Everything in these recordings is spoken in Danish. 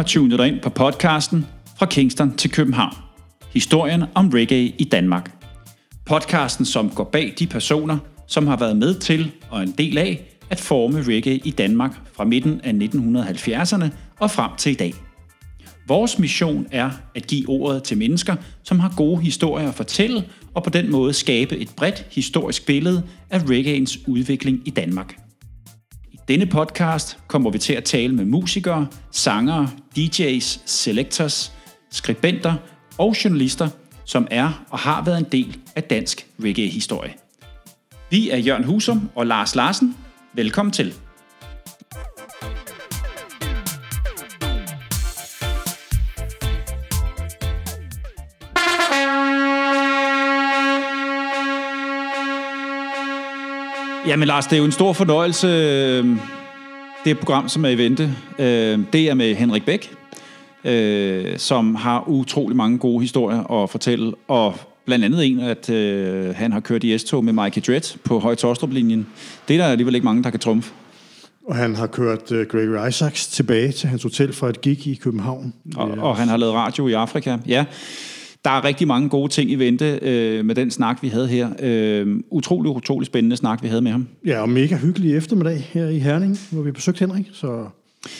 Har tunet dig ind på podcasten Fra Kingston til København. Historien om reggae i Danmark. Podcasten, som går bag de personer, som har været med til og en del af at forme reggae i Danmark fra midten af 1970'erne og frem til i dag. Vores mission er at give ordet til mennesker, som har gode historier at fortælle, og på den måde skabe et bredt historisk billede af reggaeens udvikling i Danmark. Denne podcast kommer vi til at tale med musikere, sangere, DJ's, selectors, skribenter og journalister, som er og har været en del af dansk reggae-historie. Vi er Jørgen Husum og Lars Larsen. Velkommen til. Jamen Lars, det er jo en stor fornøjelse, øh, det program, som er i vente. Øh, det er med Henrik Bæk, øh, som har utrolig mange gode historier at fortælle, og blandt andet en, at han har kørt i S-tog med Mikey Dredd på Høje linjen Det er der alligevel ikke mange, der kan trumfe. Og han har kørt Gregory Isaacs tilbage til hans hotel fra et gig i København. Og, og han har lavet radio i Afrika, ja. Der er rigtig mange gode ting i vente øh, med den snak, vi havde her. Øh, utrolig, utrolig spændende snak, vi havde med ham. Ja, og mega hyggelig eftermiddag her i Herning, hvor vi besøgte Henrik. Så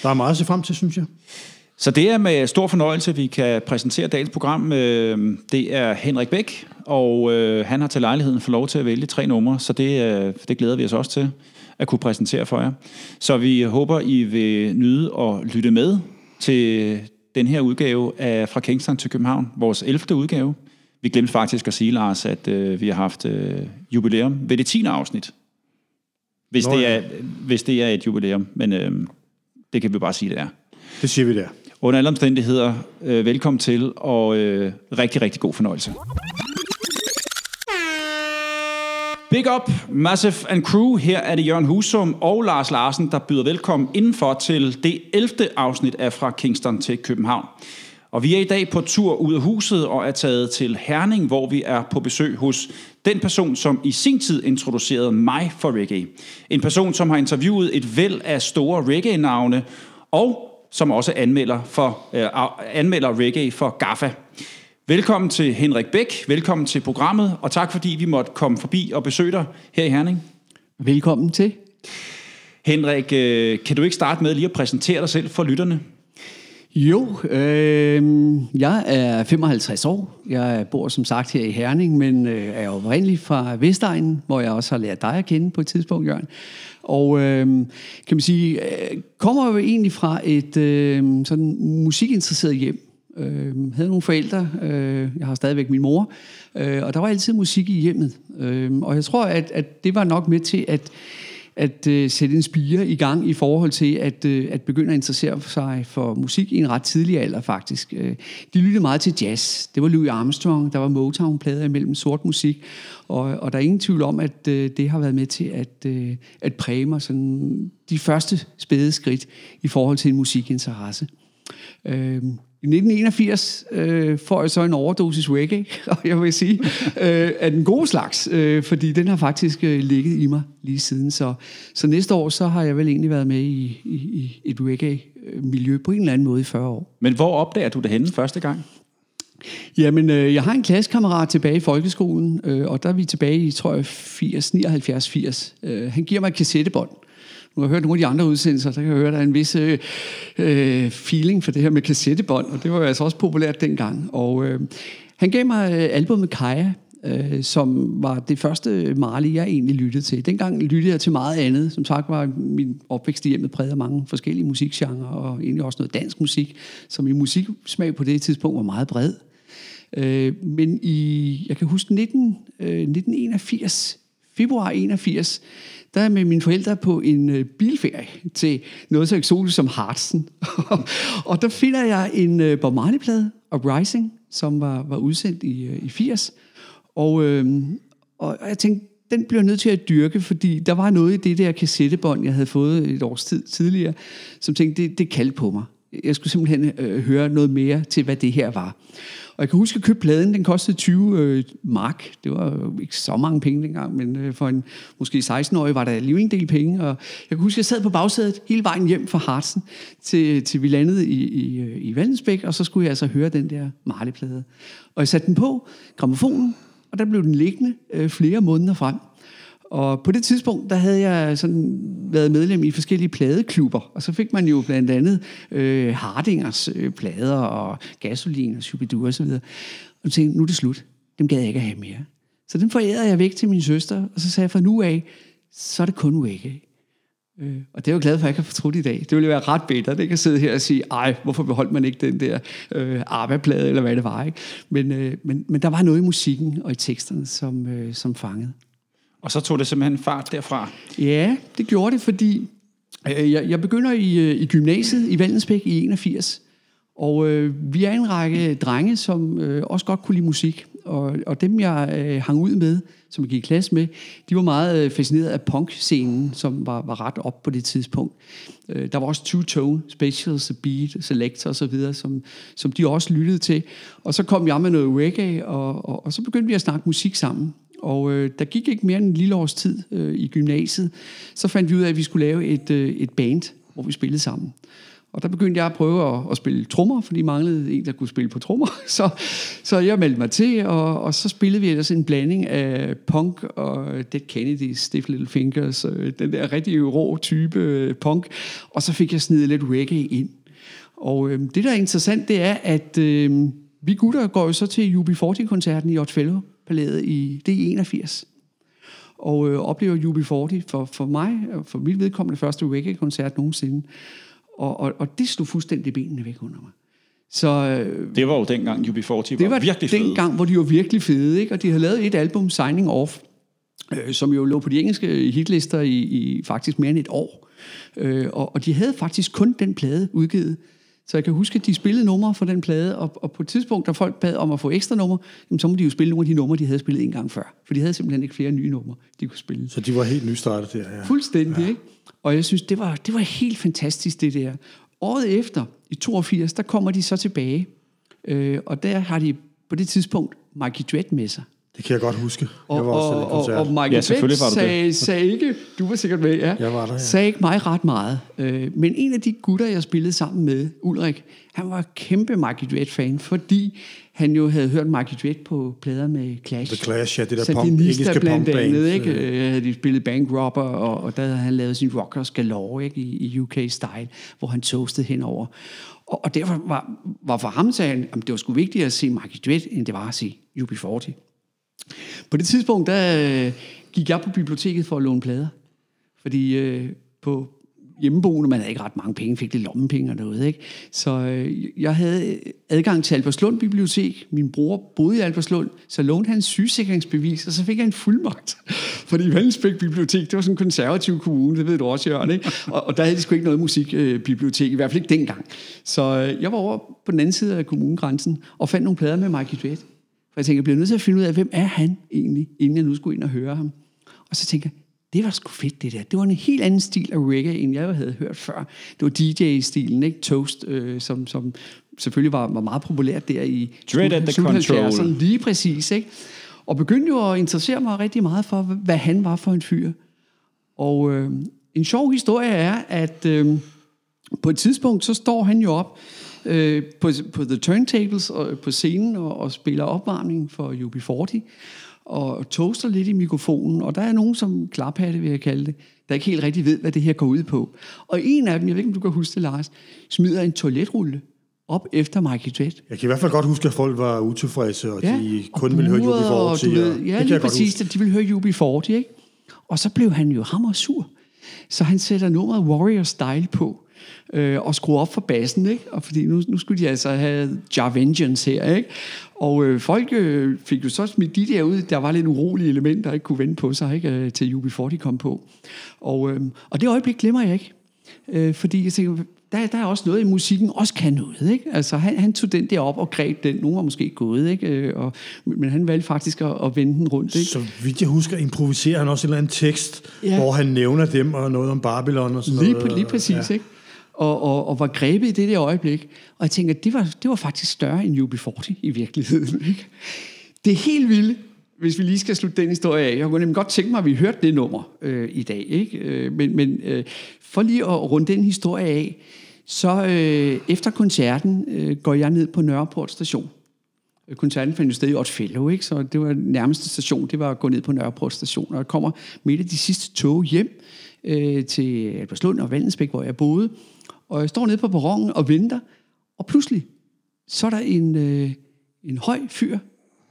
der er meget at se frem til, synes jeg. Så det er med stor fornøjelse, vi kan præsentere dagens program. Øh, det er Henrik Bæk, og øh, han har til lejligheden fået lov til at vælge tre numre, så det, det glæder vi os også til at kunne præsentere for jer. Så vi håber, I vil nyde og lytte med til den her udgave af Fra Kingston til København, vores 11. udgave. Vi glemte faktisk at sige, Lars, at øh, vi har haft øh, jubilæum ved det 10. afsnit. Hvis, Nå, det er, hvis det er et jubilæum, men øh, det kan vi bare sige, det er. Det siger vi der. Under alle omstændigheder, øh, velkommen til, og øh, rigtig, rigtig god fornøjelse. Big up, Massive and Crew. Her er det Jørgen Husum og Lars Larsen, der byder velkommen indenfor til det 11. afsnit af Fra Kingston til København. Og vi er i dag på tur ud af huset og er taget til Herning, hvor vi er på besøg hos den person, som i sin tid introducerede mig for reggae. En person, som har interviewet et væld af store reggae-navne, og som også anmelder, for, øh, anmelder reggae for GAFFA. Velkommen til Henrik Bæk, velkommen til programmet, og tak fordi vi måtte komme forbi og besøge dig her i Herning. Velkommen til. Henrik, øh, kan du ikke starte med lige at præsentere dig selv for lytterne? Jo, øh, jeg er 55 år. Jeg bor som sagt her i Herning, men øh, er oprindelig fra Vestegnen, hvor jeg også har lært dig at kende på et tidspunkt, Jørgen. Og øh, kan man sige, øh, kommer jo egentlig fra et øh, sådan musikinteresseret hjem. Øh, havde nogle forældre, øh, jeg har stadigvæk min mor, øh, og der var altid musik i hjemmet. Øh, og jeg tror, at, at det var nok med til at, at øh, sætte en spire i gang i forhold til at, øh, at begynde at interessere sig for musik i en ret tidlig alder faktisk. Øh, de lyttede meget til jazz. Det var Louis Armstrong, der var Motown-plader imellem sort musik, og, og der er ingen tvivl om, at øh, det har været med til at, øh, at præge mig sådan de første spæde skridt i forhold til en musikinteresse. Øh, i 1981 øh, får jeg så en overdosis reggae, og jeg vil sige, øh, at den gode slags, øh, fordi den har faktisk øh, ligget i mig lige siden. Så, så næste år, så har jeg vel egentlig været med i, i, i et reggae-miljø på en eller anden måde i 40 år. Men hvor opdager du det henne første gang? Jamen, øh, jeg har en klassekammerat tilbage i folkeskolen, øh, og der er vi tilbage i, tror jeg, 80, 79, 80. Øh, han giver mig et kassettebånd. Nu har jeg hørt nogle af de andre udsendelser, så kan jeg høre, at der er en vis øh, øh feeling for det her med kassettebånd, og det var altså også populært dengang. Og øh, han gav mig øh, albumet Kaja, øh, som var det første Marley, jeg egentlig lyttede til. Dengang lyttede jeg til meget andet. Som sagt var min opvækst i hjemmet præget af mange forskellige musikgenre, og egentlig også noget dansk musik, som min musiksmag på det tidspunkt var meget bred. Øh, men i, jeg kan huske 19, øh, 1981, februar 81, der er jeg med mine forældre på en øh, bilferie til noget så eksotisk som Hartsen. og der finder jeg en øh, Bob Marley-plade, Uprising, som var, var udsendt i, øh, i 80. Og, øh, og jeg tænkte, den bliver nødt til at dyrke, fordi der var noget i det der kassettebånd, jeg havde fået et års tid tidligere, som tænkte, det, det kaldte på mig. Jeg skulle simpelthen øh, høre noget mere til, hvad det her var. Og jeg kan huske, at købe pladen, den kostede 20 øh, mark. Det var jo ikke så mange penge dengang, men øh, for en måske 16-årig var der alligevel en del penge. Og jeg kan huske, at jeg sad på bagsædet hele vejen hjem fra Hartsen, til, til vi landede i, i, øh, i Valdensbæk, og så skulle jeg altså høre den der Marley-plade. Og jeg satte den på, gramofonen, og der blev den liggende øh, flere måneder frem. Og på det tidspunkt, der havde jeg sådan været medlem i forskellige pladeklubber, og så fik man jo blandt andet øh, Hardingers øh, plader og Gasolin og Shubidoo og så videre. Og jeg tænkte, nu er det slut. Dem gad jeg ikke at have mere. Så den forærede jeg væk til min søster, og så sagde jeg, fra nu af, så er det kun Wake. Øh, og det er jeg jo glad for, at jeg kan fortrudt i dag. Det ville være ret bedre, det kan sidde her og sige, ej, hvorfor beholdt man ikke den der øh, ABBA-plade, eller hvad det var. Ikke? Men, øh, men, men der var noget i musikken og i teksterne, som, øh, som fangede. Og så tog det simpelthen fart derfra. Ja, det gjorde det, fordi øh, jeg, jeg begynder i, øh, i gymnasiet i Valdensbæk i 81. Og øh, vi er en række drenge, som øh, også godt kunne lide musik. Og, og dem, jeg øh, hang ud med, som jeg gik i klasse med, de var meget øh, fascineret af punk-scenen, som var, var ret op på det tidspunkt. Øh, der var også Two Tone, Specials, Beat, Selector osv., som, som de også lyttede til. Og så kom jeg med noget reggae, og, og, og så begyndte vi at snakke musik sammen. Og øh, der gik ikke mere end en lille års tid øh, i gymnasiet. Så fandt vi ud af, at vi skulle lave et, øh, et band, hvor vi spillede sammen. Og der begyndte jeg at prøve at, at spille trommer, fordi manglede en, der kunne spille på trommer. Så, så jeg meldte mig til, og, og så spillede vi ellers en blanding af punk og Dead Kennedys, Stiff Little Fingers, øh, den der rigtig rå type øh, punk. Og så fik jeg snedet lidt reggae ind. Og øh, det, der er interessant, det er, at øh, vi gutter går jo så til UB40-koncerten i Otfellow palæet i D81. Og øh, oplever UB40 for, for mig, og for mit vedkommende første reggae-koncert nogensinde. Og, og, og det stod fuldstændig benene væk under mig. Så, øh, det var jo dengang UB40 var, det var virkelig fede. dengang, hvor de var virkelig fede. Ikke? Og de havde lavet et album, Signing Off, øh, som jo lå på de engelske hitlister i, i faktisk mere end et år. Øh, og, og de havde faktisk kun den plade udgivet. Så jeg kan huske, at de spillede numre for den plade, og, og på et tidspunkt, da folk bad om at få ekstra numre, jamen, så må de jo spille nogle af de numre, de havde spillet en gang før. For de havde simpelthen ikke flere nye numre, de kunne spille. Så de var helt nystartet der, ja. Fuldstændig, ja. ikke? Og jeg synes, det var, det var helt fantastisk, det der. Året efter, i 82, der kommer de så tilbage. Øh, og der har de på det tidspunkt Mikey Dredd med sig. Det kan jeg godt huske. Og, jeg var også og, og, og Michael ja, du sagde, ikke, du var sikkert med, ja, jeg var der, ja. sagde ikke mig ret meget. Øh, men en af de gutter, jeg spillede sammen med, Ulrik, han var kæmpe Michael Dredd-fan, fordi han jo havde hørt Michael Dredd på plader med Clash. The Clash, ja, det der punk, engelske blandt andet, ikke? Øh. Havde de spillet Bank Robber, og, og der havde han lavet sin Rockers Galore, ikke? I, i UK-style, hvor han toastede henover. Og, og derfor var, var for ham, sagde han, at det var sgu vigtigt at se Michael Dredd, end det var at se UB40. På det tidspunkt, der øh, gik jeg på biblioteket for at låne plader. Fordi øh, på hjemmeboende, man havde ikke ret mange penge, fik lidt lommepenge og noget. Ikke? Så øh, jeg havde adgang til Alberslund Bibliotek. Min bror boede i Alberslund, så lånte han sygesikringsbevis, og så fik jeg en fuldmagt. Fordi Vandensbæk Bibliotek, det var sådan en konservativ kommune, det ved du også, Jørgen. Ikke? Og, og der havde de sgu ikke noget musikbibliotek, øh, i hvert fald ikke dengang. Så øh, jeg var over på den anden side af kommunegrænsen og fandt nogle plader med Michael Dredd. For jeg tænker, jeg bliver nødt til at finde ud af, hvem er han egentlig, inden jeg nu skulle ind og høre ham. Og så tænker jeg, det var sgu fedt det der. Det var en helt anden stil af reggae, end jeg havde hørt før. Det var DJ-stilen, ikke? Toast, øh, som, som selvfølgelig var, var meget populært der i Dread at the control. Lige præcis, ikke? Og begyndte jo at interessere mig rigtig meget for, hvad han var for en fyr. Og øh, en sjov historie er, at øh, på et tidspunkt, så står han jo op øh, på, på The Turntables og på scenen og, og spiller opvarmning for UB40 og toaster lidt i mikrofonen, og der er nogen som klaphatte, vil jeg kalde det, der ikke helt rigtig ved, hvad det her går ud på. Og en af dem, jeg ved ikke, om du kan huske det, Lars, smider en toiletrulle op efter Michael Dredd. Jeg kan i hvert fald godt huske, at folk var utilfredse, og ja, de kun ville høre UB40. Og du ved, ja, lige præcis, at de ville høre UB40, ikke? Og så blev han jo hammer sur. Så han sætter nummeret Warrior Style på øh, og skrue op for bassen, ikke? Og fordi nu, nu skulle de altså have Jar Vengeance her, ikke? Og øh, folk øh, fik jo så smidt de der ud, der var lidt urolige elementer, der ikke kunne vende på sig, ikke? Øh, til UB40 kom på. Og, øh, og det øjeblik glemmer jeg ikke. Øh, fordi jeg tænker, der, der er også noget i musikken, også kan noget. Ikke? Altså, han, han tog den der op og greb den. Nogle var måske gået, ikke? Øh, og, men han valgte faktisk at, at vende den rundt. Ikke? Så vidt jeg husker, improviserer han også en eller anden tekst, ja. hvor han nævner dem og noget om Babylon og sådan lige, noget. Lige præcis, ja. ikke? Og, og, og var grebet i det der øjeblik. Og jeg tænker, det var, det var faktisk større end UB40 i virkeligheden. Ikke? Det er helt vildt, hvis vi lige skal slutte den historie af. Jeg kunne nemlig godt tænke mig, at vi hørte det nummer øh, i dag. Ikke? Øh, men men øh, for lige at runde den historie af, så øh, efter koncerten øh, går jeg ned på Nørreport station. Øh, koncerten fandt jo sted i Otfellow, ikke? så det var nærmeste station, det var at gå ned på Nørreport station. Og jeg kommer midt af de sidste tog hjem øh, til Albertslund og Valdensbæk, hvor jeg boede. Og jeg står nede på perronen og venter, og pludselig, så er der en, øh, en høj fyr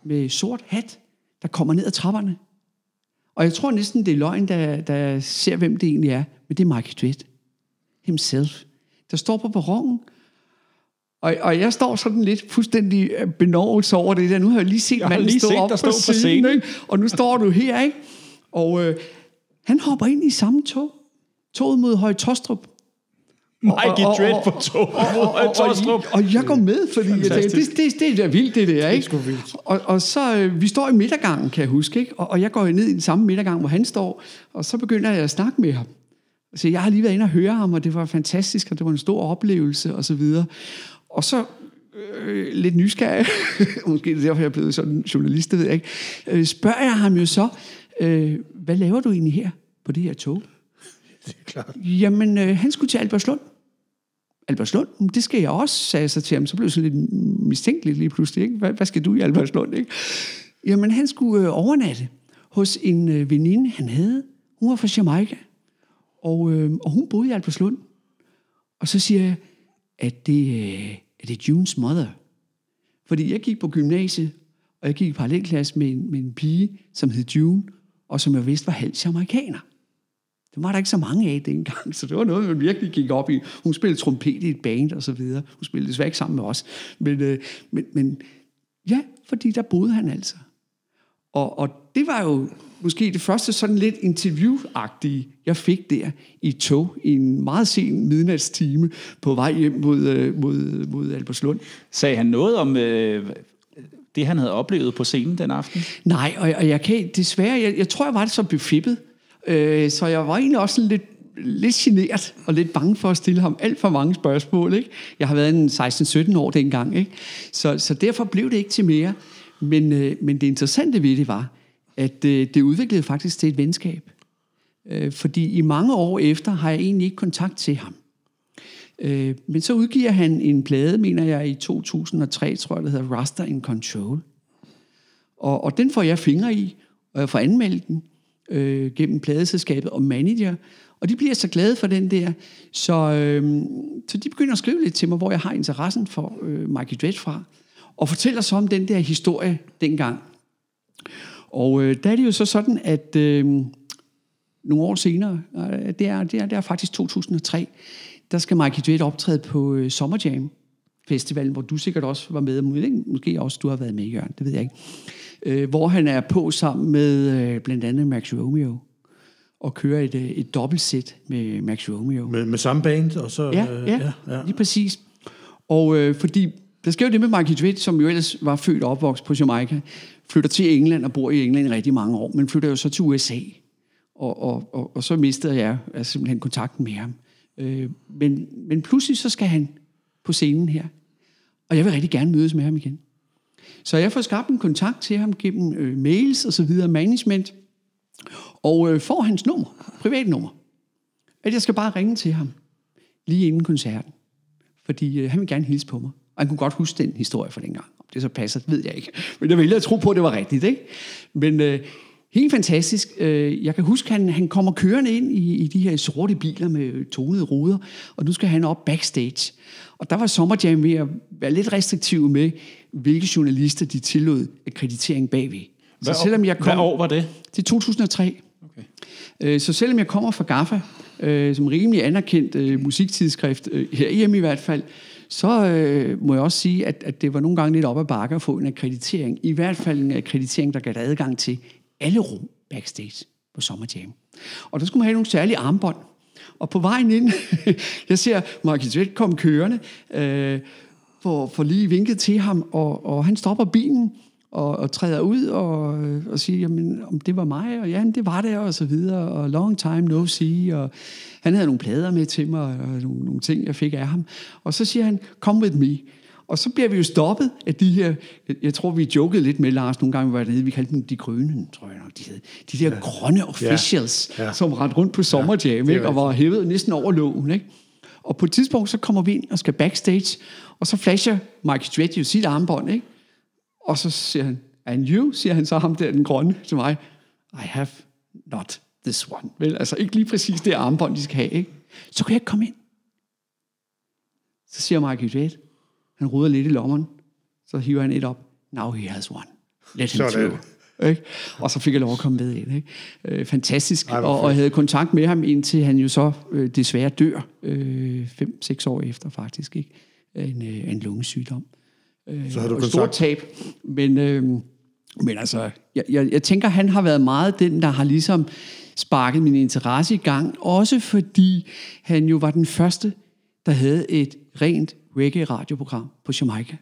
med sort hat, der kommer ned ad trapperne. Og jeg tror næsten, det er løgn, der, der ser, hvem det egentlig er. Men det er Michael Twitt. Himself. Der står på perronen. Og, og jeg står sådan lidt fuldstændig øh, benovet over det der. Nu har jeg lige set manden stå op på, scenen, på scenen. Ikke? Og nu står du her, ikke? Og øh, han hopper ind i samme tog. Toget mod Høje Tostrup. Mikey Dread på tog. Og, og, og, og, jeg går med, fordi jeg tænker, det, det, det er vildt, det der, ikke? Det er vildt. Og, og så, øh, vi står i midtergangen, kan jeg huske, ikke? Og, og jeg går ned i den samme midtergang, hvor han står, og så begynder jeg at snakke med ham. Så jeg har lige været inde og høre ham, og det var fantastisk, og det var en stor oplevelse, og så videre. Og så øh, lidt nysgerrig, måske det er derfor, jeg er blevet sådan journalist, det ved jeg ikke, øh, spørger jeg ham jo så, øh, hvad laver du egentlig her på det her tog? Det er klart. Jamen, øh, han skulle til Albertslund. Albertslund, mm, det skal jeg også, sagde jeg så til ham. Så blev jeg sådan lidt mistænkelig lige pludselig. Ikke? Hvad, hvad skal du i Albertslund? Ikke? Jamen, han skulle øh, overnatte hos en øh, veninde, han havde. Hun var fra Jamaica. Og, øh, og hun boede i Albertslund. Og så siger jeg, at det, øh, er det Junes mother? Fordi jeg gik på gymnasiet, og jeg gik i parallelklasse med en, med en pige, som hed June, og som jeg vidste var halvt amerikaner. Det var der ikke så mange af dengang, så det var noget, man virkelig gik op i. Hun spillede trompet i et band og så videre. Hun spillede desværre ikke sammen med os. Men, øh, men, men ja, fordi der boede han altså. Og, og det var jo måske det første sådan lidt interviewagtige, jeg fik der i tog i en meget sen midnatstime på vej hjem mod, øh, mod, mod Albertslund. Sagde han noget om øh, det, han havde oplevet på scenen den aften? Nej, og, og jeg kan desværre, jeg, jeg tror, jeg var det så befippet, øh, så jeg var egentlig også lidt lidt generet og lidt bange for at stille ham alt for mange spørgsmål. Ikke? Jeg har været en 16-17 år dengang, ikke? Så, så derfor blev det ikke til mere. Men, øh, men det interessante ved det var, at øh, det udviklede faktisk til et venskab. Øh, fordi i mange år efter har jeg egentlig ikke kontakt til ham. Øh, men så udgiver han en plade, mener jeg, i 2003, tror jeg, der hedder Raster in Control. Og, og den får jeg fingre i, og jeg får anmeldt den øh, gennem pladeselskabet og manager. Og de bliver så glade for den der. Så, øh, så de begynder at skrive lidt til mig, hvor jeg har interessen for øh, Michael Dredd fra. Og fortæller så om den der historie dengang. Og øh, der er det jo så sådan, at øh, nogle år senere, øh, det, er, det, er, det er faktisk 2003, der skal Michael Dredd optræde på øh, Summer Jam Festivalen, hvor du sikkert også var med, måske også du har været med, Jørgen, det ved jeg ikke. Øh, hvor han er på sammen med øh, blandt andet Max Romeo og kører et, øh, et dobbeltsæt med Max Romeo. Med, med samme band, og så... Ja, øh, ja, ja, ja. lige præcis. Og øh, fordi, der sker jo det med Michael Dwitt, som jo ellers var født og opvokset på Jamaica, flytter til England og bor i England i rigtig mange år, men flytter jo så til USA. Og, og, og, og så mistede jeg altså, simpelthen kontakten med ham. Øh, men, men pludselig så skal han på scenen her. Og jeg vil rigtig gerne mødes med ham igen. Så jeg får skabt en kontakt til ham gennem øh, mails og så videre, management, og øh, får hans nummer, privatnummer. At jeg skal bare ringe til ham, lige inden koncerten. Fordi øh, han vil gerne hilse på mig. Og han kunne godt huske den historie fra dengang. Om det så passer, ved jeg ikke. Men jeg vil at tro på, at det var rigtigt. Ikke? Men øh, helt fantastisk. Øh, jeg kan huske, at han, han kommer kørende ind i, i de her sorte biler med øh, tonede ruder, og nu skal han op backstage. Og der var Sommerjam ved at være lidt restriktiv med, hvilke journalister de tillod akkreditering bagved. Hvad, så selvom jeg kom, hvad år var det? Til 2003. Okay. Øh, så selvom jeg kommer fra GAFFA, øh, som rimelig anerkendt øh, musiktidsskrift, herhjemme i hvert fald, så øh, må jeg også sige, at, at det var nogle gange lidt op ad bakke at få en akkreditering. I hvert fald en akkreditering, der gav adgang til alle rum backstage på Sommerjam. Og der skulle man have nogle særlige armbånd. Og på vejen ind, jeg ser Marcus Witt komme kørende, øh, for, for lige vinket til ham, og, og han stopper bilen, og, og træder ud og, og siger, jamen, om det var mig, og ja, det var det, og så videre, og long time no see, og han havde nogle plader med til mig, og nogle, nogle ting, jeg fik af ham. Og så siger han, come with me. Og så bliver vi jo stoppet af de her, jeg, tror, vi jokede lidt med Lars nogle gange, vi var dernede, vi kaldte dem de grønne, tror jeg nok, de hed. De der ja. grønne officials, ja. Ja. som rendte rundt på sommerjam, ja, ikke, og var hævet næsten over lågen. Ikke? Og på et tidspunkt, så kommer vi ind og skal backstage, og så flasher Mike Stretch jo sit armbånd, ikke? Og så siger han, and you, siger han så ham der, den grønne, til mig, I have not this one. Vel, altså ikke lige præcis det armbånd, de skal have, ikke? Så kan jeg ikke komme ind. Så siger Michael Jade, han ruder lidt i lommeren, så hiver han et op. Now he has one. Let him through. Ikke? Og så fik jeg lov at komme med ind. Ikke? Øh, fantastisk. Ej, og, og jeg havde kontakt med ham, indtil han jo så øh, desværre dør. 5-6 øh, år efter faktisk. Ikke? En, øh, en lungesygdom. Øh, så har du kontakt? Stort tab. Men, øh, men altså, jeg, jeg, jeg tænker, han har været meget den, der har ligesom sparket min interesse i gang. Også fordi han jo var den første, der havde et rent reggae-radioprogram på Jamaica.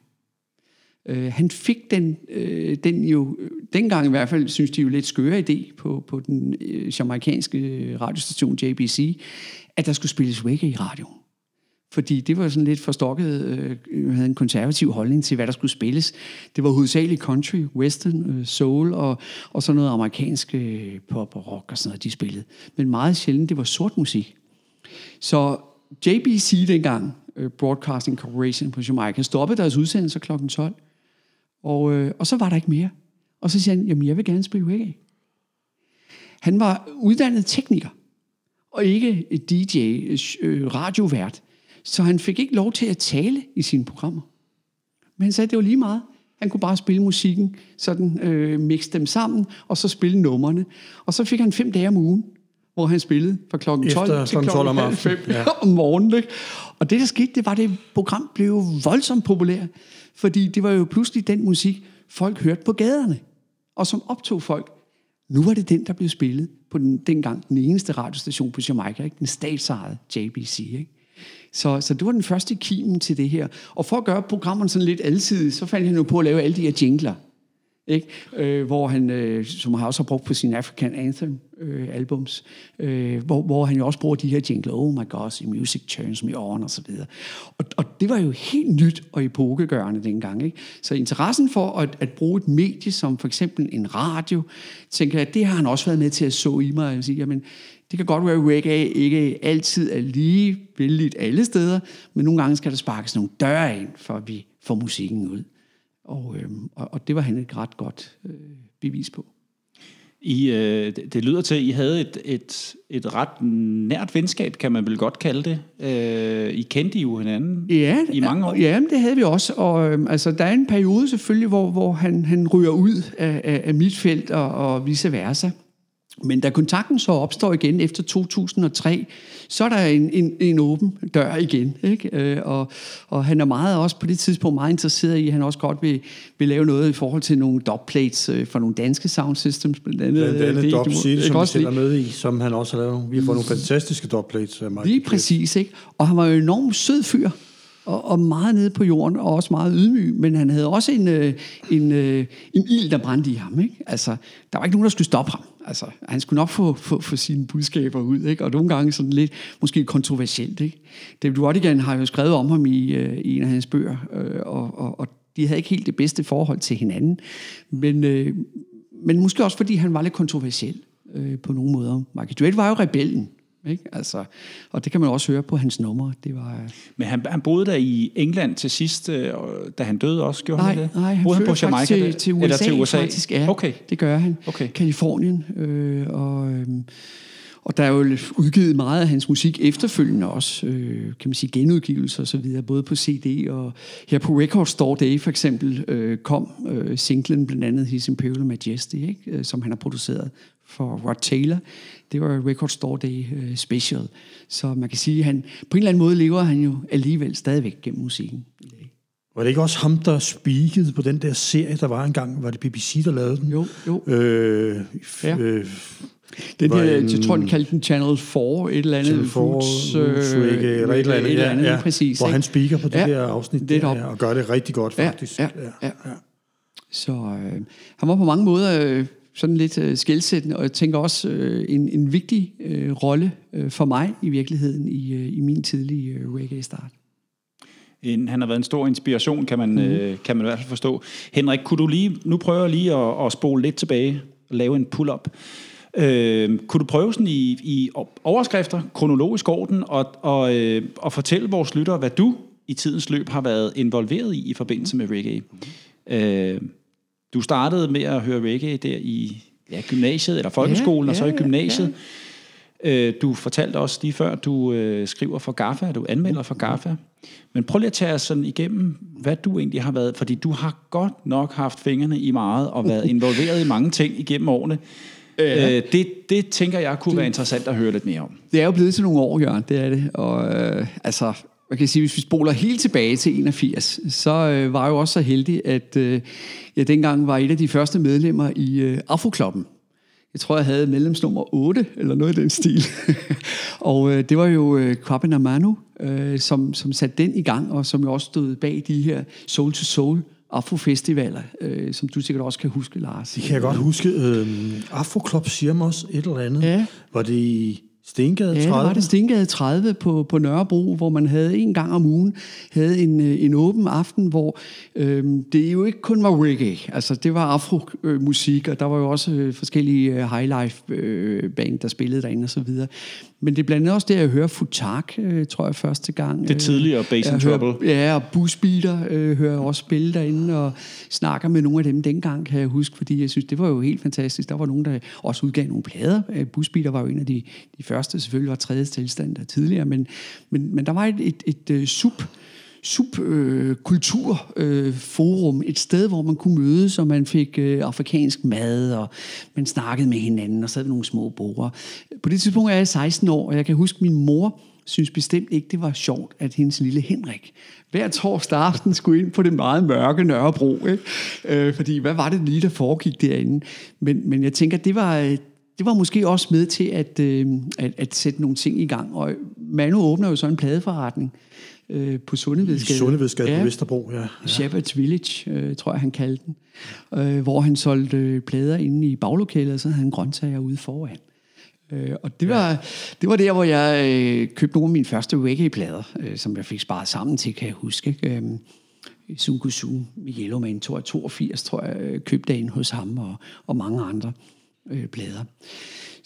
Øh, han fik den, øh, den jo, dengang i hvert fald, synes de jo lidt skøre idé på, på den øh, jamaikanske radiostation JBC, at der skulle spilles reggae i radioen. Fordi det var sådan lidt forstokket, øh, øh, havde en konservativ holdning til, hvad der skulle spilles. Det var hovedsageligt country, western, øh, soul og, og sådan noget amerikansk øh, pop og rock og sådan noget, de spillede. Men meget sjældent, det var sort musik. Så JBC dengang, øh, Broadcasting Corporation på Jamaica, stoppede deres udsendelse kl. 12. Og, øh, og så var der ikke mere. Og så siger han, jamen jeg vil gerne spille reggae. Han var uddannet tekniker, og ikke DJ, øh, øh, radiovært. Så han fik ikke lov til at tale i sine programmer. Men han sagde, at det var lige meget. Han kunne bare spille musikken, sådan øh, mixe dem sammen, og så spille numrene. Og så fik han fem dage om ugen, hvor han spillede fra klokken 12 Efter til klokken 12 om, 5 ja. om morgenen. Ikke? Og det, der skete, det var, at det program blev voldsomt populært. Fordi det var jo pludselig den musik, folk hørte på gaderne, og som optog folk. Nu var det den, der blev spillet på den, dengang den eneste radiostation på Jamaica, ikke? den statsejede JBC. Ikke? Så, så det var den første kimen til det her. Og for at gøre programmerne sådan lidt alsidige, så fandt han jo på at lave alle de her jingler. Ikke? Øh, hvor han, øh, som han også har brugt på sin African Anthem øh, albums, øh, hvor, hvor han jo også bruger de her jingler, oh my gosh, music turns me on, og så videre. Og, og det var jo helt nyt og epokegørende dengang. Ikke? Så interessen for at, at bruge et medie som for eksempel en radio, tænker jeg, det har han også været med til at så i mig, og sige, jamen, det kan godt være, at reggae ikke altid er lige vældigt alle steder, men nogle gange skal der sparkes nogle døre ind, for at vi får musikken ud. Og, øh, og, og det var han et ret godt øh, bevis på. I, øh, det lyder til, at I havde et, et, et ret nært venskab, kan man vel godt kalde det. Øh, I kendte jo hinanden ja, i mange år. Ja, det havde vi også. Og øh, altså, der er en periode selvfølgelig, hvor, hvor han, han ryger ud af, af, af mit felt og, og vice versa. Men da kontakten så opstår igen efter 2003, så er der en, en, en åben dør igen. Ikke? Øh, og, og han er meget også på det tidspunkt meget interesseret i, at han også godt vil, vil lave noget i forhold til nogle dubplates øh, for nogle danske sound systems. Blandt andet, blandt andet Dub City, som vi selv er med i, som han også har lavet. Vi har fået nogle fantastiske dubplates. Lige præcis. Ikke? Og han var jo en enormt sød fyr og, og meget nede på jorden, og også meget ydmyg, men han havde også en, øh, en, øh, en ild, der brændte i ham. Ikke? Altså, der var ikke nogen, der skulle stoppe ham. Altså, han skulle nok få, få, få sine budskaber ud, ikke? og nogle gange sådan lidt måske kontroversielt. Ikke? David Rodigan har jo skrevet om ham i, øh, i en af hans bøger, øh, og, og, og de havde ikke helt det bedste forhold til hinanden, men, øh, men måske også fordi han var lidt kontroversiel øh, på nogle måder. Michael Duet var jo rebellen, ikke? Altså, og det kan man også høre på hans numre. Det var, øh, Men han, han boede der i England til sidst, øh, da han døde også, gjorde nej, han det? Nej, han boede han på Jamaica, til, til USA, eller til USA faktisk. Ja, okay. det gør han. Okay. Kalifornien. Øh, og, øh, og der er jo udgivet meget af hans musik efterfølgende også, øh, kan man sige genudgivelser og så videre, både på CD og her på Record Store Day for eksempel øh, kom øh, singlen blandt andet His Imperial Majesty, ikke? Øh, som han har produceret for Rod Taylor. Det var Record Store Day uh, special. Så man kan sige, at han, på en eller anden måde lever han jo alligevel stadigvæk gennem musikken. Var det ikke også ham, der speakede på den der serie, der var engang? Var det BBC, der lavede den? Jo, jo. Øh, ja. øh, den der, en, jeg tror, den kaldte den Channel 4, et eller andet. Channel 4, Foods, øh, eller et eller andet, et eller andet ja, ja, præcis. Hvor ikke? han speaker på det ja, der afsnit der, og gør det rigtig godt, faktisk. Ja, ja, ja. ja. Så øh, han var på mange måder øh, sådan lidt øh, skældsættende, og jeg tænker også øh, en, en vigtig øh, rolle øh, for mig i virkeligheden i, øh, i min tidlige øh, reggae-start. En, han har været en stor inspiration, kan man, mm. øh, kan man i hvert fald forstå. Henrik, kunne du lige, nu prøver jeg lige at, at spole lidt tilbage og lave en pull-up. Øh, kunne du prøve sådan i, i overskrifter, kronologisk orden, og, og, øh, og fortælle vores lyttere, hvad du i tidens løb har været involveret i i forbindelse med reggae? Mm. Øh, du startede med at høre reggae der i ja, gymnasiet, eller folkeskolen, ja, ja, og så i gymnasiet. Ja. Øh, du fortalte også lige før, at du øh, skriver for GAFA, du anmelder for GAFA. Men prøv lige at tage os sådan igennem, hvad du egentlig har været, fordi du har godt nok haft fingrene i meget, og været involveret i mange ting igennem årene. Ja. Øh, det, det tænker jeg kunne det, være interessant at høre lidt mere om. Det er jo blevet til nogle år, Jørgen, det er det. Og øh, altså, man kan sige, hvis vi spoler helt tilbage til 81, så øh, var jeg jo også så heldig, at øh, jeg dengang var et af de første medlemmer i øh, Afroklubben. Jeg tror, jeg havde medlemsnummer 8, eller noget i den stil. og øh, det var jo øh, Kwabena Manu, øh, som, som satte den i gang, og som jo også stod bag de her Soul to Soul Afrofestivaler, øh, som du sikkert også kan huske, Lars. Det kan jeg godt huske. Øh, Afroklub siger mig også et eller andet. Ja. Var det i Stengade 30? Ja, var det Stengade 30 på, på Nørrebro, hvor man havde en gang om ugen havde en, øh, en åben aften, hvor øh, det jo ikke kun var reggae, altså det var afromusik, og der var jo også øh, forskellige øh, highlife øh, band, der spillede derinde og så videre. Men det er blandt andet også det, jeg hører Futak, øh, tror jeg, første gang. Det tidligere Bass and Trouble. Hører, ja, og Busbeater øh, hører jeg også spille derinde, og snakker med nogle af dem dengang, kan jeg huske, fordi jeg synes, det var jo helt fantastisk. Der var nogen, der også udgav nogle plader. Øh, Busbeater var jo en af de, de første, selvfølgelig var tredje tilstand der tidligere, men, men, men der var et, et, et, et sub subkulturforum, øh, øh, et sted, hvor man kunne mødes, og man fik øh, afrikansk mad, og man snakkede med hinanden, og sad ved nogle små borer. På det tidspunkt er jeg 16 år, og jeg kan huske, at min mor synes bestemt ikke, det var sjovt, at hendes lille Henrik hver torsdag aften skulle ind på det meget mørke Nørrebro. Ikke? Øh, fordi hvad var det lige, der foregik derinde? Men, men jeg tænker, det var, øh, det var måske også med til at, øh, at, at sætte nogle ting i gang. Og Manu åbner jo så en pladeforretning øh, på Sundevedsgade. I Sundevedsgade ja. på Vesterbro, ja. ja. Shepherd's Village, øh, tror jeg, han kaldte den. Øh, hvor han solgte øh, plader inde i baglokalet, og så havde han grøntsager ude foran. Øh, og det var, ja. det var der, hvor jeg øh, købte nogle af mine første reggae-plader, øh, som jeg fik sparet sammen til, kan jeg huske. Øh, Sunkusu med Yellowman 82, tror jeg, øh, købte ind hos ham og, og mange andre øh, plader.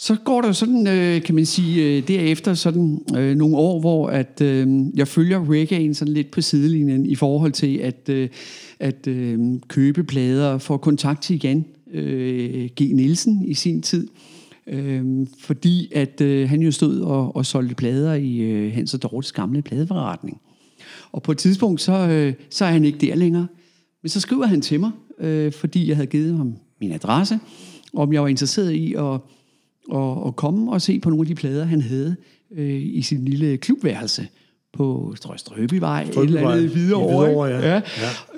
Så går der sådan, øh, kan man sige, øh, derefter sådan øh, nogle år, hvor at øh, jeg følger reggae'en sådan lidt på sidelinjen i forhold til at, øh, at øh, købe plader for kontakt til Jan øh, G. Nielsen i sin tid. Øh, fordi at øh, han jo stod og, og solgte plader i øh, Hans og Dortes gamle pladeforretning. Og på et tidspunkt, så, øh, så er han ikke der længere. Men så skriver han til mig, øh, fordi jeg havde givet ham min adresse, om jeg var interesseret i at og, og komme og se på nogle af de plader, han havde øh, i sin lille klubværelse på Strøbyvej, et eller andet videre ja. ja.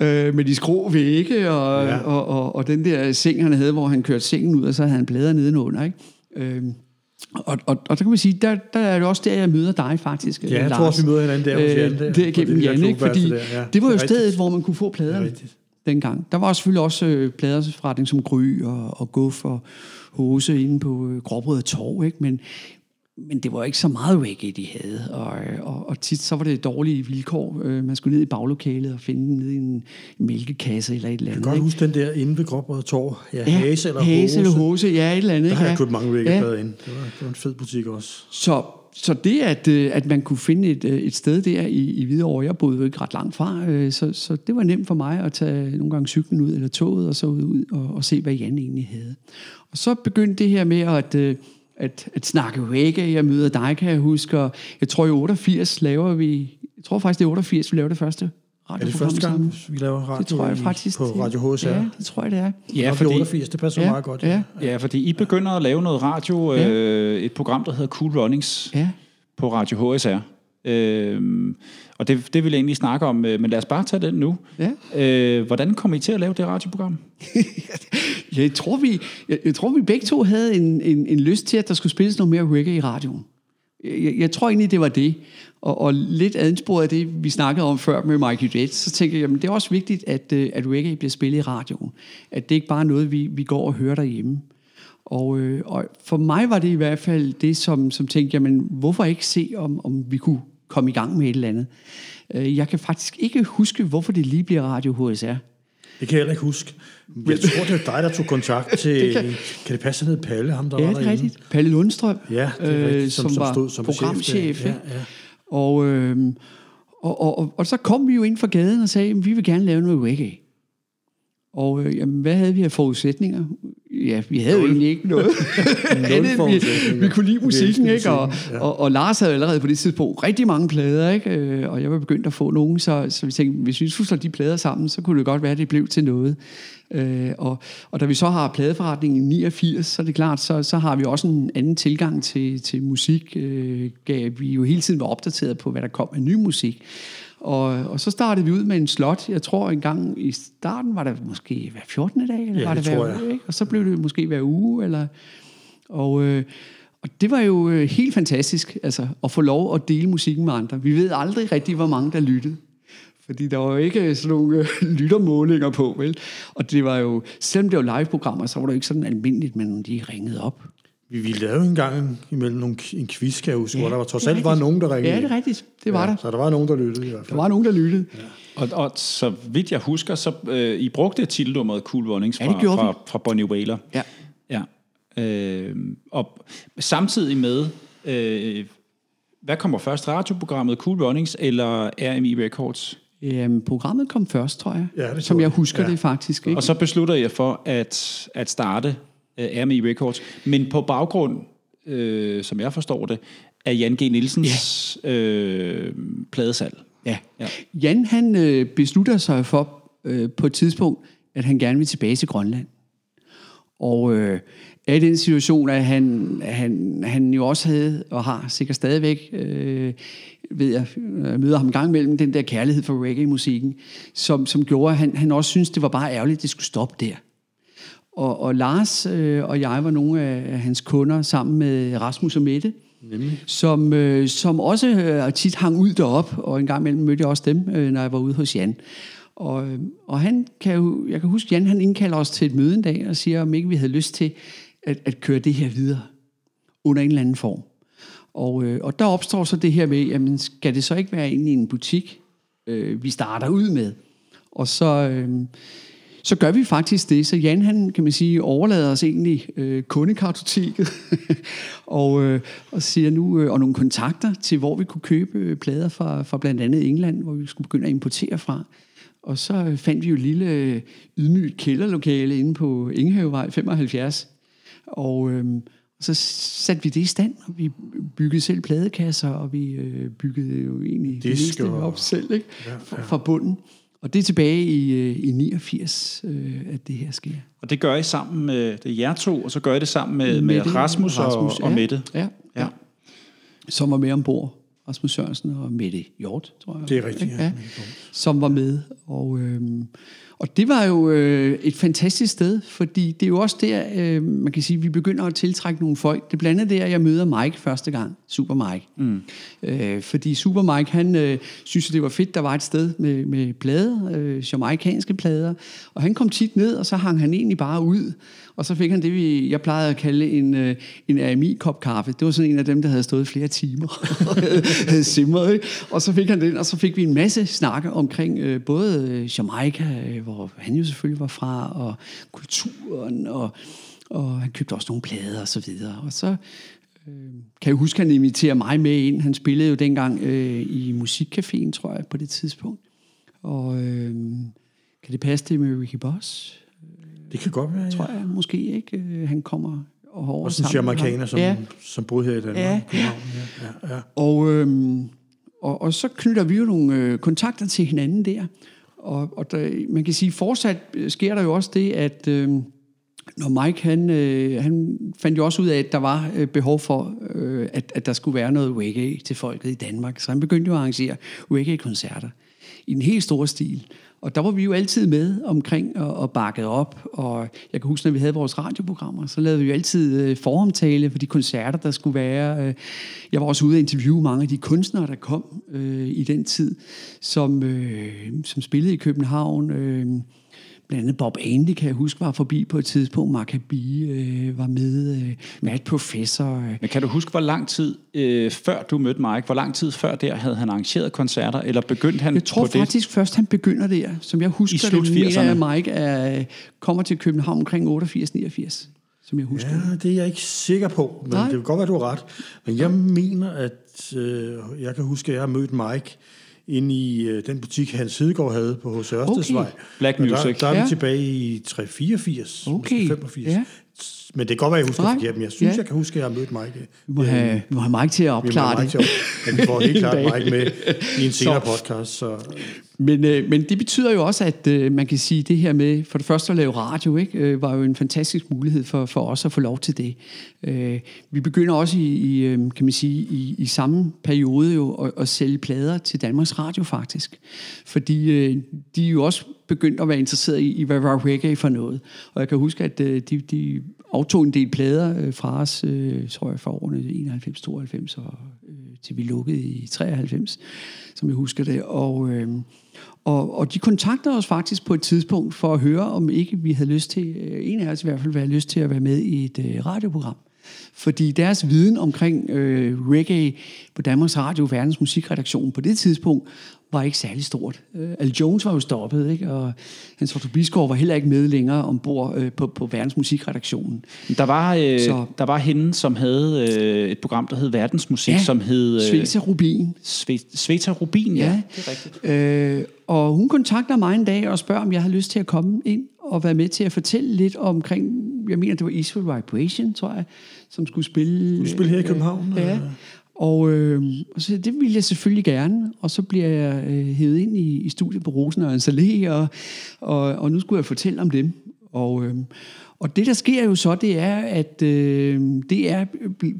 ja. Øh, med de skrå vægge og, ja. og, og, og den der seng, han havde, hvor han kørte sengen ud, og så havde han plader nedenunder. Ikke? Øh, og, og, og der kan man sige, der, der er det også der, jeg møder dig faktisk, Ja, jeg Lars. tror også, vi møder hinanden der hos Jan. Der, øh, der gennem Jan, ikke? Fordi der, ja. det var jo stedet, hvor man kunne få pladerne dengang. Der var selvfølgelig også øh, pladersforretning som Gry og, og Guff og hose inde på øh, Gråbrød og Torv, ikke? Men, men det var ikke så meget reggae, de havde. Og, og, og tit så var det dårlige vilkår. Øh, man skulle ned i baglokalet og finde dem ned i en mælkekasse eller et eller andet. Jeg kan godt huske den der inde ved Gråbrød og Torv. Ja, ja, hase eller hose. eller hose, ja, et eller andet. Der har jeg købt mange reggae ja. ind. Det var, det var en fed butik også. Så, så det, at, øh, at man kunne finde et, øh, et sted der i, i Hvidovre, jeg boede jo ikke ret langt fra, øh, så, så det var nemt for mig at tage nogle gange cyklen ud, eller toget, og så ud, ud og, og se, hvad Jan egentlig havde. Og så begyndte det her med at, øh, at, at snakke reggae. Jeg møder dig, kan jeg huske. Og jeg tror, i 88 laver vi... Jeg tror faktisk, det er 88, vi laver det første er det første gang, vi laver radio det tror jeg faktisk, på Radio HSR? Ja, det tror jeg, det er. Ja, fordi, 88, det passer ja, meget godt. Ja. Ja. ja, fordi I begynder at lave noget radio, ja. øh, et program, der hedder Cool Runnings ja. på Radio HSR. Øh, og det, det vil jeg egentlig snakke om, øh, men lad os bare tage den nu. Ja. Øh, hvordan kom I til at lave det radioprogram? jeg, tror, vi, jeg, jeg tror, vi begge to havde en, en, en lyst til, at der skulle spilles noget mere reggae i radioen. jeg, jeg tror egentlig, det var det. Og, og lidt adsporet af det, vi snakkede om før med Mikey J, så tænker jeg, jamen, det er også vigtigt, at, øh, at reggae bliver spillet i radioen. At det ikke bare er noget, vi, vi går og hører derhjemme. Og, øh, og for mig var det i hvert fald det, som, som tænkte, jamen, hvorfor ikke se, om, om vi kunne komme i gang med et eller andet. Øh, jeg kan faktisk ikke huske, hvorfor det lige bliver Radio HSR. Det kan jeg heller ikke huske. Jeg tror, det var dig, der tog kontakt til... det kan... kan det passe, at hed Palle, ham der ja, var det er derinde? rigtigt. Palle Lundstrøm, Ja, det er rigtigt, øh, som- som, som var stod som programchef. chef? Ja, ja. Og, øh, og, og, og, og så kom vi jo ind fra gaden og sagde, at vi vil gerne lave noget reggae. Og øh, jamen, hvad havde vi af forudsætninger? Ja, vi havde jo egentlig ikke noget. Andet, vi, vi kunne lide musikken, ikke? Og, ja. og, og Lars havde allerede på det tidspunkt rigtig mange plader, ikke? Øh, Og jeg var begyndt at få nogen, så, så vi tænkte, hvis vi skulle slå de plader sammen, så kunne det godt være, at det blev til noget. Øh, og, og da vi så har pladeforretningen i 89, så er det klart, så, så har vi også en anden tilgang til, til musik. Øh, gav vi jo hele tiden var opdateret på, hvad der kom af ny musik. Og, og så startede vi ud med en slot. Jeg tror en gang i starten var det måske hver 14. dag, eller Ja, var det, det hver uge, ikke? Og så blev det måske hver uge, eller... Og, øh, og det var jo øh, helt fantastisk, altså, at få lov at dele musikken med andre. Vi ved aldrig rigtig, hvor mange der lyttede. Fordi der var jo ikke sådan nogle øh, lyttermålinger på, vel? Og det var jo, selvom det var live-programmer, så var det jo ikke sådan almindeligt, men de ringede op. Vi, vi lavede en gang imellem nogle, en quiz, kan jeg huske, hvor der var trods alt var nogen, der ringede. Ja, det er rigtigt. Det var ja, der. Så der var nogen, der lyttede i hvert Der fald. var nogen, der lyttede. Ja. Og, og så vidt jeg husker, så øh, I brugte titelnummeret Cool Runnings Ja, fra, gjorde fra, fra Bonnie Whaler. Ja. ja. Øh, og samtidig med, øh, hvad kommer først, radioprogrammet Cool Runnings eller RMI Records? Øhm, programmet kom først, tror jeg. Ja, det som jeg. husker Ja. det faktisk. Ikke? Og så beslutter jeg for at, at starte øh, RMI Records, men på baggrund, øh, som jeg forstår det, af Jan G. Nielsens ja. øh, pladesalg. Ja. Ja. Jan han øh, beslutter sig for øh, på et tidspunkt, at han gerne vil tilbage til Grønland. Og øh, er i den situation, at han, han, han jo også havde, og har sikkert stadigvæk, øh, ved jeg, jeg møder ham en gang imellem, den der kærlighed for reggae-musikken, som, som gjorde, at han, han også synes det var bare ærgerligt, at det skulle stoppe der. Og, og Lars øh, og jeg var nogle af hans kunder sammen med Rasmus og Mette, som, øh, som også øh, tit hang ud derop, og en gang imellem mødte jeg også dem, øh, når jeg var ude hos Jan. Og, øh, og han kan jo, jeg kan huske, Jan han indkalder os til et møde en dag og siger, om ikke vi havde lyst til at, at køre det her videre under en eller anden form. Og, øh, og der opstår så det her med, jamen skal det så ikke være inde i en butik, øh, vi starter ud med? Og så, øh, så gør vi faktisk det. Så Jan, han kan man sige, overlader os egentlig øh, kundekartoteket, og, øh, og siger nu, øh, og nogle kontakter til, hvor vi kunne købe øh, plader fra, fra blandt andet England, hvor vi skulle begynde at importere fra. Og så øh, fandt vi jo et lille øh, ydmygt kælderlokale inde på Ingehavevej 75. Og øh, så satte vi det i stand, og vi byggede selv pladekasser, og vi øh, byggede jo egentlig det Disk meste og- op selv, ikke? Fra, fra bunden. Og det er tilbage i, øh, i 89, øh, at det her sker. Og det gør I sammen med det er jer to, og så gør I det sammen med, med Mette- Rasmus, Rasmus og, og ja. Mette. Ja, ja. Ja. Som var med ombord. Rasmus Sørensen og Mette Hjort, tror jeg. Det er rigtigt, ja. ja. Som var med. Og, øhm, og det var jo øh, et fantastisk sted, fordi det er jo også der, øh, man kan sige, vi begynder at tiltrække nogle folk. Det er blandt andet der, jeg møder Mike første gang, Super Mike. Mm. Øh, fordi Super Mike, han øh, synes, det var fedt, der var et sted med, med plader, øh, jamaikanske plader. Og han kom tit ned, og så hang han egentlig bare ud. Og så fik han det, vi, jeg plejede at kalde en, øh, en AMI-kop kaffe. Det var sådan en af dem, der havde stået flere timer og havde- simret. Ikke? Og så fik han den, og så fik vi en masse snakke omkring øh, både øh, Jamaica, øh, hvor han jo selvfølgelig var fra, og kulturen, og, og han købte også nogle plader og så videre. Og så øh, kan jeg huske, at han inviterer mig med ind. Han spillede jo dengang øh, i Musikcaféen, tror jeg, på det tidspunkt. Og øh, kan det passe det med Ricky Boss? Det kan godt være, ja. tror jeg måske ikke. Øh, Han kommer over Også en jamaikaner, som, Ja, som boede her i Danmark. Ja. Ja, ja. og, øhm, og, og så knytter vi jo nogle øh, kontakter til hinanden der. Og, og der, man kan sige, fortsat øh, sker der jo også det, at øh, når Mike, han, øh, han fandt jo også ud af, at der var øh, behov for, øh, at, at der skulle være noget reggae til folket i Danmark. Så han begyndte jo at arrangere reggae-koncerter i en helt stor stil. Og der var vi jo altid med omkring og, og bakket op. Og jeg kan huske, når vi havde vores radioprogrammer, så lavede vi jo altid øh, foromtale for de koncerter, der skulle være. Øh, jeg var også ude at interviewe mange af de kunstnere, der kom øh, i den tid, som, øh, som spillede i København. Øh, Blandt andet Bob Andy, kan jeg huske, var forbi på et tidspunkt. Maccabi øh, var med. Øh, Matt Professor. Øh. Men kan du huske, hvor lang tid øh, før du mødte Mike, hvor lang tid før der havde han arrangeret koncerter, eller begyndte han Jeg tror på faktisk det? først, han begynder der. Som jeg husker I slut det, mener 80'erne. jeg, Mike er, kommer til København omkring 88-89, som jeg husker. Ja, det er jeg ikke sikker på, men Nej. Nej. det kan godt være, du har ret. Men jeg mener, at øh, jeg kan huske, at jeg har mødt Mike inde i øh, den butik, Hans Hedegaard havde på H.C. Ørstedsvej. Okay. Black Music. Der, der er Ja. vi tilbage i 384, Okay. måske 85. Ja. Men det kan godt være, jeg husker Nej. forkert, men jeg synes, Ja. jeg kan huske, at jeg har mødt Mike. Vi må have, vi må have Mike til at Vi opklare have det. Til at- Men vi får helt klart. Mike med i en senere Så- podcast. Så Men, øh, men det betyder jo også, at øh, man kan sige, det her med for det første at lave radio, ikke, øh, var jo en fantastisk mulighed for, for os at få lov til det. Øh, vi begynder også i, i øh, kan man sige, i, i samme periode jo at, at sælge plader til Danmarks Radio faktisk. Fordi øh, de er jo også begyndt at være interesseret i, i hvad var reggae for noget. Og jeg kan huske, at øh, de, de aftog en del plader øh, fra os, øh, tror jeg, fra årene 91, 92 og øh, til vi lukkede i 93, som jeg husker det. Og, øh, og, og de kontaktede os faktisk på et tidspunkt for at høre, om ikke vi havde lyst til, øh, en af os i hvert fald, havde lyst til at være med i et øh, radioprogram. Fordi deres viden omkring øh, reggae på Danmarks Radio, verdens musikredaktion på det tidspunkt, var ikke særlig stort. Øh, Al Jones var jo stoppet, ikke? og Hans Otto Bisgaard var heller ikke med længere ombord øh, på, på verdens musikredaktionen. Der var, øh, Så- der var hende, som havde øh, et program, der hed Verdensmusik, Ja, som hed... Sveta Rubin. Sve- Sveta Rubin, ja. Ja. Det er rigtigt. Øh, og hun kontakter mig en dag og spørger, om jeg har lyst til at komme ind og være med til at fortælle lidt omkring, jeg mener, det var Israel Vibration, tror jeg, som skulle spille... Skulle spille her i København, Øh, ja. Og, øh, og så det ville jeg selvfølgelig gerne, og så bliver jeg øh, hævet ind i, i studiet på Rosen og Salé, og, og, og nu skulle jeg fortælle om dem. Og, øh, og det, der sker jo så, det er, at øh, det er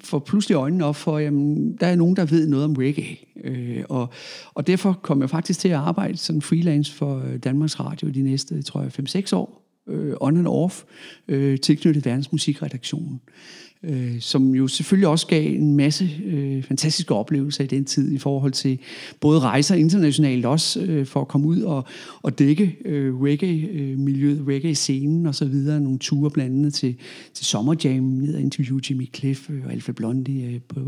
for pludselig øjnene op for, jamen, der er nogen, der ved noget om reggae. Øh, og, og derfor kom jeg faktisk til at arbejde som freelance for øh, Danmarks Radio de næste, tror jeg, 5-6 år. Øh, on and off, øh, tilknyttet verdensmusikredaktionen. Musikredaktionen øh, som jo selvfølgelig også gav en masse øh, fantastiske oplevelser i den tid i forhold til både rejser internationalt også øh, for at komme ud og, og dække øh, reggae-miljøet, reggae-scenen og så videre. Nogle ture blandt andet til, til Summer Jam, ned og interviewe Jimmy Cliff øh, og Alfa Blondie øh, på,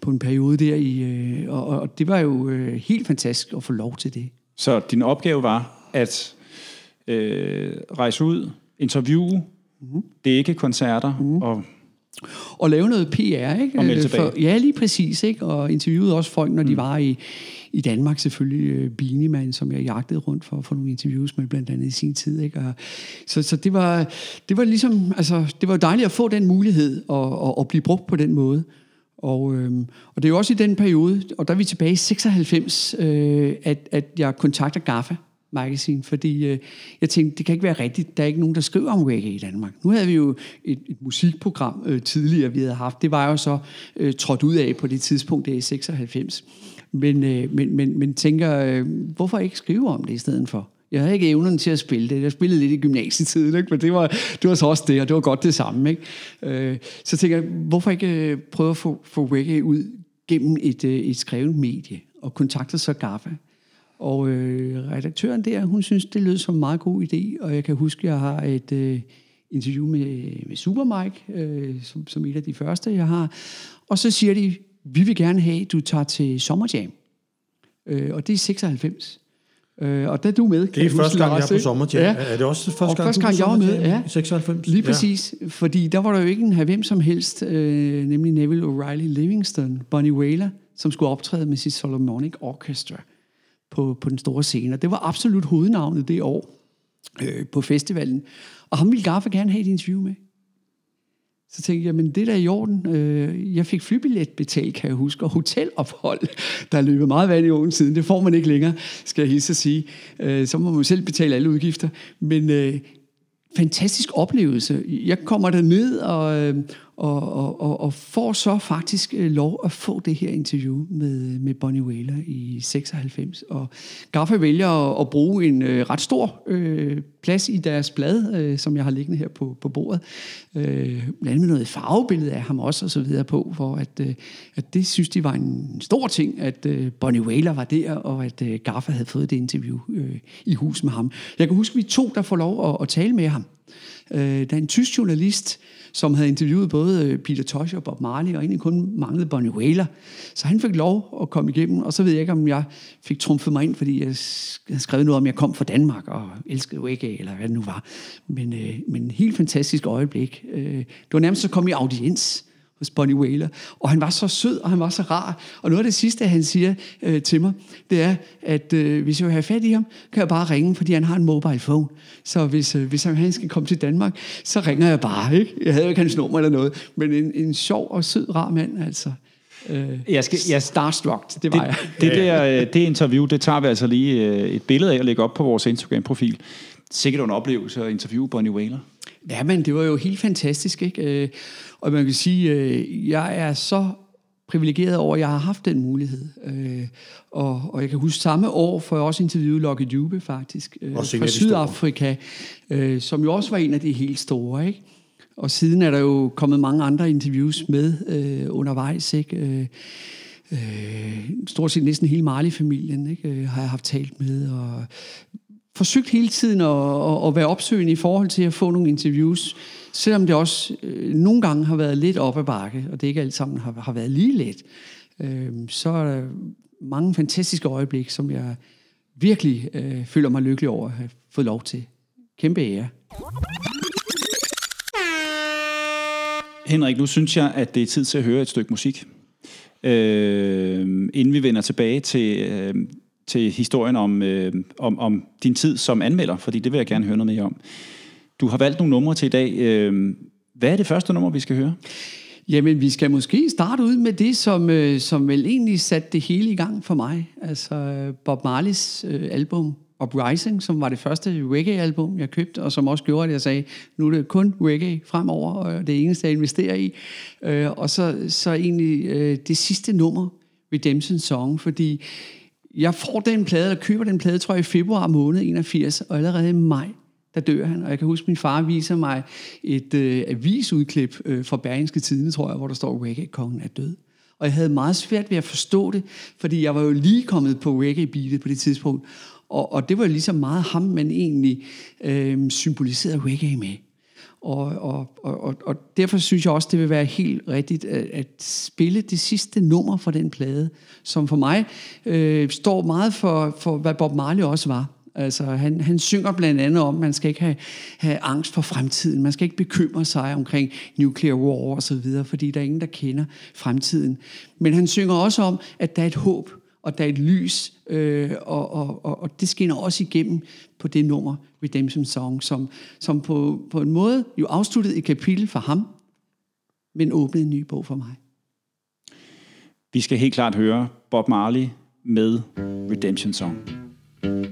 på en periode der. I, øh, og, og det var jo øh, helt fantastisk at få lov til det. Så din opgave var at øh, rejse ud, interviewe, mm-hmm. dække koncerter mm-hmm. og Og lave noget PR, ikke? Og melde Øh, tilbage. ja, lige præcis, ikke? Og interviewede også folk, når de var i, i Danmark, selvfølgelig øh, Beanie som jeg jagtede rundt for at få nogle interviews med, blandt andet i sin tid, ikke? Og, så så det, var, det var ligesom, altså, det var dejligt at få den mulighed og, og, og blive brugt på den måde. Og, øhm, og det er jo også i den periode, og der er vi tilbage i 96, øh, at, at jeg kontakter GAFFA Magazine, fordi øh, jeg tænkte, det kan ikke være rigtigt, der er ikke nogen, der skriver om reggae i Danmark. Nu havde vi jo et, et musikprogram øh, tidligere, vi havde haft. Det var jo så øh, trådt ud af på det tidspunkt, det er i 96. Men, øh, men, men, men tænker, øh, hvorfor ikke skrive om det i stedet for? Jeg havde ikke evnen til at spille det. Jeg spillede lidt i gymnasietiden, ikke? men det var, det var så også det, og det var godt det samme. Ikke? Øh, så tænker jeg, hvorfor ikke øh, prøve at få, få reggae ud gennem et, øh, et skrevet medie, og kontakte så GAFFA. Og øh, redaktøren der, hun synes, det lød som en meget god idé, og jeg kan huske, jeg har et øh, interview med, med Supermike, øh, som, som et af de første, jeg har. Og så siger de, vi vil gerne have, at du tager til Sommerjam. Øh, og det er 96. Øh, og der er du med. Det er første gang, jeg er på sommerjam. Ja. Er det også første Og gang, første du gang, på jeg var med, sommerjam ja. i 96? Lige præcis, ja. fordi der var der jo ikke en hvem som helst, øh, nemlig Neville O'Reilly Livingston, Bonnie Whaler, som skulle optræde med sit Solomonic Orchestra på, på den store scene. Og det var absolut hovednavnet det år øh, på festivalen. Og ham ville Gaffa gerne have et interview med. Så tænkte jeg, men det der er i orden. Øh, jeg fik flybillet betalt, kan jeg huske, og hotelophold. Der er løbet meget vand i åen siden. Det får man ikke længere, skal jeg hilse at sige. Øh, så må man selv betale alle udgifter. Men øh, fantastisk oplevelse. Jeg kommer der ned og, øh, og, og, og, og får så faktisk øh, lov at få det her interview med, øh, med Bonnie Whaler i 96. Og Gaffa vælger at, at bruge en øh, ret stor øh, plads i deres blad, øh, som jeg har liggende her på, på bordet. Øh, blandt andet med noget farvebillede af ham også, og så videre på, for at, øh, at det synes de var en stor ting, at øh, Bonnie Whaler var der, og at øh, Gaffa havde fået det interview øh, i hus med ham. Jeg kan huske, vi to, der får lov at, at tale med ham. Øh, der er en tysk journalist, som havde interviewet både øh, Peter Tosh og Bob Marley, og egentlig kun manglede Bonnie Whaler. Så han fik lov at komme igennem, og så ved jeg ikke, om jeg fik trumfet mig ind, fordi jeg havde skrevet noget om, at jeg kom fra Danmark og elskede reggae, eller hvad det nu var. Men, øh, men helt fantastisk øjeblik. Øh, det var nærmest at komme i audiens hos Bonnie Whaler. Og han var så sød, og han var så rar. Og noget af det sidste, han siger øh, til mig, det er, at øh, hvis jeg vil have fat i ham, kan jeg bare ringe, fordi han har en mobile phone. Så hvis, øh, hvis han skal komme til Danmark, så ringer jeg bare. Ikke? Jeg havde jo ikke hans nummer eller noget. Men en, en sjov og sød, rar mand, altså. Øh, jeg skal, jeg starstruck, det var det, jeg. Det, der, øh, det interview, det tager vi altså lige øh, et billede af og lægger op på vores Instagram-profil. Sikkert en oplevelse at interviewe Bonnie Whaler. Ja, men det var jo helt fantastisk, ikke? Øh, og man kan sige, øh, jeg er så privilegeret over, at jeg har haft den mulighed. Øh, og, og jeg kan huske samme år, får jeg også interviewet Lucky Dube faktisk, fra Sydafrika, som jo også var en af de helt store, ikke? Og siden er der jo kommet mange andre interviews med øh, undervejs, ikke? Øh, øh, stort set næsten hele Marley-familien ikke? har jeg haft talt med, og forsøgt hele tiden at, at, at være opsøgende i forhold til at få nogle interviews, selvom det også øh, nogle gange har været lidt op ad bakke, og det ikke alt sammen har, har været lige let, øh, så er der mange fantastiske øjeblik, som jeg virkelig øh, føler mig lykkelig over at have fået lov til. Kæmpe ære. Henrik, nu synes jeg, at det er tid til at høre et stykke musik. Øh, inden vi vender tilbage til, øh, til historien om, øh, om, om din tid som anmelder, fordi det vil jeg gerne høre noget mere om. Du har valgt nogle numre til i dag. Øh, hvad er det første nummer, vi skal høre? Jamen, vi skal måske starte ud med det, som, øh, som vel egentlig satte det hele i gang for mig. Altså øh, Bob Marleys øh, album Uprising, som var det første reggae-album, jeg købte, og som også gjorde, at jeg sagde, nu er det kun reggae fremover, og det eneste, jeg investerer i. Øh, og så, så egentlig øh, det sidste nummer, Redemption Song, fordi jeg får den plade, eller køber den plade, tror jeg, i februar måned 81, og allerede i maj, der dør han. Og jeg kan huske, at min far viser mig et øh, avisudklip øh, fra Bergenske Tidene, tror jeg, hvor der står, reggae-kongen er død. Og jeg havde meget svært ved at forstå det, fordi jeg var jo lige kommet på reggae-beatet på det tidspunkt. Og, og det var jo ligesom meget ham, man egentlig øh, symboliserede reggae med. Og, og, og, og derfor synes jeg også, det vil være helt rigtigt at, at spille det sidste nummer fra den plade, som for mig øh, står meget for, for, hvad Bob Marley også var. Altså, han, han synger blandt andet om, at man skal ikke have, have angst for fremtiden. Man skal ikke bekymre sig omkring nuclear war og så videre, fordi der er ingen, der kender fremtiden. Men han synger også om, at der er et håb, og der er et lys, øh, og, og, og, og det skinner også igennem på det nummer, Redemption Song, som, som på, på en måde jo afsluttede et kapitel for ham, men åbnede en ny bog for mig. Vi skal helt klart høre Bob Marley med Redemption Song. sold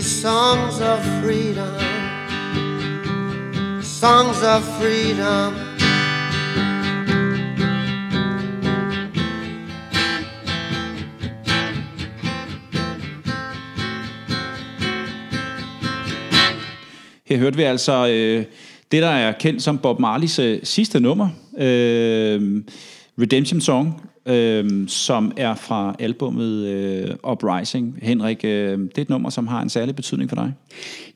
These songs of freedom, songs of freedom. Her hørte vi altså øh, det, der er kendt som Bob Marleys øh, sidste nummer, øh, Redemption Song, øh, som er fra albummet øh, Uprising. Henrik, øh, det er et nummer, som har en særlig betydning for dig.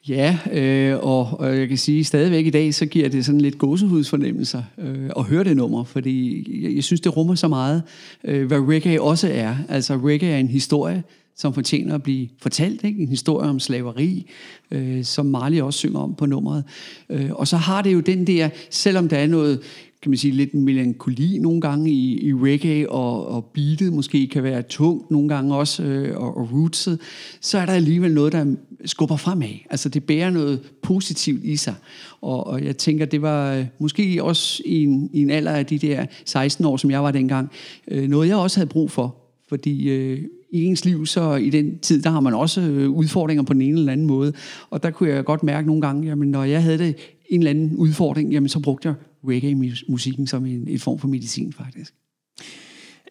Ja, øh, og, og jeg kan sige, stadigvæk i dag, så giver det sådan lidt gåsehudsfornemmelser øh, at høre det nummer, fordi jeg, jeg synes, det rummer så meget, øh, hvad reggae også er. Altså reggae er en historie, som fortjener at blive fortalt. Ikke? En historie om slaveri, øh, som Marley også synger om på nummeret. Øh, og så har det jo den der, selvom der er noget kan man sige, lidt melankoli nogle gange i, i reggae, og, og beatet måske kan være tungt nogle gange også, øh, og, og rootset, så er der alligevel noget, der skubber fremad. Altså det bærer noget positivt i sig. Og, og jeg tænker, det var øh, måske også i en, i en alder af de der 16 år, som jeg var dengang, øh, noget jeg også havde brug for. Fordi øh, i ens liv, så i den tid, der har man også øh, udfordringer på den ene eller anden måde. Og der kunne jeg godt mærke nogle gange, jamen når jeg havde det, en eller anden udfordring, jamen så brugte jeg reggae-musikken som en, en form for medicin, faktisk.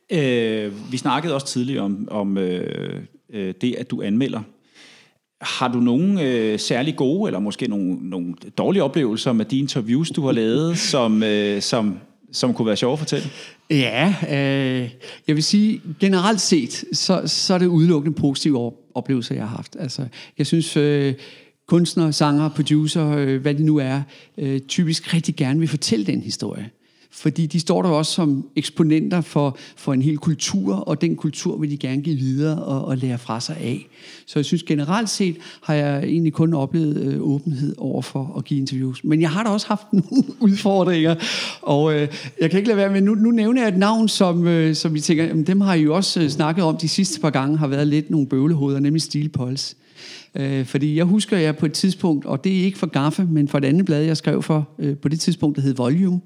Øh, vi snakkede også tidligere om, om øh, øh, det, at du anmelder. Har du nogle øh, særlig gode, eller måske nogle, nogle dårlige oplevelser med de interviews, du har lavet, som, øh, som, som kunne være sjove at fortælle? Ja, øh, jeg vil sige, generelt set, så, så er det udelukkende positive oplevelser, jeg har haft. Altså, jeg synes, øh, kunstnere, sanger, producer, øh, hvad det nu er, øh, typisk rigtig gerne vil fortælle den historie. Fordi de står der også som eksponenter for, for en hel kultur, og den kultur vil de gerne give videre og, og lære fra sig af. Så jeg synes generelt set, har jeg egentlig kun oplevet øh, åbenhed over for at give interviews. Men jeg har da også haft nogle udfordringer, og øh, jeg kan ikke lade være med, nu, nu nævner jeg et navn, som, øh, som vi tænker, jamen, dem har I jo også øh, snakket om de sidste par gange, har været lidt nogle bøvlehoveder, nemlig Steel Pulse. Øh, fordi jeg husker, jeg på et tidspunkt, og det er ikke for Gaffe, men for et andet blad, jeg skrev for øh, på det tidspunkt, der hed Volume,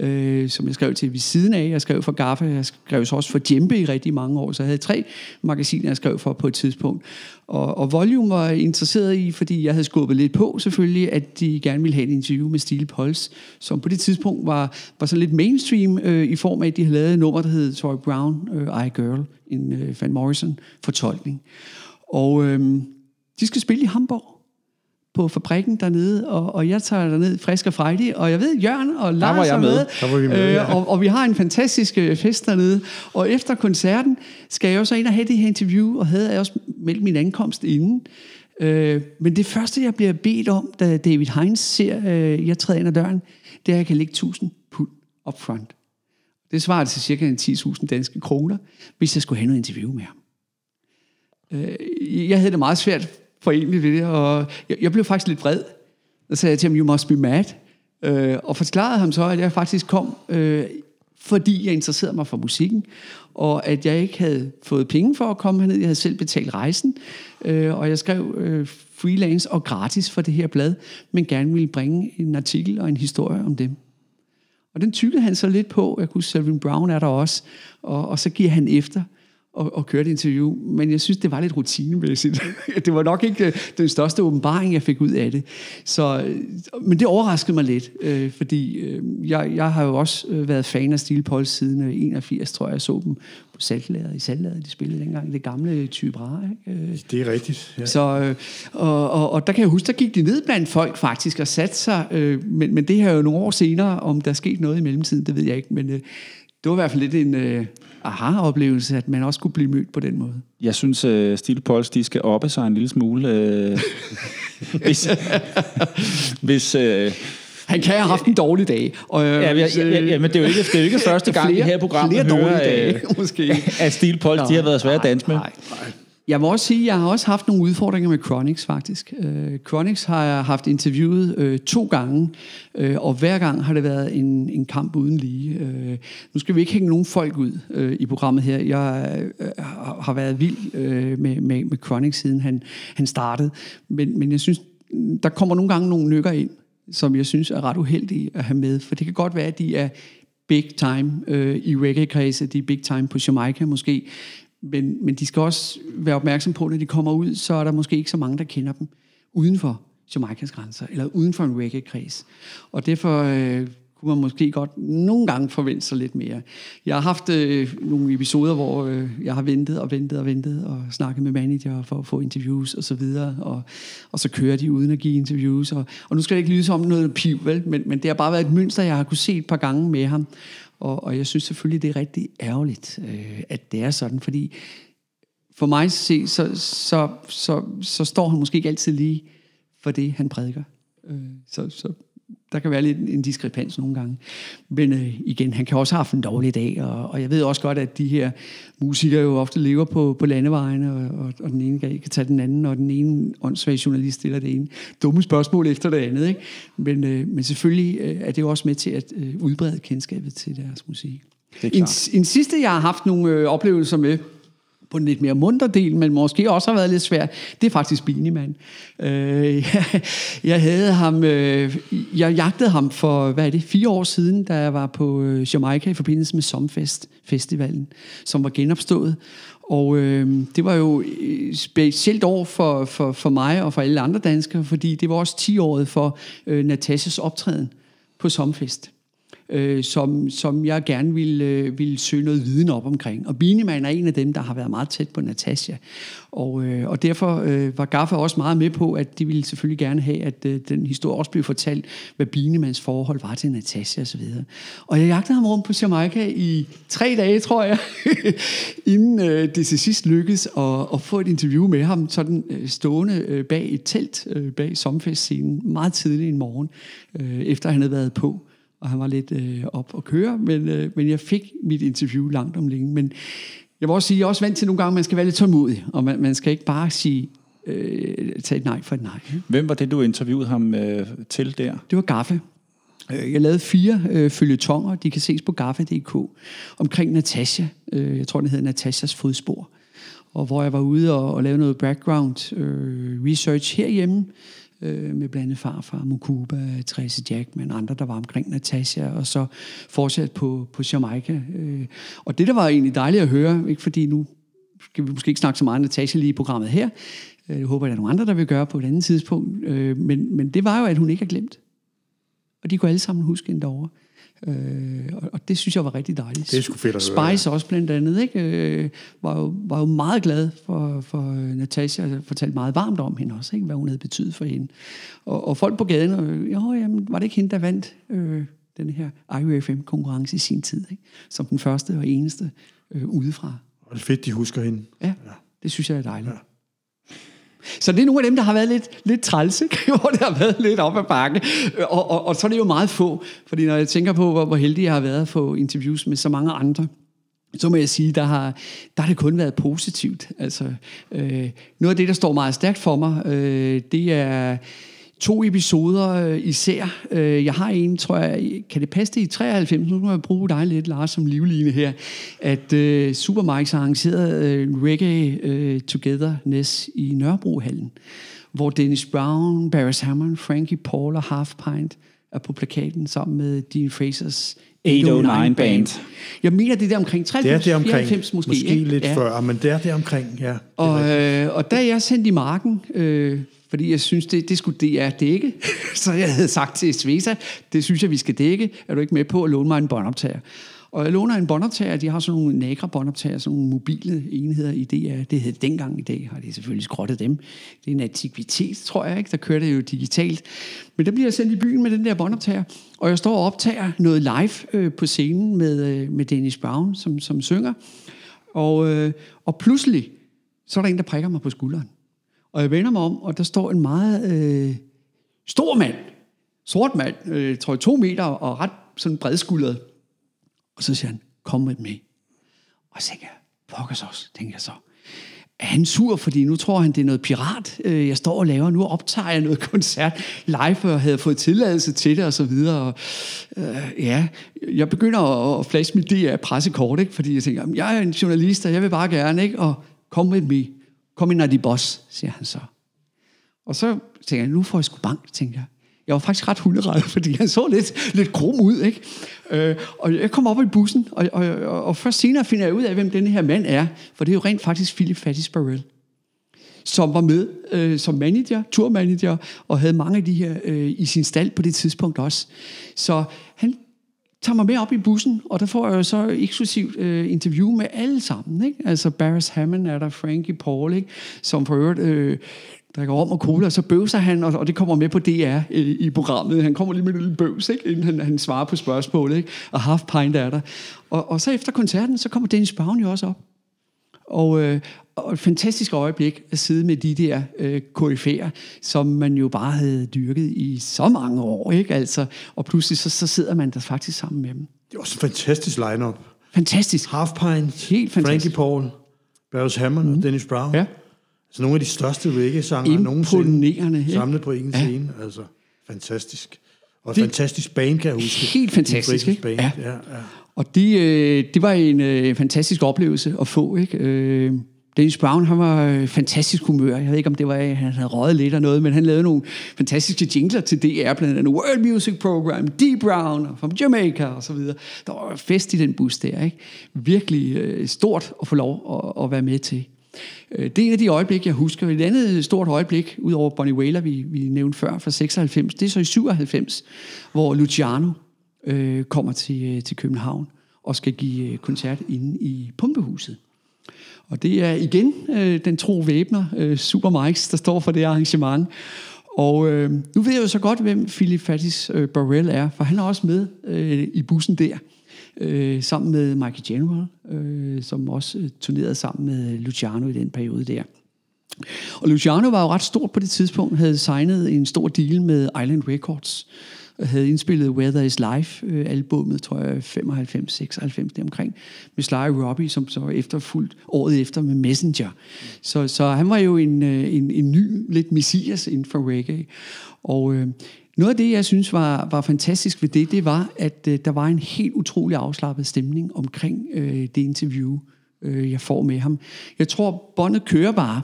øh, som jeg skrev til ved siden af. Jeg skrev for Gaffe, jeg skrev så også for Djembe i rigtig mange år, så jeg havde tre magasiner, jeg skrev for på et tidspunkt. Og, og Volume var jeg interesseret i, fordi jeg havde skubbet lidt på selvfølgelig, at de gerne ville have en interview med Stile Pols, som på det tidspunkt var, var så lidt mainstream øh, i form af, at de havde lavet et nummer, der hed Toy Brown, øh, I Girl, en øh, Van Morrison fortolkning. Og... Øh, de skal spille i Hamburg på fabrikken dernede, og, og jeg tager derned frisk og frejdig, og jeg ved, Jørgen og Lars var jeg er med. med, Der var vi med, ja. øh, og, og vi har en fantastisk øh, fest dernede, og efter koncerten skal jeg jo så ind og have det her interview, og havde jeg også meldt min ankomst inden. Øh, men det første, jeg bliver bedt om, da David Heinz ser, øh, jeg træder ind ad døren, det er, at jeg kan lægge 1000 pund up front. Det svarer til cirka en 10.000 danske kroner, hvis jeg skulle have noget interview med ham. Øh, jeg havde det meget svært for egentlig ved det, og jeg, jeg blev faktisk lidt vred. Så sagde jeg til ham, you must be mad. Øh, og forklarede ham så, at jeg faktisk kom, øh, fordi jeg interesserede mig for musikken, og at jeg ikke havde fået penge for at komme herned. Jeg havde selv betalt rejsen, øh, og jeg skrev øh, freelance og gratis for det her blad, men gerne ville bringe en artikel og en historie om dem. Og den tykkede han så lidt på. Jeg kunne Selvin Brown er der også. Og, og så giver han efter og, og kører et interview. Men jeg synes, det var lidt rutinemæssigt. det var nok ikke øh, den største åbenbaring, jeg fik ud af det. Så, øh, men det overraskede mig lidt, øh, fordi øh, jeg, jeg har jo også øh, været fan af Steel Pulse siden øh, 81, tror jeg. Jeg så dem på saltlader, i saltlader, de spillede dengang. Det gamle type rar, ikke? Øh, Det er rigtigt. Ja. så, øh, og, og, og der kan jeg huske, der gik de ned blandt folk faktisk og satte sig, øh, men, men det her er jo nogle år senere, om der er sket noget i mellemtiden, det ved jeg ikke, men øh, det var i hvert fald lidt en øh, aha-oplevelse, at man også kunne blive mødt på den måde. Jeg synes, uh, Steel Pulse, de skal oppe sig en lille smule. Uh, hvis, hvis, uh, Han kan have haft en dårlig dag. Og, ja, ja, ja, ja, men det er jo ikke, det er jo ikke første gang flere- i her program, flere at høre, dårlige dage, måske. at Steel Pulse, de har været svære at danse med. Nej, nej. Jeg må også sige, at jeg har også haft nogle udfordringer med Chronix faktisk. Øh, Chronix har jeg haft interviewet øh, to gange, øh, og hver gang har det været en, en kamp uden lige. Øh, nu skal vi ikke hænge nogen folk ud øh, i programmet her. Jeg øh, har været vild øh, med, med, med Chronix siden han, han startede, men, men jeg synes, der kommer nogle gange nogle nykker ind, som jeg synes er ret uheldige at have med, for det kan godt være, at de er big time øh, i reggae-kredse, de er big time på Jamaica måske, men, men de skal også være opmærksom på, når de kommer ud, så er der måske ikke så mange, der kender dem uden for Jamaikas grænser, eller uden for en reggae-kreds. Og derfor øh, kunne man måske godt nogle gange forvente sig lidt mere. Jeg har haft øh, nogle episoder, hvor øh, jeg har ventet og ventet og ventet, og snakket med manager for at få interviews og så videre, og, og så kører de uden at give interviews. Og, og nu skal det ikke lyde som noget piv, vel? Men, men det har bare været et mønster, jeg har kunne se et par gange med ham. Og, og jeg synes selvfølgelig, det er rigtig ærgerligt, øh, at det er sådan, fordi for mig at se, så, så, så, så står han måske ikke altid lige for det, han prædiker. Øh, så, så der kan være lidt en diskrepans nogle gange. Men øh, igen, han kan også have haft en dårlig dag, og, og jeg ved også godt, at de her musikere jo ofte lever på, på landevejene, og, og, og den ene kan tage den anden, og den ene åndssvage journalist stiller det ene dumme spørgsmål efter det andet. Ikke? Men, øh, men selvfølgelig øh, er det jo også med til at øh, udbrede kendskabet til deres musik. En, en sidste, jeg har haft nogle øh, oplevelser med, på den lidt mere munter del, men måske også har været lidt svært, det er faktisk Beanie Øh, jeg, jeg havde ham, øh, jeg jagtede ham for, hvad er det, fire år siden, da jeg var på øh, Jamaica i forbindelse med Somfest Festivalen, som var genopstået. Og øh, det var jo øh, specielt år for, for, for mig og for alle andre danskere, fordi det var også 10-året for øh, Natasjas optræden på Somfest øh, som, som jeg gerne ville, øh, ville søge noget viden op omkring. Og Binemann er en af dem, der har været meget tæt på Natasha. Og, øh, og derfor øh, var Gaffa også meget med på, at de ville selvfølgelig gerne have, at øh, den historie også blev fortalt, hvad Binemanns forhold var til Natasha osv. Og jeg jagtede ham rundt på Jamaica i tre dage, tror jeg, inden øh, det til sidst lykkedes at, at få et interview med ham, sådan øh, stående øh, bag et telt, øh, bag sommerfestscenen, meget tidligt en morgen, øh, efter han havde været på og han var lidt øh, op og køre, men, øh, men jeg fik mit interview langt om længe. Men jeg vil også sige, jeg er også vant til nogle gange, at man skal være lidt tålmodig, og man, man skal ikke bare sige, øh, tage et nej for et nej. Hvem var det, du interviewede ham øh, til der? Det var Gaffe. Øh, Jeg lavede fire øh, følgetonger, de kan ses på gaffe.dk, omkring Natasha. Øh, jeg tror, den hedder Natashas fodspor. Og hvor jeg var ude og, og lave noget background øh, research herhjemme, øh, med blandt andet farfar, Mukuba, Tracy Jackman, andre, der var omkring Natasha, og så fortsat på, på Jamaica. Øh, og det, der var egentlig dejligt at høre, ikke fordi nu skal vi måske ikke snakke så meget om Natasha lige i programmet her, øh, jeg håber, der er nogle andre, der vil gøre på et andet tidspunkt, øh, men, men det var jo, at hun ikke er glemt. Og de kunne alle sammen huske hende derovre. Øh, og, og det synes jeg var rigtig dejligt. Det er sgu fedt at høre, Spice også blandt andet, ikke? Øh, var, jo, var jo meget glad for, for Natasha, og fortalte meget varmt om hende også, ikke? hvad hun havde betydet for hende. Og, og folk på gaden, øh, jo, jamen, var det ikke hende, der vandt øh, den her IUFM-konkurrence i sin tid, ikke? som den første og eneste øh, udefra. Og det er fedt, de husker hende. Ja, ja, det synes jeg er dejligt. Ja. Så det er nogle af dem, der har været lidt, lidt træls, ikke? hvor det har været lidt op ad bakke. Øh, og, og, og så er det jo meget få, fordi når jeg tænker på, hvor, hvor heldig jeg har været at få interviews med så mange andre, så må jeg sige, der har, der har det kun været positivt. Altså, øh, noget af det, der står meget stærkt for mig, øh, det er to episoder øh, især. Øh, jeg har en, tror jeg, kan det passe det i 93? Nu må jeg bruge dig lidt, Lars, som livline her. At øh, Supermikes har arrangeret øh, Reggae øh, Togetherness i Nørrebrohallen, hvor Dennis Brown, Barris Hammond, Frankie Paul og Half Pint er på plakaten sammen med Dean Frasers 809 Band. Jeg mener, det er der omkring 93, Det er det omkring. 94 måske. måske ikke? lidt Ja. før, men det er det omkring, ja. Det Og, øh, og da jeg sendte i marken, øh, fordi jeg synes, det, det skulle DR dække, så jeg havde sagt til Svesa, det synes jeg, vi skal dække. Er du ikke med på at låne mig en båndoptager? Og jeg låner en båndoptager, de har sådan nogle Nagra båndoptager, sådan nogle mobile enheder i DR. Det hed dengang i dag, har de selvfølgelig skrottet dem. Det er en antikvitet, tror jeg, ikke? der kører det jo digitalt. Men der bliver jeg sendt i byen med den der båndoptager, og jeg står og optager noget live øh, på scenen med, øh, med Dennis Brown, som, som synger. Og, øh, og pludselig, så er der en, der prikker mig på skulderen. Og jeg vender mig om, og der står en meget øh, stor mand, sort mand, øh, tror jeg to meter, og ret sådan bredskuldret. Og så siger han, kom med mig. Og så tænker jeg, pokkers os, tænker jeg så. Er han sur, fordi nu tror han, det er noget pirat, øh, jeg står og laver. Nu optager jeg noget koncert live, og havde fået tilladelse til det, og så videre. Og, øh, ja, jeg begynder at, at flashe mit DR-pressekort, ikke? fordi jeg tænker, "Jamen, jeg er en journalist, og jeg vil bare gerne, ikke? og kom med mig. Kom ind, når de boss, siger han så. Og så tænker jeg, nu får jeg sgu bank, tænker jeg. Jeg var faktisk ret hunderet, fordi han så lidt, lidt krum ud, ikke? Øh, og jeg kom op i bussen, og, og, og, og først senere finder jeg ud af, hvem denne her mand er, for det er jo rent faktisk Philip Fattis Barrel, som var med øh, som manager, turmanager, og havde mange af de her øh, i sin stald på det tidspunkt også. Så tager mig med op i bussen, og der får jeg jo så eksklusivt øh, interview med alle sammen. Ikke? Altså Barris Hammond er der, Frankie Paul, ikke? som for øvrigt øh, drikker om og cola, og så bøvser han, og, og det kommer med på DR øh, i programmet. Han kommer lige med en lille bøvs, ikke? inden han, han svarer på spørgsmål, ikke? og half pint er der. Og, og så efter koncerten, så kommer Dennis Brown jo også op. Og, øh, og et fantastisk øjeblik at sidde med de der øh, koryfærer, som man jo bare havde dyrket i så mange år, ikke? Altså, og pludselig så, så sidder man der faktisk sammen med dem. Det er også en fantastisk lineup. Fantastisk. Half Pint, Helt fantastisk. Frankie Paul, Barris Hammond og Dennis Brown. Ja. Altså nogle af de største reggae-sanger nogensinde ikke? samlet på en Ja. scene. Altså, fantastisk. Og et Det- fantastisk band, kan jeg huske. Helt fantastisk, ikke? Band. Ja. Ja. Ja, og det, øh, det var en øh, fantastisk oplevelse at få. Ikke? Øh, Dennis Brown, han var øh, fantastisk humør. Jeg ved ikke, om det var, at han havde røget lidt eller noget, men han lavede nogle fantastiske jingler til DR, blandt andet World Music Program, D. Brown fra Jamaica og så videre. Der var fest i den bus der. Ikke? Virkelig øh, stort at få lov at, at være med til. Øh, det er en af de øjeblik, jeg husker. Et andet øh, stort øjeblik, udover Bonnie Whaler, vi, vi nævnte før, fra 96, det er så i 97, hvor Luciano øh, kommer til, øh, til København og skal give øh, koncert inde i Pumpehuset. Og det er igen øh, den tro væbner, øh, Super Mikes, der står for det arrangement. Og øh, nu ved jeg jo så godt, hvem Philip Fattis øh, Burrell er, for han er også med øh, i bussen der, øh, sammen med Mike General, øh, som også øh, turnerede sammen med Luciano i den periode der. Og Luciano var jo ret stort på det tidspunkt, havde signet en stor deal med Island Records, havde indspillet Weather Is Life, øh, tror jeg, 95, 96, deromkring, med Sly Robbie, som så efterfulgt året efter med Messenger. Så, så han var jo en, øh, en, en ny, lidt messias inden for reggae. Og øh, noget af det, jeg synes var, var fantastisk ved det, det var, at øh, der var en helt utrolig afslappet stemning omkring øh, det interview, øh, jeg får med ham. Jeg tror, båndet kører bare,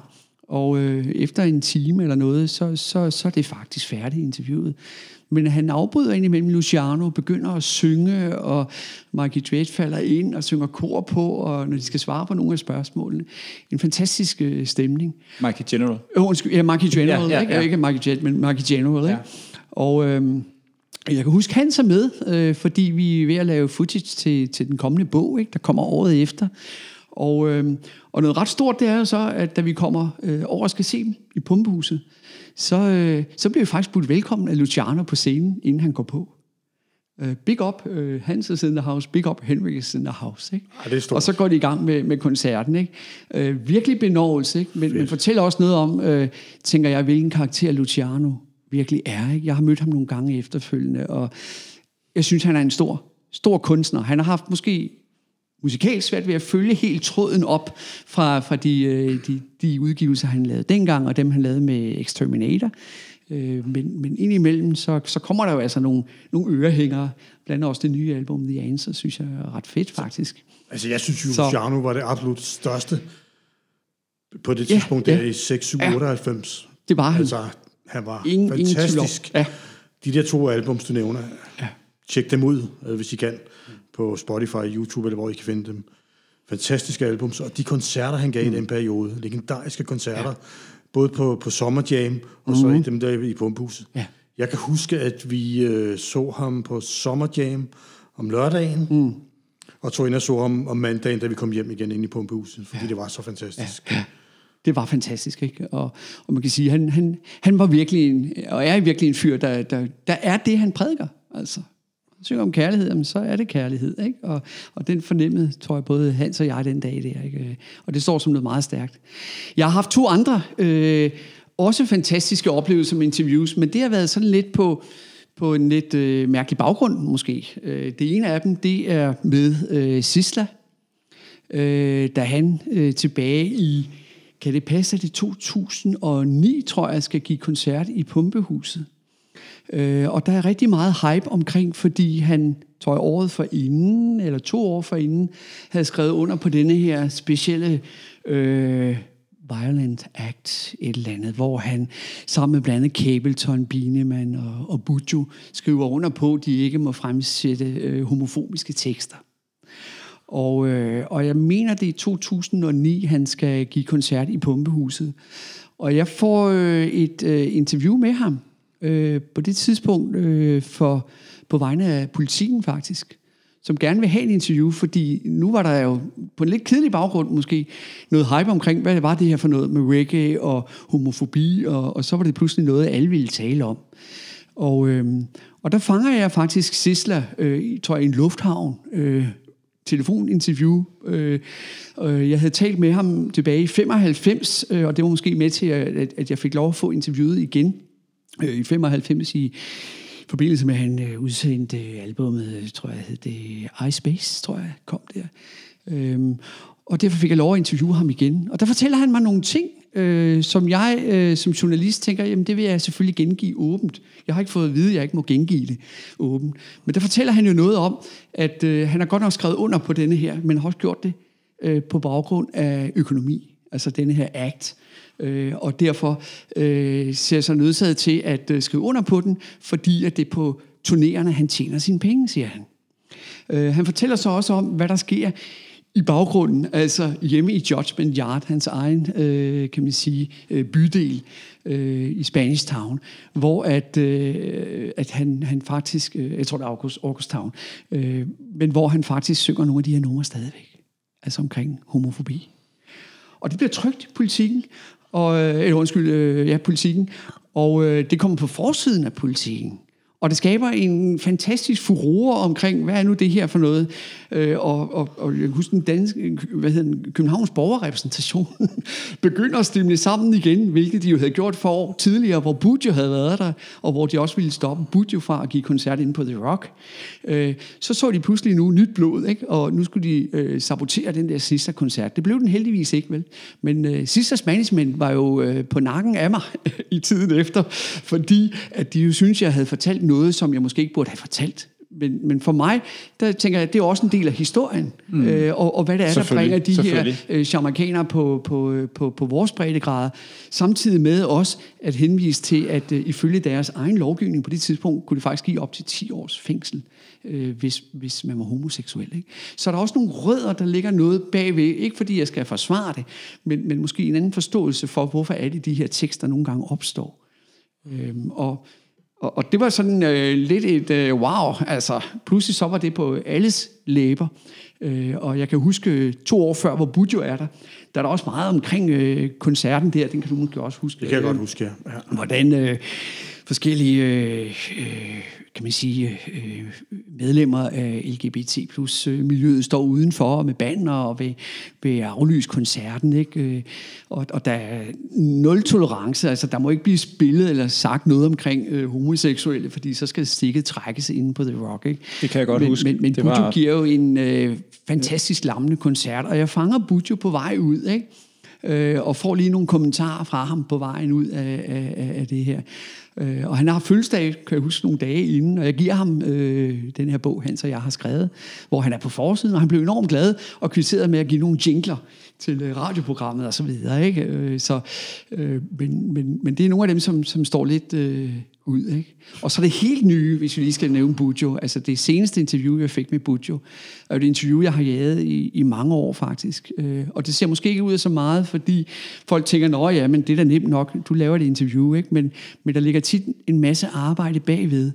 og øh, efter en time eller noget, så, så, så er det faktisk færdigt interviewet. Men han afbryder indimellem Luciano, begynder at synge, og Mikey Dredd falder ind og synger kor på, og når de skal svare på nogle af spørgsmålene. En fantastisk øh, stemning. Mikey General. Øh, undskyld, ja, Mikey General, Ja, ja, ikke? ja. ikke Mikey Jet, men Mikey General, ikke? Ja. Og, øhm, Jeg kan huske, Hans er med, øh, fordi vi er ved at lave footage til, til den kommende bog, ikke, der kommer året efter. Og, øh, og noget ret stort, det er jo så, at da vi kommer øh, over og skal se dem i Pumpehuset, så, øh, så bliver vi faktisk budt velkommen af Luciano på scenen, inden han går på. Øh, big up, øh, Hans in the house, big up, Henrik is in the house. Ikke? Ja, det er stort. og så går de i gang med, med koncerten. Ikke? Øh, virkelig benovelse, ikke? Men, men fortæller også noget om, øh, tænker jeg, hvilken karakter Luciano virkelig er. Ikke? Jeg har mødt ham nogle gange efterfølgende, og jeg synes, han er en stor, stor kunstner. Han har haft måske musikalsk svært ved at følge helt tråden op fra, fra de, øh, de, de udgivelser, han lavede dengang, og dem, han lavede med Exterminator. Øh, men, men indimellem, så, så kommer der jo altså nogle, nogle ørehængere. Blandt andet også det nye album, The Answer, synes jeg er ret fedt, faktisk. Altså, jeg synes jo, Så- Luciano var det absolut største på det Ja, tidspunkt, der ja. i 6, 7, Ja. 98. Det var han. Altså, han var Ingen- ingen fantastisk. Ja. De der to albums, du nævner, Ja. tjek dem ud, øh, hvis I kan, på Spotify, YouTube, eller hvor I kan finde dem. Fantastiske albums, og de koncerter, han gav mm. i den periode, legendariske koncerter, ja. både på, på Summer Jam, og mm. så i dem der i Pumphuset. Ja. Jeg kan huske, at vi øh, så ham på Summer Jam om lørdagen, mm. og tog ind og så ham om mandagen, da vi kom hjem igen ind i Pumpehuset, fordi ja. det var så fantastisk. Ja. Det var fantastisk, ikke? Og, og man kan sige, han, han, han var virkelig en, og er virkelig en fyr, der, der, der er det, han prædiker. Altså, synger om kærlighed, jamen, så er det kærlighed, ikke? Og, og den fornemmede, tror jeg, både Hans og jeg den dag der, ikke? Og det står som noget meget stærkt. Jeg har haft to andre, øh, også fantastiske oplevelser med interviews, men det har været sådan lidt på, på en lidt øh, mærkelig baggrund, måske. Øh, det ene af dem, det er med øh, Sisla, øh, da han øh, tilbage i, kan det passe, at det 2009, tror jeg, skal give koncert i Pumpehuset. Øh, og der er rigtig meget hype omkring, fordi han, tror jeg, året for inden, eller to år for inden, havde skrevet under på denne her specielle øh, Violent Act, et eller andet, hvor han sammen med blandt andet Cableton, Bineman og, og Bujo skriver under på, at de ikke må fremsætte øh, homofobiske tekster. Og, øh, og jeg mener, det er i 2009, han skal give koncert i Pumpehuset. Og jeg får øh, et øh, interview med ham øh, på det tidspunkt øh, for, på vegne af politikken faktisk, som gerne vil have et interview, fordi nu var der jo på en lidt kedelig baggrund måske noget hype omkring, hvad var det her for noget med reggae og homofobi, og, og så var det pludselig noget, alle ville tale om. Og, øh, og der fanger jeg faktisk Sisla, øh, tror jeg, i en lufthavn, øh, telefoninterview. Øh, øh, jeg havde talt med ham tilbage i 95, øh, og det var måske med til, at, at jeg fik lov at få interviewet igen øh, i 95 i forbindelse med, at han øh, udsendte øh, albumet, øh, tror jeg, hed det iSpace, tror jeg, kom der. Øhm, og derfor fik jeg lov at interviewe ham igen. Og der fortæller han mig nogle ting, øh, som jeg øh, som journalist tænker, jamen det vil jeg selvfølgelig gengive åbent. Jeg har ikke fået at vide, at jeg ikke må gengive det åbent. Men der fortæller han jo noget om, at øh, han har godt nok skrevet under på denne her, men har også gjort det øh, på baggrund af økonomi. Altså denne her act. Øh, og derfor øh, ser sig nødsaget til at øh, skrive under på den, fordi at det er på turnerende, han tjener sine penge, siger han. Øh, han fortæller så også om, hvad der sker i baggrunden, altså hjemme i Judgment Yard, hans egen, øh, kan man sige, øh, bydel øh, i Spanish Town, hvor at, øh, at han, han faktisk, øh, jeg tror det er August, August Town, øh, men hvor han faktisk synger nogle af de her numre stadigvæk, altså omkring homofobi. Og det bliver trygt i politikken, og, øh, eller undskyld, øh, ja, politikken, og øh, det kommer på forsiden af politikken. Og det skaber en fantastisk furore omkring, hvad er nu det her for noget? Øh, og, og, og jeg kan huske, den danske, hvad hedder den, Københavns borgerrepræsentation begynder at stemme sammen igen, hvilket de jo havde gjort for år tidligere, hvor Budjo havde været der, og hvor de også ville stoppe Budjo fra at give koncert inde på The Rock. Øh, så så de pludselig nu nyt blod, ikke? og nu skulle de øh, sabotere den der sidste koncert. Det blev den heldigvis ikke, vel? Men øh, Sisters management var jo øh, på nakken af mig i tiden efter, fordi at de jo synes, jeg havde fortalt noget, som jeg måske ikke burde have fortalt. Men, men for mig, der tænker jeg, at det er også en del af historien. Mm. Øh, og, og hvad det er, der bringer de her øh, jamaikanere på, på, på, på vores breddegrad. Samtidig med også at henvise til, at øh, ifølge deres egen lovgivning på det tidspunkt, kunne det faktisk give op til 10 års fængsel, øh, hvis, hvis man var homoseksuel. Ikke? Så der er også nogle rødder, der ligger noget bagved. Ikke fordi jeg skal forsvare det, men, men måske en anden forståelse for, hvorfor alle de her tekster nogle gange opstår. Øhm, og og, og det var sådan øh, lidt et øh, wow. Altså, pludselig så var det på alles læber. Øh, og jeg kan huske to år før, hvor Bujo er der, der er der også meget omkring øh, koncerten der. Den kan du måske også huske. Det kan jeg godt huske, ja. ja. Hvordan øh, forskellige øh, øh, kan man sige, øh, medlemmer af LGBT plus øh, miljøet står udenfor med banner og vil, vil aflyse koncerten. Ikke? Øh, og, og der er nul tolerance, altså der må ikke blive spillet eller sagt noget omkring øh, homoseksuelle, fordi så skal stikket trækkes ind på The Rock. Ikke? Det kan jeg godt men, huske. Men, men det Bujo var... giver jo en øh, fantastisk lammende koncert, og jeg fanger Bujo på vej ud, ikke? øh, og får lige nogle kommentarer fra ham på vejen ud af, af, af det her. Øh, og han har fødselsdag, kan jeg huske, nogle dage inden, og jeg giver ham øh, den her bog, Hans og jeg har skrevet, hvor han er på forsiden, og han blev enormt glad og kvitteret med at give nogle jingler til øh, radioprogrammet og så videre. Ikke? Øh, så, øh, men, men, men det er nogle af dem, som, som står lidt øh, ud. Ikke? Og så det helt nye, hvis vi lige skal nævne Bujo. Altså det seneste interview, jeg fik med Bujo, er et interview, jeg har jaget i, i mange år faktisk. Øh, og det ser måske ikke ud af så meget, fordi folk tænker, nå ja, men det er da nemt nok, du laver et interview. Ikke? Men, men der ligger tit en masse arbejde bagved.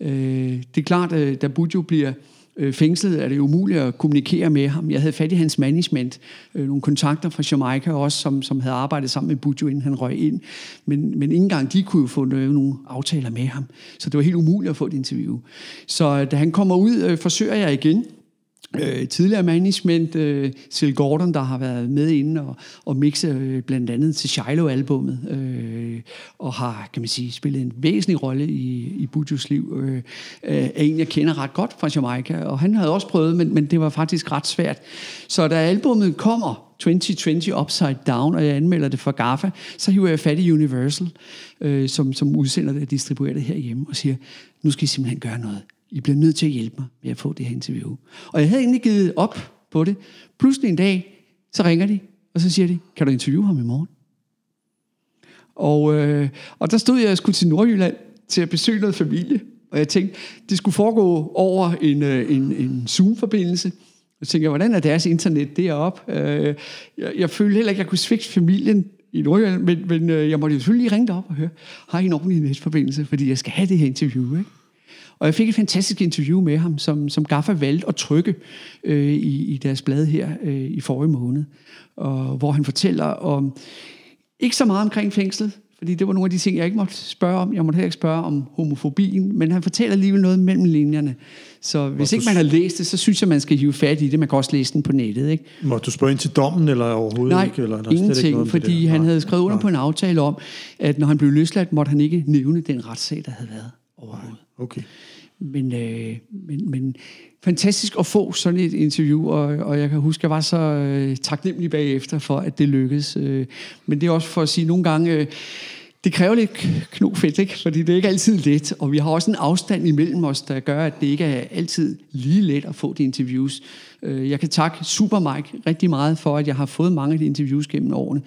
Øh, det er klart, at da Bujo bliver øh, fængslet, er det umuligt at kommunikere med ham. Jeg havde fat i hans management, øh, nogle kontakter fra Jamaica også, som, som havde arbejdet sammen med Bujo, inden han røg ind. Men, men ikke engang de kunne jo få noget, nogle aftaler med ham. Så det var helt umuligt at få et interview. Så øh, da han kommer ud, øh, forsøger jeg igen øh, tidligere management, øh, Sil Gordon, der har været med inde og, og mixe øh, blandt andet til Shiloh-albummet, øh, og har, kan man sige, spillet en væsentlig rolle i, i Bujos liv, øh, øh er en, jeg kender ret godt fra Jamaica, og han havde også prøvet, men, men det var faktisk ret svært. Så da albummet kommer, 2020 Upside Down, og jeg anmelder det for GAFA, så hiver jeg fat i Universal, øh, som, som udsender det og distribuerer det herhjemme, og siger, nu skal I simpelthen gøre noget. I bliver nødt til at hjælpe mig med at få det her interview. Og jeg havde egentlig givet op på det. Pludselig en dag, så ringer de, og så siger de, kan du interviewe ham i morgen? Og, øh, og der stod jeg og skulle til Nordjylland til at besøge noget familie. Og jeg tænkte, det skulle foregå over en, øh, en, en Zoom-forbindelse. Jeg tænkte, hvordan er deres internet deroppe? Øh, jeg, jeg følte heller ikke, at jeg kunne svigte familien i Nordjylland, men, men øh, jeg måtte jo selvfølgelig lige ringe op og høre, har I en ordentlig netforbindelse? Fordi jeg skal have det her interview, ikke? Og jeg fik et fantastisk interview med ham, som, som Gaffa valgte at trykke øh, i, i deres blad her øh, i forrige måned. Og, hvor han fortæller om, ikke så meget omkring fængslet, fordi det var nogle af de ting, jeg ikke måtte spørge om. Jeg måtte heller ikke spørge om homofobien, men han fortæller alligevel noget mellem linjerne. Så hvis ikke man har læst det, så synes jeg, man skal hive fat i det. Man kan også læse den på nettet. Ikke? Må du spørge ind til dommen, eller overhovedet Nej, ikke? Eller er der ingenting, slet ikke noget det fordi der? han havde skrevet under Nej. på en aftale om, at når han blev løsladt, måtte han ikke nævne den retssag, der havde været overhovedet. Okay. Men, øh, men, men fantastisk at få sådan et interview, og, og jeg kan huske, at jeg var så øh, taknemmelig bagefter for, at det lykkedes. Øh, men det er også for at sige, at nogle gange, øh, det kræver lidt knofedt, ikke? fordi det er ikke altid let, og vi har også en afstand imellem os, der gør, at det ikke er altid lige let at få de interviews. Øh, jeg kan takke Super Mike rigtig meget for, at jeg har fået mange af de interviews gennem årene,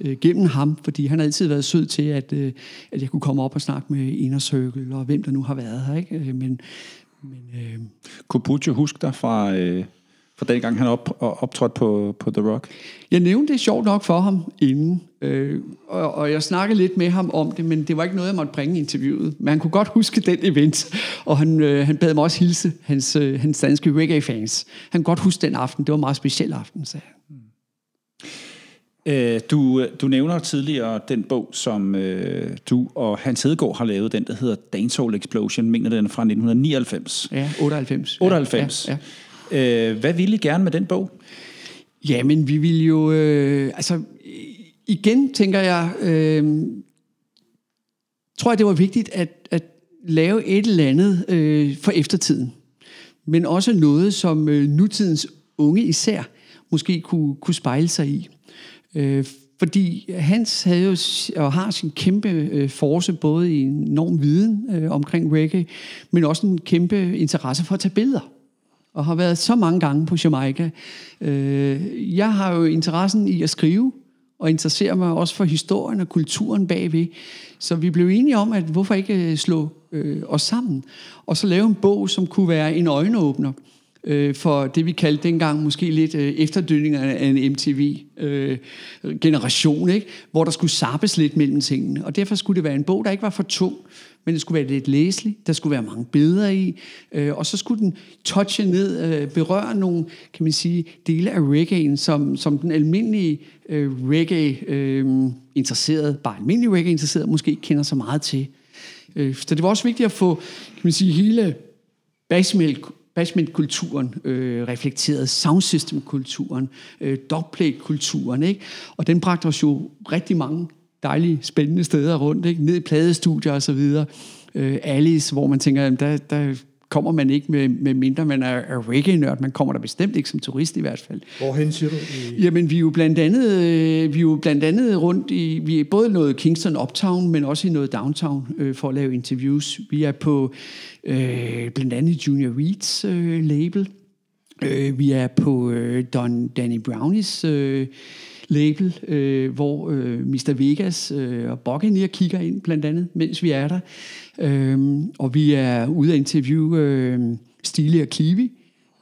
øh, gennem ham, fordi han har altid været sød til, at, øh, at jeg kunne komme op og snakke med Inner Circle, og hvem der nu har været her. Ikke? Øh, men, men øh, Kunne Puccio huske dig fra, øh, fra den gang, han op, optrådte på, på The Rock? jeg nævnte det sjovt nok for ham inden, øh, og, og jeg snakkede lidt med ham om det, men det var ikke noget, jeg måtte bringe i interviewet. Men han kunne godt huske den event, og han, øh, han bad mig også hilse hans, øh, hans danske reggae-fans. Han kunne godt huske den aften, det var en meget speciel aften, sagde han. Øh, du, du nævner tidligere den bog, som øh, du og Hans Hedegaard har lavet, den der hedder Dancehall Explosion, mener den er fra 1999. Ja, 98. 98. Ja, ja. Øh, hvad ville I gerne med den bog? Jamen, vi vil jo... Øh, altså, igen tænker jeg... Øh, tror jeg, det var vigtigt at, at lave et eller andet øh, for eftertiden. Men også noget, som øh, nutidens unge især måske kunne, kunne spejle sig i. Øh, fordi Hans havde jo og har sin kæmpe øh, force, både i enorm viden øh, omkring reggae, men også en kæmpe interesse for at tage billeder og har været så mange gange på Jamaica. Øh, jeg har jo interessen i at skrive, og interesserer mig også for historien og kulturen bagved. Så vi blev enige om, at hvorfor ikke øh, slå øh, os sammen, og så lave en bog, som kunne være en øjenåbner øh, for det, vi kaldte dengang måske lidt øh, af en MTV-generation, øh, ikke? hvor der skulle sappes lidt mellem tingene. Og derfor skulle det være en bog, der ikke var for tung, men det skulle være lidt læseligt, der skulle være mange billeder i, øh, og så skulle den touche ned, øh, berøre nogle, kan man sige, dele af reggae'en, som, som den almindelige øh, reggae-interesseret, øh, bare almindelig reggae-interesseret, måske ikke kender så meget til. Øh, så det var også vigtigt at få, kan man sige, hele basement Bashment-kulturen øh, reflekteret, soundsystem-kulturen, øh, dogplate-kulturen, ikke? Og den bragte os jo rigtig mange dejlige, spændende steder rundt, ikke? Ned i pladestudier og så videre. Øh, Alice, hvor man tænker, jamen, der, der kommer man ikke med, med mindre man er, er reggae-nørd. Man kommer der bestemt ikke som turist i hvert fald. Hvorhen siger du? I... Jamen, vi er jo blandt andet, øh, vi er jo blandt andet rundt i, vi er både noget Kingston Uptown, men også i noget Downtown øh, for at lave interviews. Vi er på øh, blandt andet Junior Reeds øh, label. Øh, vi er på øh, Don Danny Brownies øh, label, øh, hvor øh, Mr. Vegas øh, og Buccaneer kigger ind blandt andet, mens vi er der. Øh, og vi er ude at interviewe øh, Stile og Cleavy,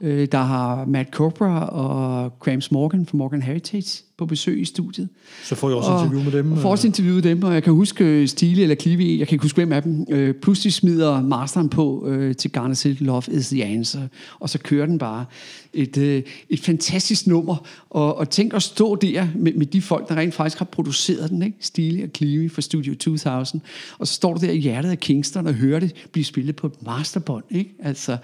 øh, der har Matt Cobra og Grams Morgan fra Morgan Heritage på besøg i studiet. Så får jeg også interview med dem? Og får også interview med dem, og jeg kan huske øh, Stile eller Clive, jeg kan ikke huske hvem af dem, øh, pludselig smider masteren på øh, til Garner Love is the Answer, og så kører den bare et, øh, et fantastisk nummer, og, og tænk at stå der med, med de folk, der rent faktisk har produceret den, ikke? Stile og Clive fra Studio 2000, og så står du der i hjertet af Kingston og hører det blive spillet på et masterbånd, ikke? Altså,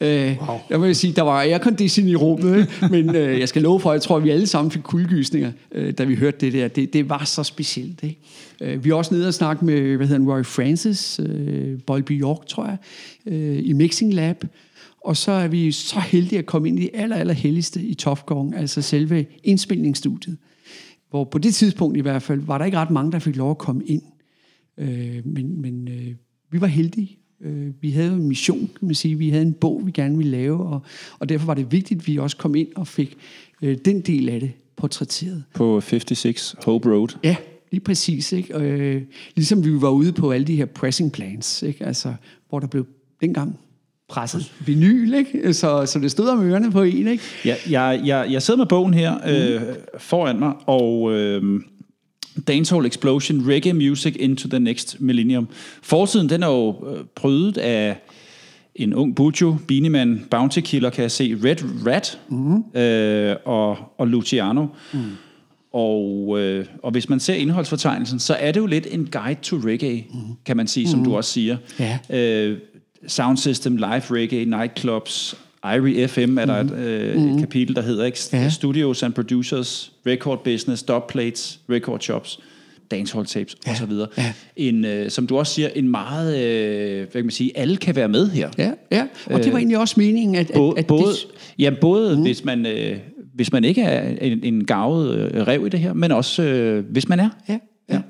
øh, wow. jeg vil sige, der var aircondition i rummet, ikke? men øh, jeg skal love for, jeg tror, at vi alle sammen fik kuldegysninger, øh, da vi hørte det der. Det, det var så specielt, ikke? Øh, vi er også nede og snakke med, hvad hedder han, Roy Francis, øh, Bolby York, tror jeg, øh, i Mixing Lab, og så er vi så heldige at komme ind i det aller, aller helligste i Tough Gong, altså selve indspilningsstudiet. Hvor på det tidspunkt i hvert fald, var der ikke ret mange, der fik lov at komme ind. Øh, men men øh, vi var heldige. Øh, vi havde en mission, kan man sige. Vi havde en bog, vi gerne ville lave, og, og derfor var det vigtigt, at vi også kom ind og fik øh, den del af det portrætteret. På 56 Hope Road? Ja, lige præcis. Ikke? Og, øh, ligesom vi var ude på alle de her pressing plans, ikke? Altså, hvor der blev dengang presset vinyl, ikke? Så, så det stod om ørerne på en, ikke? Ja, jeg, jeg, jeg sidder med bogen her øh, foran mig, og øh, Dancehall Explosion, Reggae Music into the Next Millennium. Forsiden, den er jo øh, prydet af en ung Bujo, Beanie Bounty Killer, kan jeg se, Red Rat mm. øh, og, og Luciano. Mm. Og, øh, og hvis man ser indholdsfortegnelsen, så er det jo lidt en guide to reggae, mm. kan man sige, som mm. du også siger. Ja. Øh, sound system, live reggae, nightclubs, Irie FM er der et, øh, mm. et kapitel, der hedder ikke? Ja. Studios and Producers, Record Business, Dubplates, Record Shops, dancehall tapes Ja. osv. Ja. En, øh, som du også siger, en meget, øh, hvad kan man sige, alle kan være med her. Ja, ja. Og det var egentlig også meningen, at, Både, at, at både, det, ja, både mm. hvis, man, øh, hvis man ikke er en, en gavet øh, rev i det her, men også øh, hvis man er. Ja, ja.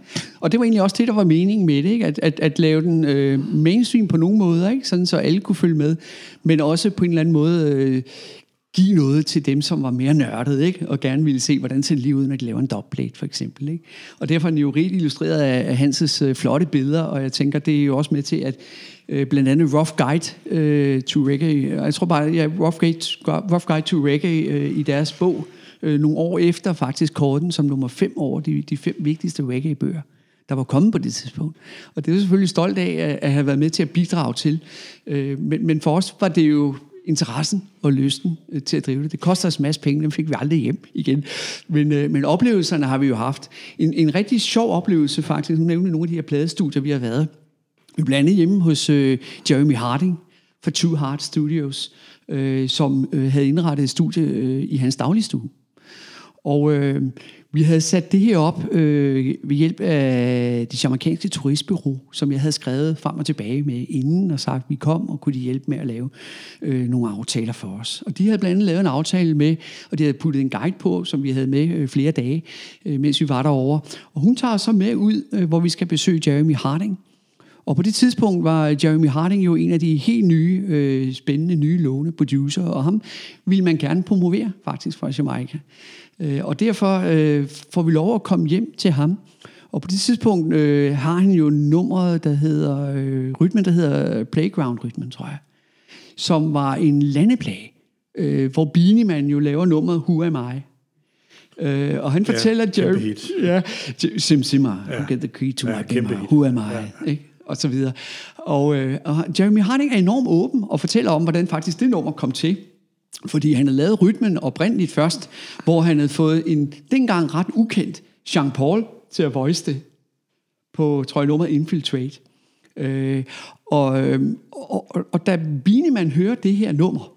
Og det var egentlig også det, der var meningen med det, ikke? At, at, at lave den øh, mainstream på nogle måder, ikke? Sådan, så alle kunne følge med, men også på en eller anden måde øh, give noget til dem, som var mere nørdet, ikke? og gerne ville se, hvordan ser det lige ud, når de laver en dubplate, for eksempel. Ikke? Og derfor er den jo rigt illustreret af, af Hanses øh, flotte billeder, og jeg tænker, det er jo også med til, at øh, blandt andet Rough Guide øh, to Reggae, jeg tror bare, ja, Rough Guide, Rough Guide to Reggae øh, i deres bog, øh, nogle år efter faktisk korten som nummer fem over de, de fem vigtigste reggae-bøger der var kommet på det tidspunkt. Og det er jeg selvfølgelig stolt af at, at have været med til at bidrage til. Øh, men, men for os var det jo interessen og lysten øh, til at drive det. Det koster os en masse penge, dem fik vi aldrig hjem igen. Men, øh, men oplevelserne har vi jo haft. En, en rigtig sjov oplevelse faktisk, nu nævner nogle af de her pladestudier, vi har været. Vi blandt andet hjemme hos øh, Jeremy Harding fra Two Heart Studios, øh, som øh, havde indrettet et studie øh, i hans dagligstue. Og øh, vi havde sat det her op øh, ved hjælp af det amerikanske turistbureau, som jeg havde skrevet frem og tilbage med inden og sagt, at vi kom og kunne de hjælpe med at lave øh, nogle aftaler for os. Og de havde blandt andet lavet en aftale med, og de havde puttet en guide på, som vi havde med øh, flere dage, øh, mens vi var derovre. Og hun tager os så med ud, øh, hvor vi skal besøge Jeremy Harding, og på det tidspunkt var Jeremy Harding jo en af de helt nye, øh, spændende, nye lovende producer, og ham ville man gerne promovere faktisk fra Jamaica. Øh, og derfor øh, får vi lov at komme hjem til ham. Og på det tidspunkt øh, har han jo nummeret, der hedder, øh, rytmen, der hedder Playground-rytmen, tror jeg, som var en landeplage, øh, hvor Beanie Man jo laver nummeret Who Am I? Øh, og han Ja, fortæller kæmpe Jeremy... hit. Ja, Sim Simmer, Ja. ja. get the key to Ja, my who am I? Ikke? og så videre. Og, øh, og Jeremy Harding er enormt åben og fortæller om, hvordan faktisk det nummer kom til. Fordi han havde lavet rytmen oprindeligt først, hvor han havde fået en dengang ret ukendt Jean Paul til at voice det på, tror jeg, nummeret Infiltrate. Øh, og, øh, og, og, og da Bineman hører det her nummer,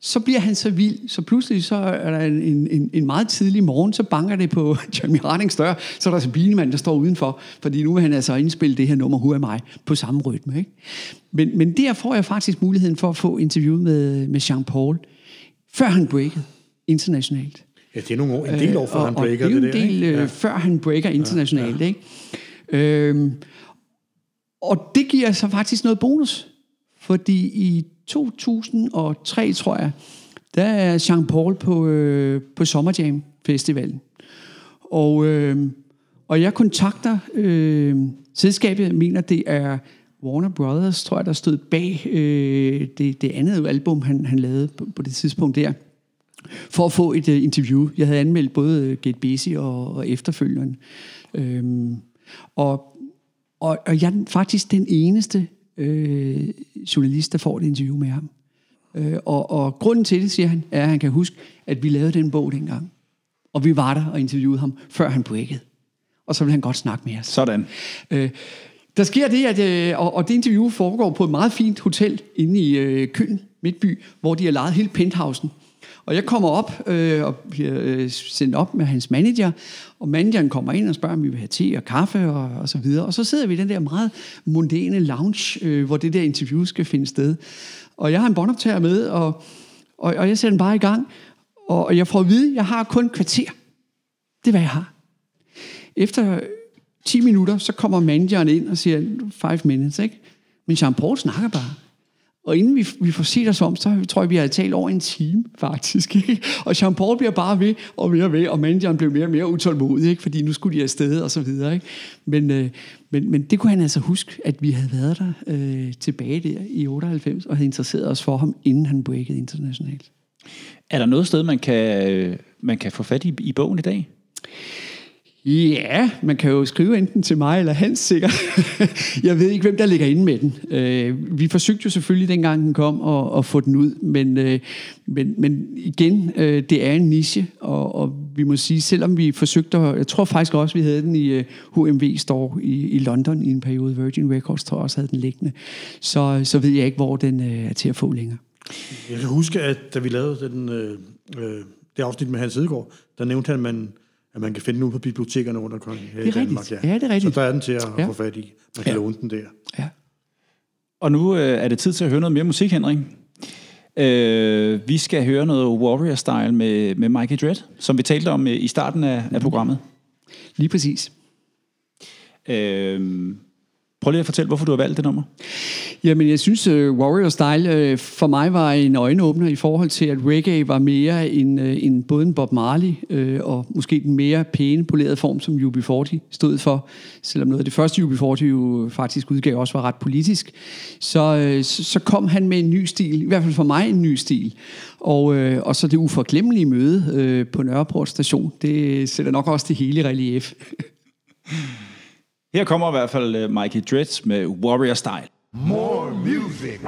så bliver han så vild, så pludselig så er der en, en, en meget tidlig morgen, så banker det på Jeremy Hardings dør, så er der altså så Bineman, der står udenfor, fordi nu vil han altså indspille det her nummer, Who Am I, på samme rytme. Ikke? Men, men der får jeg faktisk muligheden for at få interview med, med Jean Paul, før han breakede internationalt. Ja, det er nogle år, en del år, før Øh, han breaker og det er jo det en der. del, ikke? øh, Ja. før han breaker internationalt. Ikke? Øhm, og det giver så faktisk noget bonus. Fordi i 2003, tror jeg, der er Jean Paul på, øh, på Summer Jam Festivalen. Og, øh, og jeg kontakter øh, selskabet, jeg mener det er Warner Brothers, tror jeg, der stod bag øh, det, det andet album, han, han lavede på, på det tidspunkt der for at få et uh, interview. Jeg havde anmeldt både Get Busy og, og efterfølgeren. Øhm, og, og, og jeg er faktisk den eneste øh, journalist, der får et interview med ham. Øh, og, og grunden til det, siger han, er, at han kan huske, at vi lavede den bog dengang. Og vi var der og interviewede ham, før han breakede. Og så ville han godt snakke med os. Sådan. Øh, der sker det, at, øh, og, og det interview foregår på et meget fint hotel inde i øh, Køen, Midtby, hvor de har lejet hele penthousen. Og jeg kommer op øh, og bliver øh, sendt op med hans manager, og manageren kommer ind og spørger, om vi vil have te og kaffe og, og så videre. Og så sidder vi i den der meget mondæne lounge, øh, hvor det der interview skal finde sted. Og jeg har en båndoptager med, og, og, og jeg sætter den bare i gang, og, og jeg får at vide, at jeg har kun kvarter. Det er, hvad jeg har. Efter 10 minutter, så kommer manageren ind og siger, 5 minutes, ikke? Men Jean Paul snakker bare. Og inden vi, vi får set os om, så tror jeg, vi har talt over en time, faktisk. Ikke? Og Jean Paul bliver bare ved og mere og ved, og manageren blev mere og mere utålmodig, ikke? fordi nu skulle de afsted og så videre. Ikke? Men, øh, men, men det kunne han altså huske, at vi havde været der øh, tilbage der i 98, og havde interesseret os for ham, inden han breakede internationalt. Er der noget sted, man kan, øh, man kan få fat i, i bogen i dag? Ja, man kan jo skrive enten til mig eller Hans sikkert. jeg ved ikke, hvem der ligger inde med den. Øh, vi forsøgte jo selvfølgelig, dengang den kom, at, at få den ud. Men, øh, men, men igen, øh, det er en niche, og, og vi må sige, selvom vi forsøgte, at, jeg tror faktisk også, vi havde den i øh, HMV Store i, i London i en periode. Virgin Records tror jeg også havde den liggende. Så, så ved jeg ikke, hvor den øh, er til at få længere. Jeg kan huske, at da vi lavede den, øh, øh, det afsnit med Hans Hedegaard, der nævnte han, at man, at man kan finde den ude på bibliotekerne rundt omkring her Det er i Danmark. rigtigt. Ja, det er rigtigt. Så der er den til at Ja. få fat i. Man kan Ja. låne den der. Ja. Og nu øh, er det tid til at høre noget mere musik, Henrik. Øh, vi skal høre noget Warrior Style med, med Mikey Dredd, som vi talte om øh, i starten af, af programmet. Lige præcis. Øh, prøv lige at fortælle, hvorfor du har valgt det nummer. Jamen, jeg synes, øh, uh, Warrior Style uh, for mig var en øjenåbner i forhold til, at reggae var mere en, uh, en både en Bob Marley uh, og måske den mere pæne, polerede form, som UB40 stod for. Selvom noget af det første UB40 jo faktisk udgav også var ret politisk. Så, uh, så, kom han med en ny stil, i hvert fald for mig en ny stil. Og, øh, og så det uforglemmelige møde øh, på Nørreport station, det sætter nok også det hele i relief. Her kommer i hvert fald øh, Mikey Dreads med Warrior Style. More music.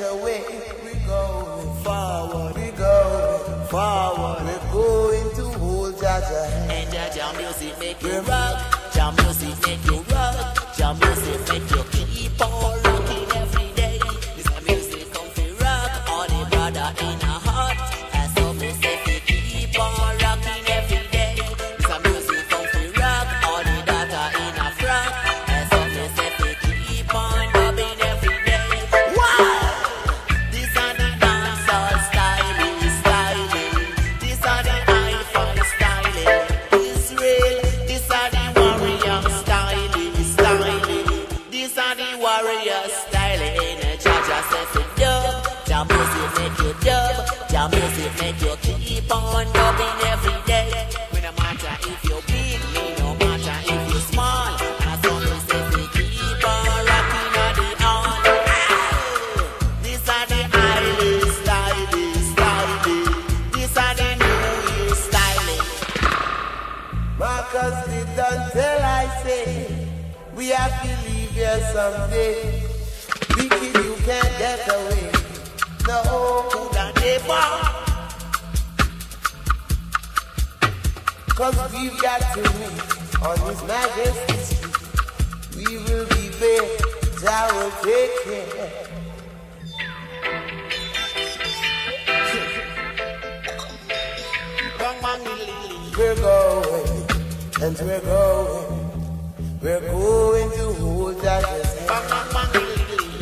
Away. We going forward, we going forward. We're going to hold Jaja. And jam music make you rock,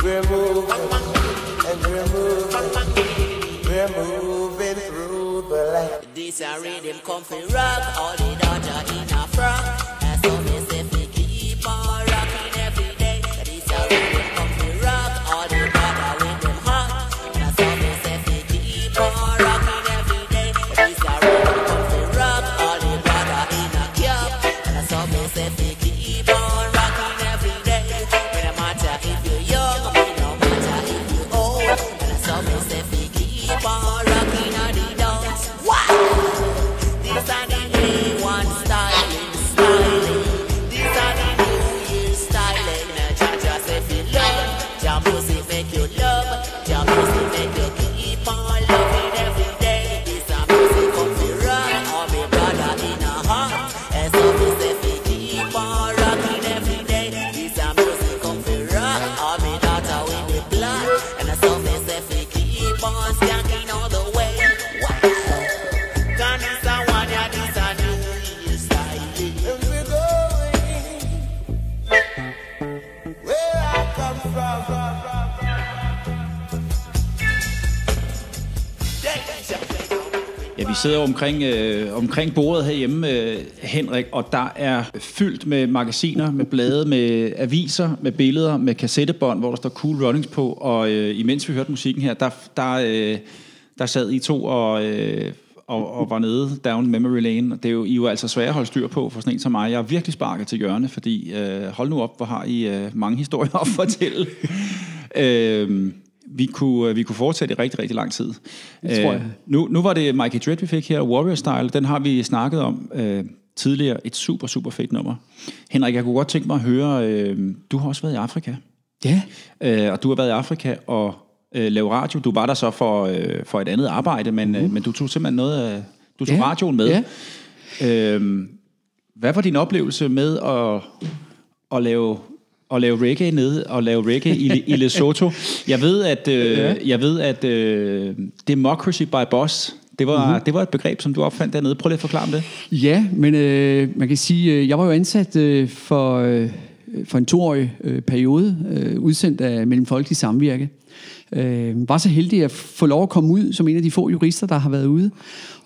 We're moving and we're moving. We're moving through the light. This a rhythm comfy rock. All the daughter in a. omkring, øh, omkring bordet herhjemme, øh, Henrik, og der er fyldt med magasiner, med blade, med aviser, med billeder, med kassettebånd, hvor der står Cool Runnings på, og øh, imens vi hørte musikken her, der, der, øh, der sad I to og, øh, og, og var nede down memory lane. Det er jo, I er jo altså svære at holde styr på for sådan en som mig. Jeg er virkelig sparket til hjørne, fordi øh, hold nu op, hvor har I øh, mange historier at fortælle. øh, vi kunne, vi kunne fortsætte i rigtig, rigtig lang tid. Det tror jeg. Øh, nu, nu var det Mikey Dread, vi fik her, Warrior Style. Den har vi snakket om øh, tidligere. Et super, super fedt nummer. Henrik, jeg kunne godt tænke mig at høre, øh, du har også været i Afrika. Ja, Øh, og du har været i Afrika og øh, lavet radio. Du var der så for, øh, for et andet arbejde, men, mm-hmm. øh, men du tog simpelthen noget af, du tog Ja. radioen med. Ja. Øh, hvad var din oplevelse med at, at lave at lave reggae nede og lave reggae i, i Lesotho. Jeg ved, at, øh, Ja. jeg ved, at øh, democracy by boss, det var, Mhm. mm-hmm. det var et begreb, som du opfandt dernede. Prøv lige at forklare om det. Ja, men øh, man kan sige, øh, jeg var jo ansat øh, for, øh, for en toårig øh, periode, øh, udsendt af Mellemfolkelig Samvirke. Øh, var så heldig at få lov at komme ud som en af de få jurister, der har været ude,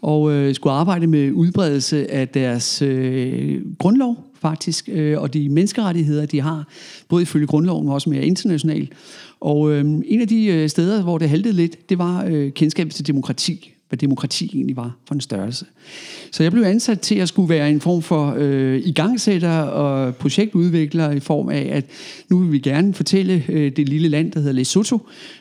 og øh, skulle arbejde med udbredelse af deres øh, grundlov faktisk, øh, og de menneskerettigheder, de har, både ifølge grundloven, og også mere internationalt. Og øh, en af de øh, steder, hvor det haltede lidt, det var øh, kendskabet til demokrati hvad demokrati egentlig var for en størrelse. Så jeg blev ansat til at skulle være en form for øh, igangsætter og projektudvikler i form af, at nu vil vi gerne fortælle øh, det lille land, der hedder Lesotho,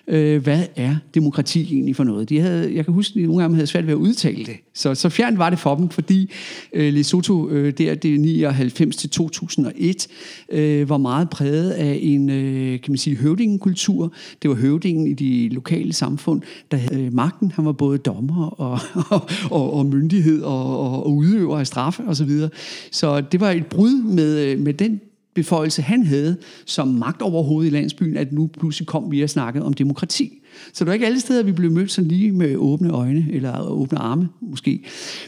øh, hvad er demokrati egentlig for noget. De havde, jeg kan huske, at nogle af dem havde svært ved at udtale det. Så, så fjernt var det for dem, fordi øh, Lesotho, øh, der det 99 til 2001, øh, var meget præget af en, øh, kan man sige, høvdingekultur. Det var høvdingen i de lokale samfund, der havde øh, magten. Han var både dommer og, og, og, og myndighed og, og, og udøver af straffe osv. Så, videre. så det var et brud med, øh, med den beføjelse, han havde som magt overhovedet i landsbyen, at nu pludselig kom vi og snakkede om demokrati. Så det var ikke alle steder, vi blev mødt sådan lige med åbne øjne, eller åbne arme måske.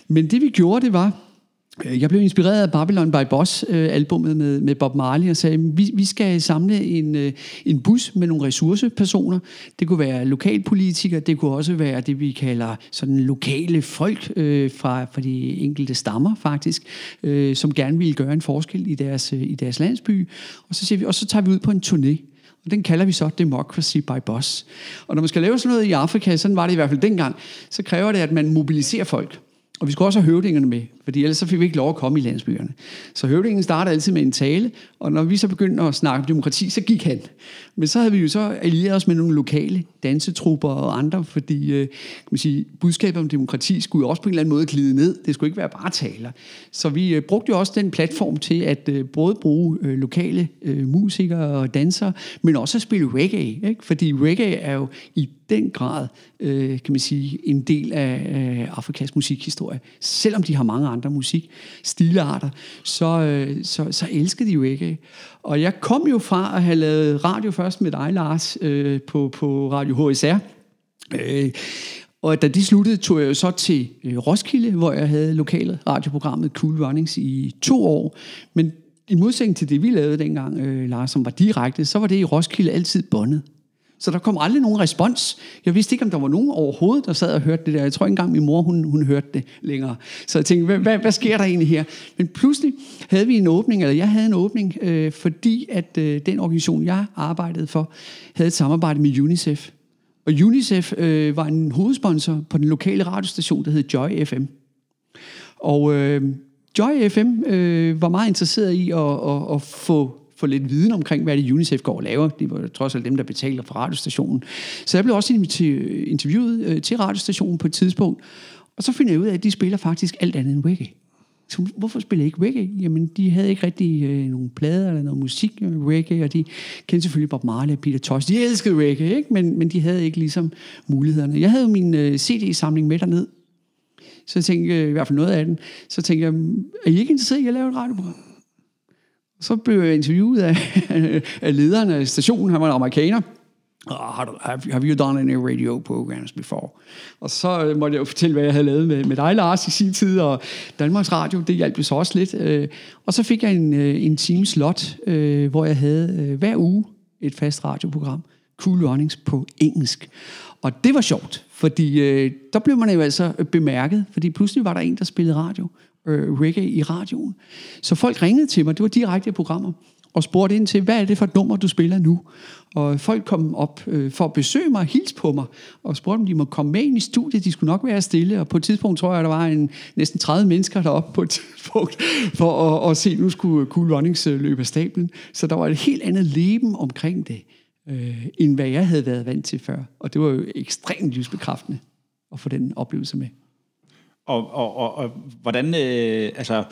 Men det vi gjorde, det var, Øh, jeg blev inspireret af Babylon by Boss, øh, med, med Bob Marley, og sagde, vi, vi skal samle en, øh, en bus med nogle ressourcepersoner. Det kunne være lokalpolitikere, det kunne også være det, vi kalder sådan lokale folk øh, fra, fra de enkelte stammer faktisk, øh, som gerne ville gøre en forskel i deres, øh, i deres landsby. Og så, siger vi, og så tager vi ud på en turné. Og den kalder vi så Democracy by Boss. Og når man skal lave sådan noget i Afrika, sådan var det i hvert fald dengang, så kræver det, at man mobiliserer folk. Og vi skulle også have høvdingerne med, fordi ellers så fik vi ikke lov at komme i landsbyerne. Så høvdingen startede altid med en tale, og når vi så begyndte at snakke om demokrati, så gik han. Men så havde vi jo så allieret os med nogle lokale dansetrupper og andre, fordi øh, kan man sige, budskabet om demokrati skulle jo også på en eller anden måde glide ned. Det skulle ikke være bare taler. Så vi øh, brugte jo også den platform til at øh, både bruge øh, lokale øh, musikere og dansere, men også at spille reggae. Ikke? Fordi reggae er jo i den grad, øh, kan man sige, en del af øh, Afrikas musikhistorie. Selvom de har mange andre musikstilarter, så, øh, så, så elskede de jo ikke. Og jeg kom jo fra at have lavet radio først med dig, Lars, øh, på, på Radio HSR. Øh, og da de sluttede, tog jeg jo så til øh, Roskilde, hvor jeg havde lokale radioprogrammet Cool Runnings i to år. Men i modsætning til det, vi lavede dengang, øh, Lars, som var direkte, så var det i Roskilde altid bondet. Så der kom aldrig nogen respons. Jeg vidste ikke, om der var nogen overhovedet, der sad og hørte det der. Jeg tror ikke engang, min mor hun, hun hørte det længere. Så jeg tænkte, hvad, hvad, hvad sker der egentlig her? Men pludselig havde vi en åbning, eller jeg havde en åbning, øh, fordi at øh, den organisation, jeg arbejdede for, havde et samarbejde med UNICEF. Og UNICEF øh, var en hovedsponsor på den lokale radiostation, der hed Joy FM. Og øh, Joy FM øh, var meget interesseret i at, at, at få få lidt viden omkring, hvad det UNICEF går og laver. Det var trods alt dem, der betaler for radiostationen. Så jeg blev også interviewet øh, til radiostationen på et tidspunkt, og så finder jeg ud af, at de spiller faktisk alt andet end reggae. Så hvorfor spiller ikke reggae? Jamen, de havde ikke rigtig øh, nogen plader eller noget musik med reggae, og de kendte selvfølgelig Bob Marley og Peter Tosh. De elskede reggae, ikke? Men, men de havde ikke ligesom mulighederne. Jeg havde jo min øh, CD-samling med derned, så jeg tænkte, øh, i hvert fald noget af den, så tænkte jeg, mm, er I ikke interesseret i at lave et radioprogram? Så blev jeg interviewet af, af lederen af stationen, han var en amerikaner. Oh, have, have you done any radio programs before? Og så øh, måtte jeg jo fortælle, hvad jeg havde lavet med, med dig, Lars, i sin tid, og Danmarks Radio, det hjalp jo så også lidt. Øh. Og så fik jeg en, øh, en time slot, hvor jeg havde hver uge et fast radioprogram, Cool Runnings på engelsk. Og det var sjovt, fordi der blev man jo altså bemærket, fordi pludselig var der en, der spillede radio, øh, reggae i radioen. Så folk ringede til mig, det var direkte programmer, og spurgte ind til, hvad er det for et nummer, du spiller nu? Og folk kom op øh, for at besøge mig, hils på mig, og spurgte, om de må komme med ind i studiet. De skulle nok være stille, og på et tidspunkt tror jeg, der var en, næsten 30 mennesker deroppe på et tidspunkt, for at, at se, nu skulle Cool Runnings øh, løbe af stablen. Så der var et helt andet leben omkring det, øh, end hvad jeg havde været vant til før. Og det var jo ekstremt livsbekræftende at få den oplevelse med. Og, og, og, og hvordan, øh, altså,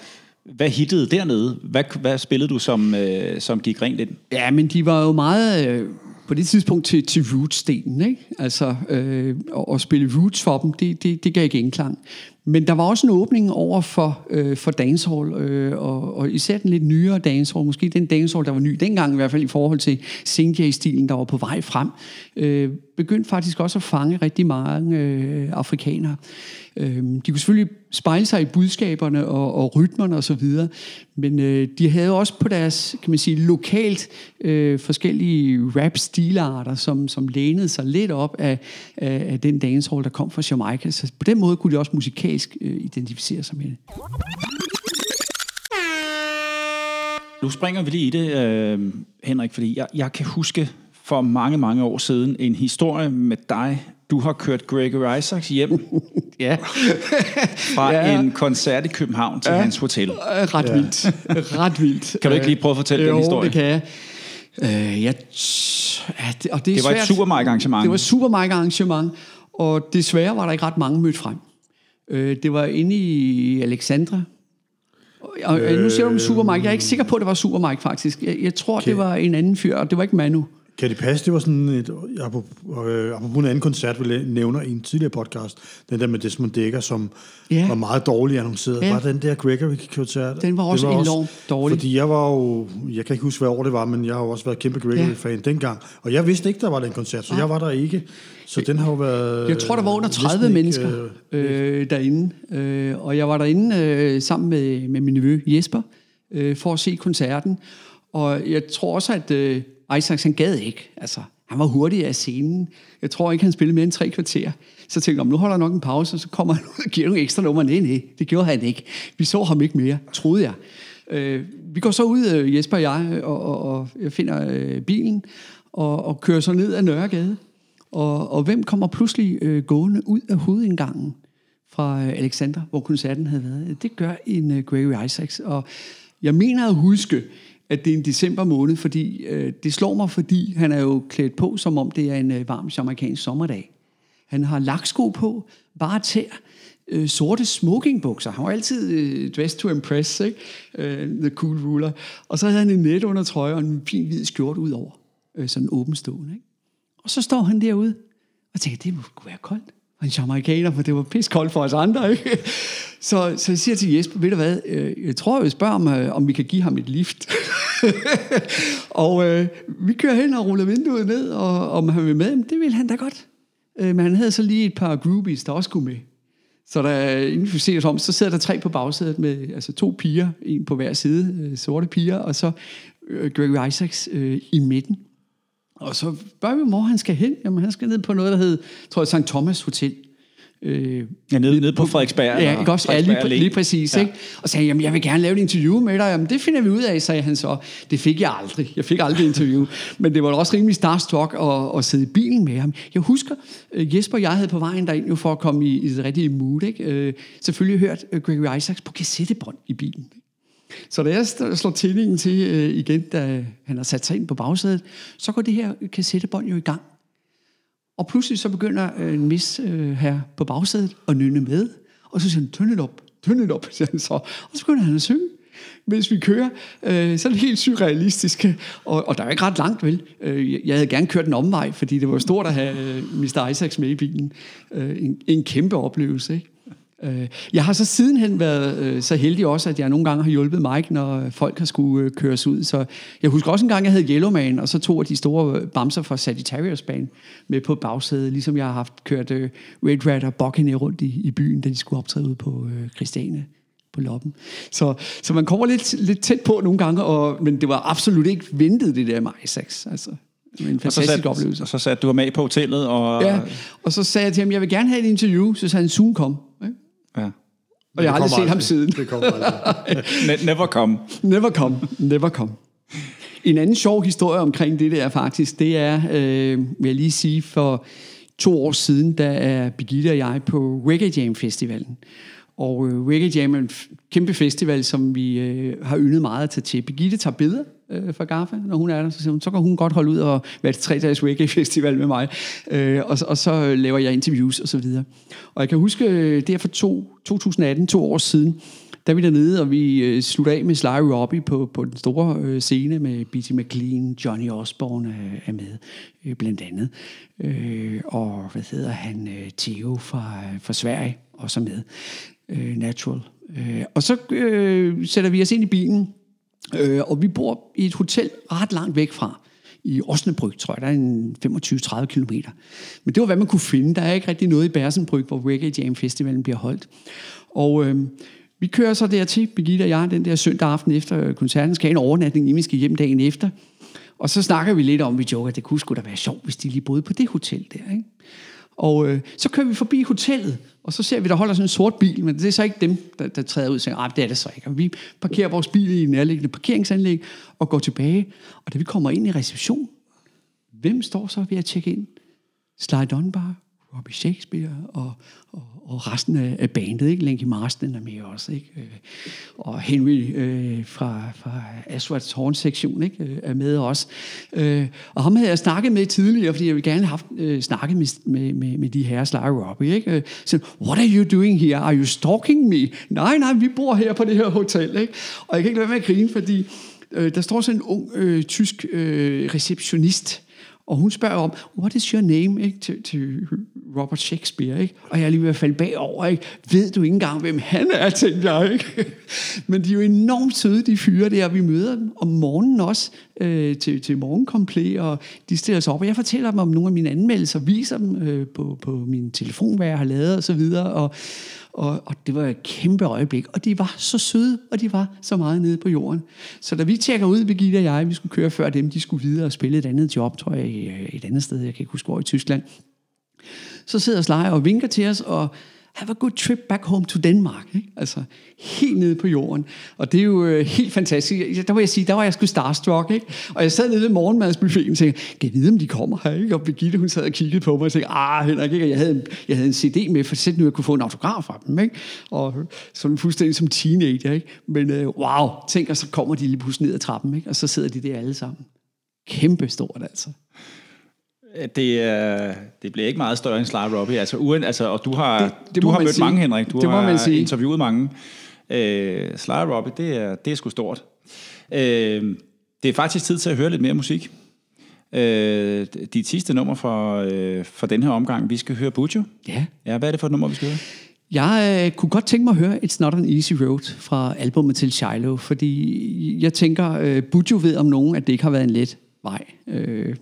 hvad hittede dernede? Hvad, hvad spillede du, som, øh, som gik rent ind? Ja, men de var jo meget øh, på det tidspunkt til, til roots-delen, ikke? Altså, øh, at spille roots for dem, det, det, det gav ikke indklang. Men der var også en åbning over for, øh, for dancehall, øh, og, og især den lidt nyere dancehall, måske den dancehall, der var ny dengang i hvert fald i forhold til Sinjay-stilen, der var på vej frem, øh, begyndte faktisk også at fange rigtig mange øh, afrikanere. Øh, de kunne selvfølgelig spejle sig i budskaberne og, og rytmerne osv., men øh, de havde også på deres, kan man sige, lokalt øh, forskellige rap-stilarter, som, som lænede sig lidt op af, af, af den dancehall, der kom fra Jamaica. Så på den måde kunne de også musikalsk øh, identificere sig med det. Nu springer vi lige i det, øh, Henrik, fordi jeg, jeg kan huske for mange, mange år siden en historie med dig. Du har kørt Gregory Isaacs hjem ja. fra ja. en koncert i København til ja. hans hotel. Ret ja. vildt. Ret vildt. Kan du ikke lige prøve at fortælle jo, den historie? det kan jeg. Øh, jeg ja, det, og det, er det var svært. et super arrangement. Det var et super arrangement, og desværre var der ikke ret mange mødt frem. Øh, det var inde i Alexandra. Og, og nu siger du om Super Mike. Jeg er ikke sikker på, at det var Super Mike, faktisk. Jeg, jeg tror, det var en anden fyr, og det var ikke Manu. Kan det passe, det var sådan et, apropos, øh, apropos en anden koncert, vi nævner i en tidligere podcast, den der med Desmond Dekker, som Ja. ja. var meget dårlig annonceret. Ja. Ja. Var den der Gregory-koncert? Den var også enormt dårlig. Fordi jeg var jo, jeg kan ikke huske, hvad år det var, men jeg har jo også været kæmpe Gregory-fan ja. dengang. Og jeg vidste ikke, der var den koncert, så jeg var der ikke. Så den har jo været... Jeg tror, der var under næsten 30 ikke, mennesker øh, derinde. Øh, og jeg var derinde øh, sammen med, med min nevø Jesper øh, for at se koncerten. Og jeg tror også, at øh, Isaacs han gad ikke. Altså, han var hurtig af scenen. Jeg tror ikke, han spillede mere end tre kvarter. Så tænkte jeg, "Om nu holder jeg nok en pause, og så kommer han ud og giver nogle ekstra numre. Nej, nej, det gjorde han ikke. Vi så ham ikke mere, troede jeg. Øh, vi går så ud, øh, Jesper og jeg, og, og, og jeg finder øh, bilen, og, og kører så ned ad Nørregade. Og, og hvem kommer pludselig øh, gående ud af hovedindgangen fra øh, Alexander, hvor koncerten havde været? Det gør en øh, Gregory Isaacs. Og jeg mener at huske, at det er en december måned, fordi øh, det slår mig, fordi han er jo klædt på, som om det er en øh, varm jamaikansk sommerdag. Han har laksko på, bare tær, øh, sorte smokingbukser. Han var altid øh, dressed to impress, ikke? Øh, the cool ruler. Og så havde han en net under trøje og en fin hvid skjort ud over. Øh, sådan åbenstående, ikke? Og så står han derude og tænker, det må være koldt. Og en jamaikaner, for det var piskoldt for os andre. Ikke? Så, så jeg siger til Jesper, ved du hvad, øh, jeg tror, jeg spørger om, øh, om vi kan give ham et lift. og øh, vi kører hen og ruller vinduet ned, og om han vil med, det vil han da godt. Øh, men han havde så lige et par groupies, der også skulle med. Så der, inden vi ser os om, så sidder der tre på bagsædet med altså to piger, en på hver side, øh, sorte piger, og så øh, Gregory Isaacs øh, i midten. Og så spørger vi, hvor han skal hen. Jamen, han skal ned på noget, der hedder, tror jeg, St. Thomas Hotel. Øh, Ja, nede, nede på Frederiksberg. Ja, ikke også? Ja, lige, Frederiksberg lige præcis. Ja. Ikke? Og sagde, jamen, jeg vil gerne lave et interview med dig. Jamen, det finder vi ud af, sagde han så. Det fik jeg aldrig. Jeg fik aldrig interview. Men det var da også rimelig starstruck at, at sidde i bilen med ham. Jeg husker, øh, Jesper og jeg havde på vejen derind jo for at komme i, i det rigtige mood. Ikke? Øh, selvfølgelig hørt øh, Gregory Isaacs på kassettebånd i bilen. Så da jeg slår tændingen til øh, igen, da han har sat sig ind på bagsædet, så går det her kassettebånd jo i gang. Og pludselig så begynder øh, en mis øh, her på bagsædet at nynne med. Og så siger han, turn it op, turn it op, siger han så. Og så begynder han at synge. Mens vi kører, øh, så er det helt surrealistisk. Og, og der er ikke ret langt, vel? Øh, jeg- jeg havde gerne kørt en omvej, fordi det var stort at have øh, Mr. Isaacs med i bilen. Øh, en, en kæmpe oplevelse, ikke? Øh, Jeg har så sidenhen været øh, så heldig også, at jeg nogle gange har hjulpet Mike, når folk har skulle øh, køres ud. Så jeg husker også en gang, jeg havde Yellowman, og så to af de store øh, bamser fra Sagittarius Band med på bagsædet, ligesom jeg har haft kørt øh, Red Rat og Buccaneer rundt i, i byen, da de skulle optræde ude på øh, Christiane på loppen. Så, så man kommer lidt, lidt tæt på nogle gange, og, men det var absolut ikke ventet, det der Isaacs. Altså, en Og så, fantastisk satte, oplevelse. og så satte du ham af på hotellet, og... Ja, og så sagde jeg til ham, jeg vil gerne have et interview, så sagde han, Zoom kom. Ikke? Ja. Og jeg har aldrig set ham siden. Det kommer aldrig. Ne- Never come. Never come. Never come. En anden sjov historie omkring det der faktisk, det er, øh, vil jeg lige sige, for to år siden, der er Birgitte og jeg på Reggae Jam Festivalen. Og øh, Reggae Jam er en f- kæmpe festival, som vi øh, har yndet meget at tage til. Birgitte tager billeder øh, fra Gaffa, når hun er der. Så, siger hun, så kan hun godt holde ud og være til tre dages reggae festival med mig. Øh, og, så- og så laver jeg interviews og så videre. Og jeg kan huske, øh, det er for to, 2018, to år siden, der er vi dernede, og vi øh, slutter af med Sly Robbie på, på den store øh, scene med B.T. McLean, Johnny Osborne øh, er med, øh, blandt andet. Øh, og hvad hedder han? Øh, Theo fra, øh, fra Sverige også er med. Øh, Natural. Øh, og så øh, sætter vi os ind i bilen, øh, og vi bor i et hotel ret langt væk fra i Osnabryg, tror jeg. Der er en 25-30 km. Men det var, hvad man kunne finde. Der er ikke rigtig noget i Bersenbryg, hvor Reggae Jam Festivalen bliver holdt. Og øh, vi kører så dertil, Birgitte og jeg, den der søndag aften efter koncerten, skal have en overnatning, inden vi skal hjem dagen efter. Og så snakker vi lidt om, vi joker, at det kunne sgu da være sjovt, hvis de lige boede på det hotel der, ikke? Og øh, så kører vi forbi hotellet, og så ser vi, der holder sådan en sort bil, men det er så ikke dem, der, der træder ud og siger, ah, det er det så ikke. Og vi parkerer vores bil i en nærliggende parkeringsanlæg og går tilbage. Og da vi kommer ind i reception, hvem står så ved at tjekke ind? Sly Dunbar, Robbie Shakespeare og, og, og resten af, af bandet. Ikke? Linky Marsden er med også. Ikke? Øh, og Henry øh, fra, fra Aswats Horn-sektion ikke? Øh, er med også. Øh, og ham havde jeg snakket med tidligere, fordi jeg ville gerne have haft, øh, snakket med, med, med, med de her Sly Robbie. Ikke? Øh, så, what are you doing here? Are you stalking me? Nej, nej, vi bor her på det her hotel. Ikke? Og jeg kan ikke lade være med at grine, fordi øh, der står sådan en ung øh, tysk øh, receptionist, og hun spørger om, what is your name, ikke, til, til Robert Shakespeare, ikke? Og jeg er lige ved at falde bagover, ikke? Ved du ikke engang, hvem han er, tænkte jeg, ikke? Men de er jo enormt søde, de fyre der, vi møder dem om morgenen også, øh, til, til morgenkomplet, og de stiller sig op, og jeg fortæller dem om nogle af mine anmeldelser, viser dem øh, på, på min telefon, hvad jeg har lavet, og så videre, og, og, og det var et kæmpe øjeblik. Og de var så søde, og de var så meget nede på jorden. Så da vi tjekker ud, Birgitte og jeg, vi skulle køre før dem, de skulle videre og spille et andet job, tror jeg, øh, et andet sted, jeg kan ikke huske hvor, i Tyskland. Så sidder Slayer og vinker til os, og have a good trip back home to Denmark. Ikke? Altså helt nede på jorden. Og det er jo øh, helt fantastisk. Der var jeg sige, der var jeg sgu starstruck. Ikke? Og jeg sad nede ved morgenmadsbuffeten og tænkte, kan jeg vide, om de kommer her? Ikke? Og Birgitte, hun sad og kiggede på mig og tænkte, ah Henrik, ikke? Og jeg havde, en, jeg havde en CD med, for sæt nu jeg kunne få en autograf fra dem. Ikke? Og øh, sådan fuldstændig som teenager. Ikke? Men øh, wow, tænk, og så kommer de lige pludselig ned ad trappen, ikke? og så sidder de der alle sammen. Kæmpe stort, altså. Det, øh, det bliver ikke meget større end Sly Robbie. Altså, uden, altså, og du har, Det- det du har mødt sige. mange, Henrik. Du Det har man sige. interviewet mange. Øh, Sly Robbie, det er, det er sgu stort. Øh, det er faktisk tid til at høre lidt mere musik. Øh, dit sidste nummer for, øh, for den her omgang, vi skal høre Bujo. Ja. Ja, hvad er det for et nummer, vi skal høre? Jeg øh, kunne godt tænke mig at høre It's Not an Easy Road fra albumet til Shiloh, fordi jeg tænker, øh, Bujo ved om nogen, at det ikke har været en let vej. Øh,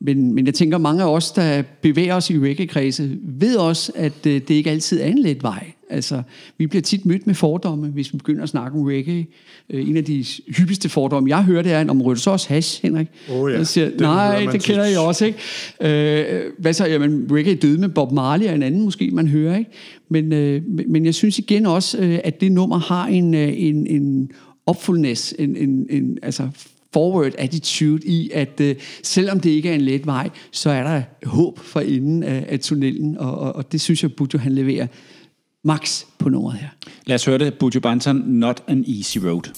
men, men jeg tænker, mange af os, der bevæger os i reggae-kredse, ved også, at øh, det ikke altid er en let vej. Altså, vi bliver tit mødt med fordomme, hvis vi begynder at snakke om reggae. Øh, en af de hyppigste fordomme, jeg hører, det er, om du så også hash, Henrik? Åh ja, Jeg siger, nej, det kender tit." jeg også, ikke? Øh, hvad så? Jamen, reggae døde med Bob Marley er en anden måske, man hører, ikke? Men, øh, men- men jeg synes igen også, øh, at det nummer har en, øh, en, en opfulness, en, en, en altså forward attitude i, at øh, selvom det ikke er en let vej, så er der håb for enden af, af tunnelen, og, og, og det synes jeg, Bujo han leverer max på nummeret her. Lad os høre det. Bujo Banton, Not an Easy Road.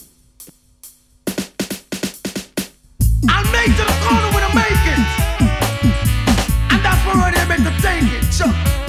I'll make corner when I make it. And that's where I make to take it. Sure.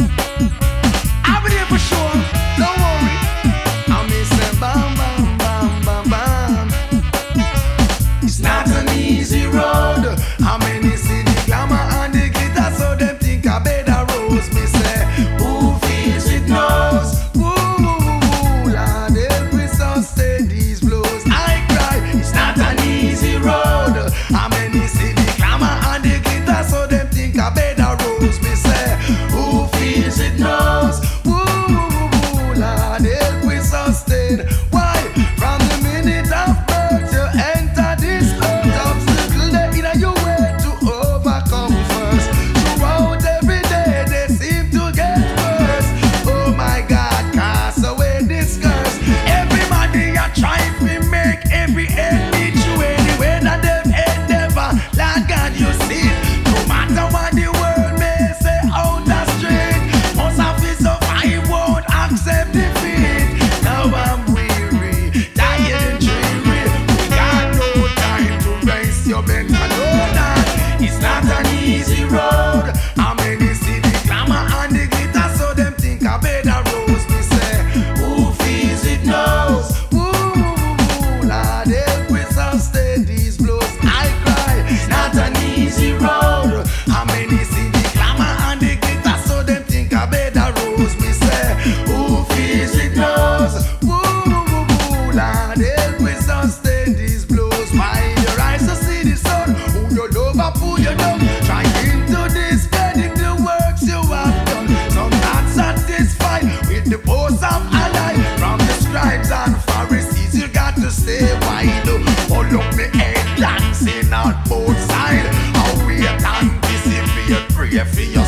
free if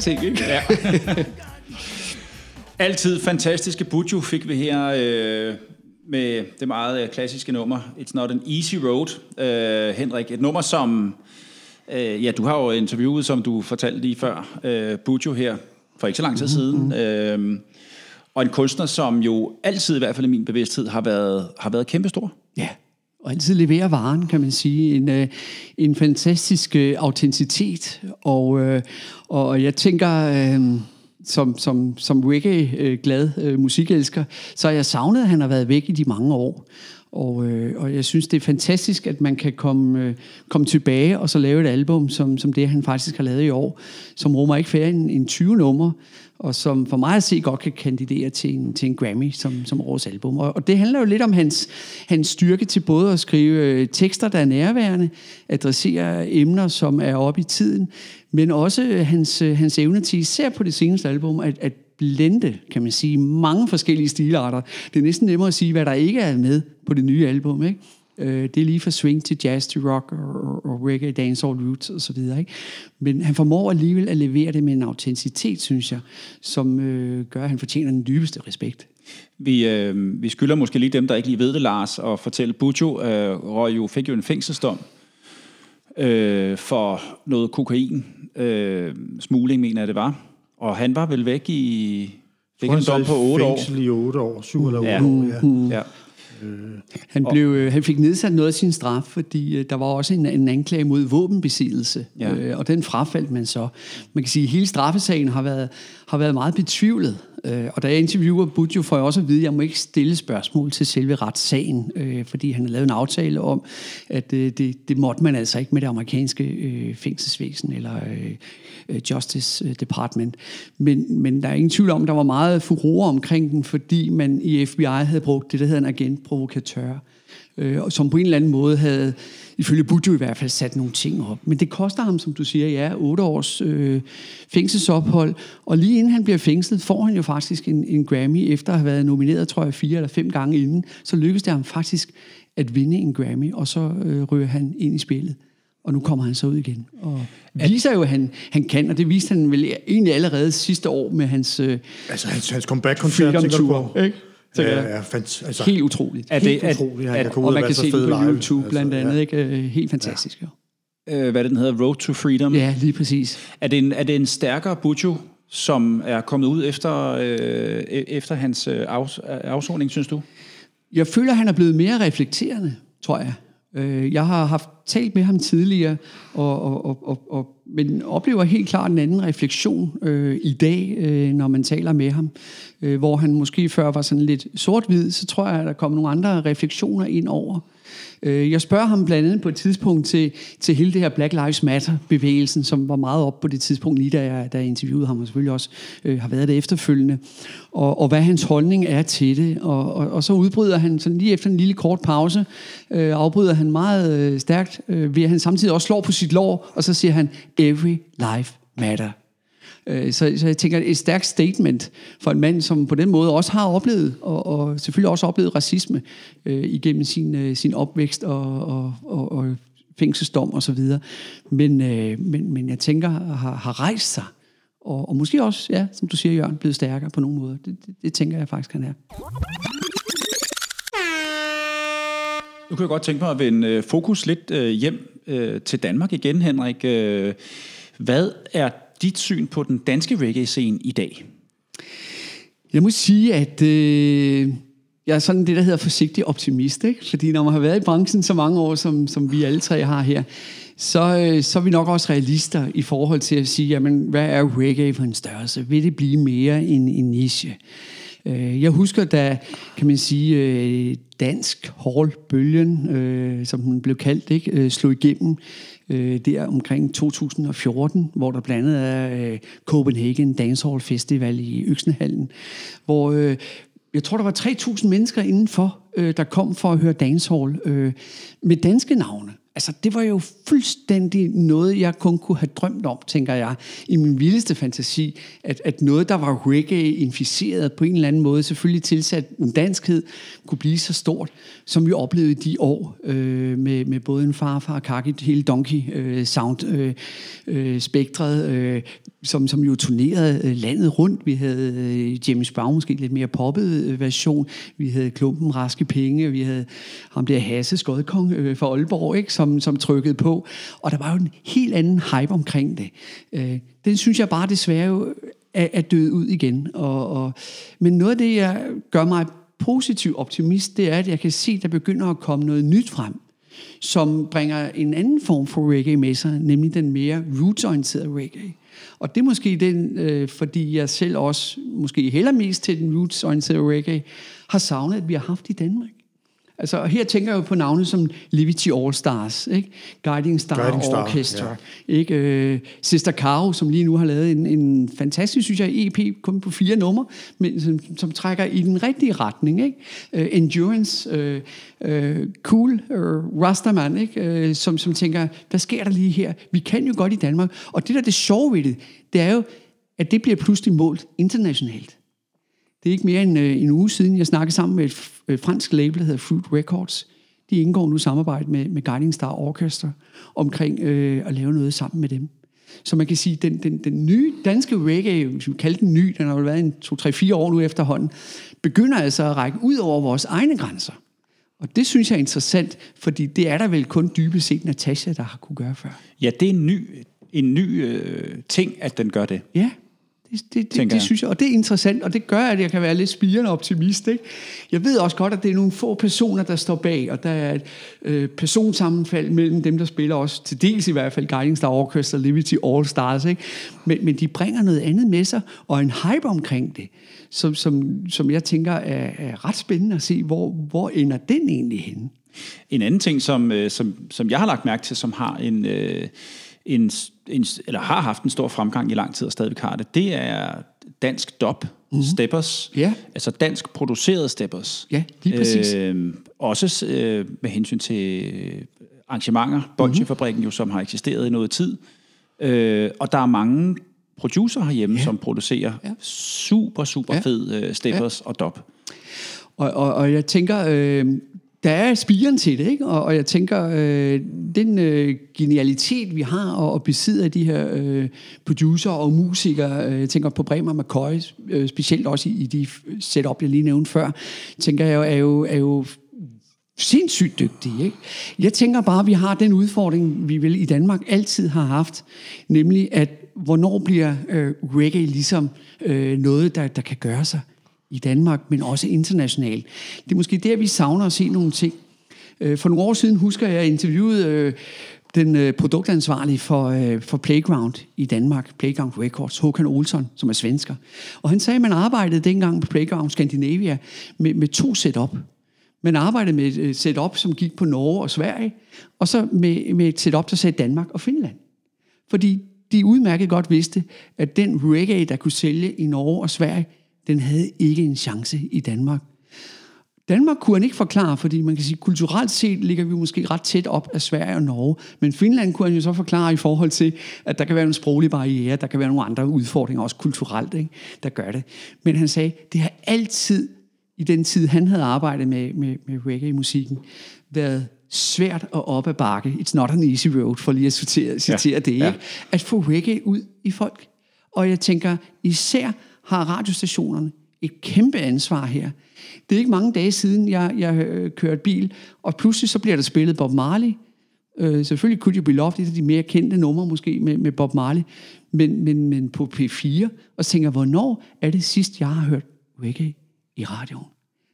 sjov ting, ikke? Ja. Altid fantastiske Bujo fik vi her øh, med det meget øh, klassiske nummer It's Not an Easy Road. Øh, Henrik, et nummer som... Øh, ja, du har jo interviewet, som du fortalte lige før, øh, Bujo her for ikke så lang tid siden. Øh, og en kunstner, som jo altid, i hvert fald i min bevidsthed, har været, har været kæmpestor. Ja, og altid levere varen, kan man sige. En, øh, en fantastisk øh, autenticitet. Og, øh, og jeg tænker, øh, som, som, som reggae-glad øh, øh, musikelsker, så har jeg savnet, at han har været væk i de mange år. Og, øh, og jeg synes, det er fantastisk, at man kan komme, øh, komme tilbage og så lave et album, som, som det, han faktisk har lavet i år, som rummer ikke færre end, end 20 numre, og som for mig at se godt kan kandidere til en, til en Grammy som, som årets album. Og, og det handler jo lidt om hans, hans styrke til både at skrive øh, tekster, der er nærværende, adressere emner, som er oppe i tiden, men også øh, hans, øh, hans evne til, især på det seneste album, at, at blende, kan man sige, mange forskellige stilarter. Det er næsten nemmere at sige, hvad der ikke er med på det nye album, ikke? Øh, Det er lige fra swing til jazz til rock og, og, og reggae, dancehall, roots og så videre. Ikke? Men han formår alligevel at levere det med en autenticitet, synes jeg, som øh, gør, at han fortjener den dybeste respekt. Vi, øh, vi skylder måske lige dem, der ikke lige ved det, Lars, og fortælle, Bujo øh, røg jo, fik jo en fængselsdom øh, for noget kokain, øh, smugling mener jeg det var. Og han var vel væk i... Fik en dom på 8 år. Fængsel i 8 år, 7 eller 8 Ja. år, ja. Ja. Han, blev, øh, han fik nedsat noget af sin straf, fordi øh, der var også en, en anklage mod våbenbesiddelse, Ja. øh, og den frafaldt man så. Man kan sige, at hele straffesagen har været, har været meget betvivlet, øh, og da jeg interviewer Budjo, får jeg også at vide, at jeg må ikke stille spørgsmål til selve retssagen, øh, fordi han har lavet en aftale om, at øh, det, det måtte man altså ikke med det amerikanske øh, fængselsvæsen eller øh, øh, Øh, Justice øh, Department. Men, men der er ingen tvivl om, der var meget furore omkring den, fordi man i FBI havde brugt det, der hedder en agentprovokatør, øh, som på en eller anden måde havde, ifølge Budjo i hvert fald, sat nogle ting op. Men det koster ham, som du siger, ja, otte års øh, fængselsophold, og lige inden han bliver fængslet, får han jo faktisk en, en Grammy, efter at have været nomineret, tror jeg, fire eller fem gange inden, så lykkedes det ham faktisk at vinde en Grammy, og så øh, ryger han ind i spillet. Og nu kommer han så ud igen. Og viser jo, at han, han kan, og det viste han vel egentlig allerede sidste år med hans øh, Altså, hans, hans comeback-koncert, tænker du på? Ikke? Ja, ja, jeg. fant, altså, Helt utroligt. Er helt det- utroligt. Han at- kan og man kan se det på live. YouTube blandt Altså, andet. ja. Ikke? Øh, Helt fantastisk. Ja. Øh, hvad det, den hedder? Road to Freedom. ja, lige præcis. Er det en, er det en stærkere Bujo, som er kommet ud efter, øh, e- efter hans øh, afs, afsoning, synes du? Jeg føler, at han er blevet mere reflekterende, tror jeg. Øh, Jeg har haft talt med ham tidligere, og, og, og, og, og, men oplever helt klart en anden refleksion øh, i dag, øh, når man taler med ham. Øh, hvor han måske før var sådan lidt sort-hvid, så tror jeg, at der kommer nogle andre refleksioner ind over. Øh, Øh, jeg spørger ham blandt andet på et tidspunkt til, til hele det her Black Lives Matter-bevægelsen, som var meget op på det tidspunkt, lige da jeg, da jeg interviewede ham, og selvfølgelig også øh, har været det efterfølgende, og, og hvad hans holdning er til det. Og, og, og så udbryder han, sådan lige efter en lille kort pause, øh, afbryder han meget øh, stærkt, øh, ved at han samtidig også slår på sit lår, og så siger han, every life matter. Øh, Så, så jeg tænker, et stærkt statement for en mand, som på den måde også har oplevet, og, og selvfølgelig også oplevet racisme øh, igennem sin, øh, sin opvækst og, og, og, og fængselsdom og så videre. Men, øh, men, men jeg tænker, har, har rejst sig, og, og måske også, ja, som du siger, Jørgen, blevet stærkere på nogle måder. Det, det, det tænker jeg faktisk, han er. Nu kan jeg godt tænke mig at vende øh, fokus lidt øh, hjem øh, til Danmark igen, Henrik. Øh, hvad er dit syn på den danske reggae-scene i dag? Jeg må sige, at øh, jeg er sådan det, der hedder forsigtig optimist. Ikke? Fordi når man har været i branchen så mange år, som, som vi alle tre har her, så, øh, så er vi nok også realister i forhold til at sige, jamen, hvad er reggae for en størrelse? Vil det blive mere en, en niche? Øh, Jeg husker, da, kan man sige, øh, dansk hall-bølgen, øh, som den blev kaldt, ikke, øh, slog igennem øh, der omkring 2014, hvor der blandt andet er øh, Copenhagen Dancehall Festival i Øksnehallen, hvor øh, jeg tror, der var 3.000 mennesker indenfor, øh, der kom for at høre dancehall øh, med danske navne. Altså, det var jo fuldstændig noget, jeg kun kunne have drømt om, tænker jeg, i min vildeste fantasi, at, at noget, der var reggae-inficeret på en eller anden måde, selvfølgelig tilsat en danskhed, kunne blive så stort, som vi oplevede i de år, øh, med, med både en farfar og kaki, hele donkey øh, sound øh, øh, øh, som, som jo turnerede øh, landet rundt. Vi havde øh, James Brown, måske lidt mere poppet øh, version. Vi havde Klumpen Raske Penge. Vi havde ham der Hasse Skodkong øh, fra Aalborg, ikke? Som, som trykkede på. Og der var jo en helt anden hype omkring det. Øh, den synes jeg bare desværre jo er, er død ud igen. Og, og, men noget af det, jeg gør mig positiv optimist, det er, at jeg kan se, at der begynder at komme noget nyt frem som bringer en anden form for reggae med sig, nemlig den mere roots-orienterede reggae. Og det er måske den, øh, fordi jeg selv også måske heller mest til den roots-orienterede reggae, har savnet, at vi har haft i Danmark. Altså, her tænker jeg jo på navne som Livity All Stars, ikke? Guiding Star, Guiding Star, Orchestra, ikke? Øh, Sister Caro, som lige nu har lavet en, en fantastisk, synes jeg, EP, kun på fire numre, men som, som trækker i den rigtige retning, ikke? Øh, Endurance, øh, øh, Cool, øh, Rastaman, ikke? Øh, som, som tænker, hvad sker der lige her? Vi kan jo godt i Danmark. Og det der er det sjove ved det, det er jo, at det bliver pludselig målt internationalt. Det er ikke mere end øh, en uge siden, jeg snakkede sammen med et øh, fransk label, der hedder Fruit Records. De indgår nu samarbejde med, med Guiding Star Orchestra omkring øh, at lave noget sammen med dem. Så man kan sige, den, den, den nye danske reggae, hvis vi kalder den ny, den har jo været en 2-3-4 år nu efterhånden, begynder altså at række ud over vores egne grænser. Og det synes jeg er interessant, fordi det er der vel kun dybest set Natasha, der har kunne gøre før. Ja, det er en ny, en ny øh, ting, at den gør det. Ja, det, det, det, det synes jeg, og det er interessant, og det gør, at jeg kan være lidt spirende optimist. Ikke? Jeg ved også godt, at det er nogle få personer, der står bag, og der er et øh, personsammenfald mellem dem, der spiller også, til dels i hvert fald, Guiding Star Orchestra, Liberty All Stars, ikke? Men, men de bringer noget andet med sig, og en hype omkring det, som, som, som jeg tænker er, er ret spændende at se, hvor, hvor ender den egentlig henne? En anden ting, som, øh, som, som jeg har lagt mærke til, som har en, øh, en, en, eller har haft en stor fremgang i lang tid og stadigvæk har det, det er dansk dub, mm-hmm. steppers, Ja. altså dansk produceret steppers. Ja, lige præcis. Øh, også øh, med hensyn til arrangementer, Bolsjefabrikken jo, som har eksisteret i noget tid. Øh, og der er mange producer herhjemme, ja. som producerer ja. super, super Ja. fed øh, steppers ja. og dub. Og, og, og jeg tænker, øh, der er spiren til det, ikke? Og, og jeg tænker, øh, den øh, genialitet, vi har og, og besidder af de her øh, producer og musikere, øh, jeg tænker på Bremer McCoy, øh, specielt også i, i de setup, jeg lige nævnte før, tænker jeg jo, er jo, er jo sindssygt dygtige. Ikke? Jeg tænker bare, at vi har den udfordring, vi vel i Danmark altid har haft, nemlig at hvornår bliver øh, reggae ligesom øh, noget, der, der kan gøre sig i Danmark, men også internationalt. Det er måske der, vi savner at se nogle ting. Øh, for nogle år siden husker jeg, at jeg interviewede øh, den øh, produktansvarlige for, for Playground i Danmark, Playground Records, Håkan Olsson, som er svensker. Og han sagde, at man arbejdede dengang på Playground Scandinavia med, med to setup. Man arbejdede med et setup, som gik på Norge og Sverige, og så med, med et setup, der sagde Danmark og Finland. Fordi de udmærket godt vidste, at den reggae, der kunne sælge i Norge og Sverige, den havde ikke en chance i Danmark. Danmark kunne han ikke forklare, fordi man kan sige, kulturelt set ligger vi måske ret tæt op af Sverige og Norge. Men Finland kunne han jo så forklare i forhold til, at der kan være en sproglig barriere, der kan være nogle andre udfordringer, også kulturelt, ikke, der gør det. Men han sagde, det har altid, i den tid han havde arbejdet med, med, med reggae-musikken, været svært og op ad bakke. It's not an easy road, for lige at citere, citere ja, det, ikke? ja. At få reggae ud i folk. Og jeg tænker, især har radiostationerne et kæmpe ansvar her. Det er ikke mange dage siden, jeg, jeg øh, kørte bil, og pludselig så bliver der spillet Bob Marley. Øh, selvfølgelig kunne You blive Loved, et af de mere kendte numre måske med, med Bob Marley, men, men, men på P4, og tænker hvornår er det sidst, jeg har hørt reggae i radioen.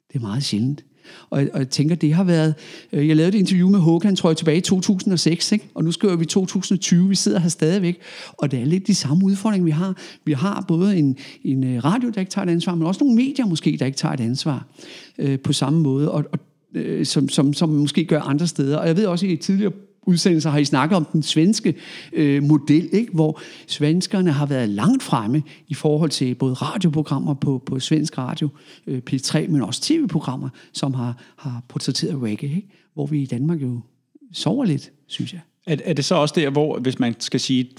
Det er meget sjældent. Og, og jeg tænker, det har været... Øh, jeg lavede et interview med Håkan, tror jeg, tilbage i 2006, ikke? og nu skriver vi 2020, vi sidder her stadigvæk, og det er lidt de samme udfordringer, vi har. Vi har både en, en øh, radio, der ikke tager et ansvar, men også nogle medier måske, der ikke tager et ansvar øh, på samme måde, og, og øh, som, som, som måske gør andre steder. Og jeg ved også, at i et tidligere udsendelser har I snakket om den svenske øh, model, ikke? hvor svenskerne har været langt fremme i forhold til både radioprogrammer på, på svensk radio, øh, P3, men også tv-programmer, som har, har portrætteret reggae, ikke? hvor vi i Danmark jo sover lidt, synes jeg. Er, er det så også der, hvor, hvis man skal sige,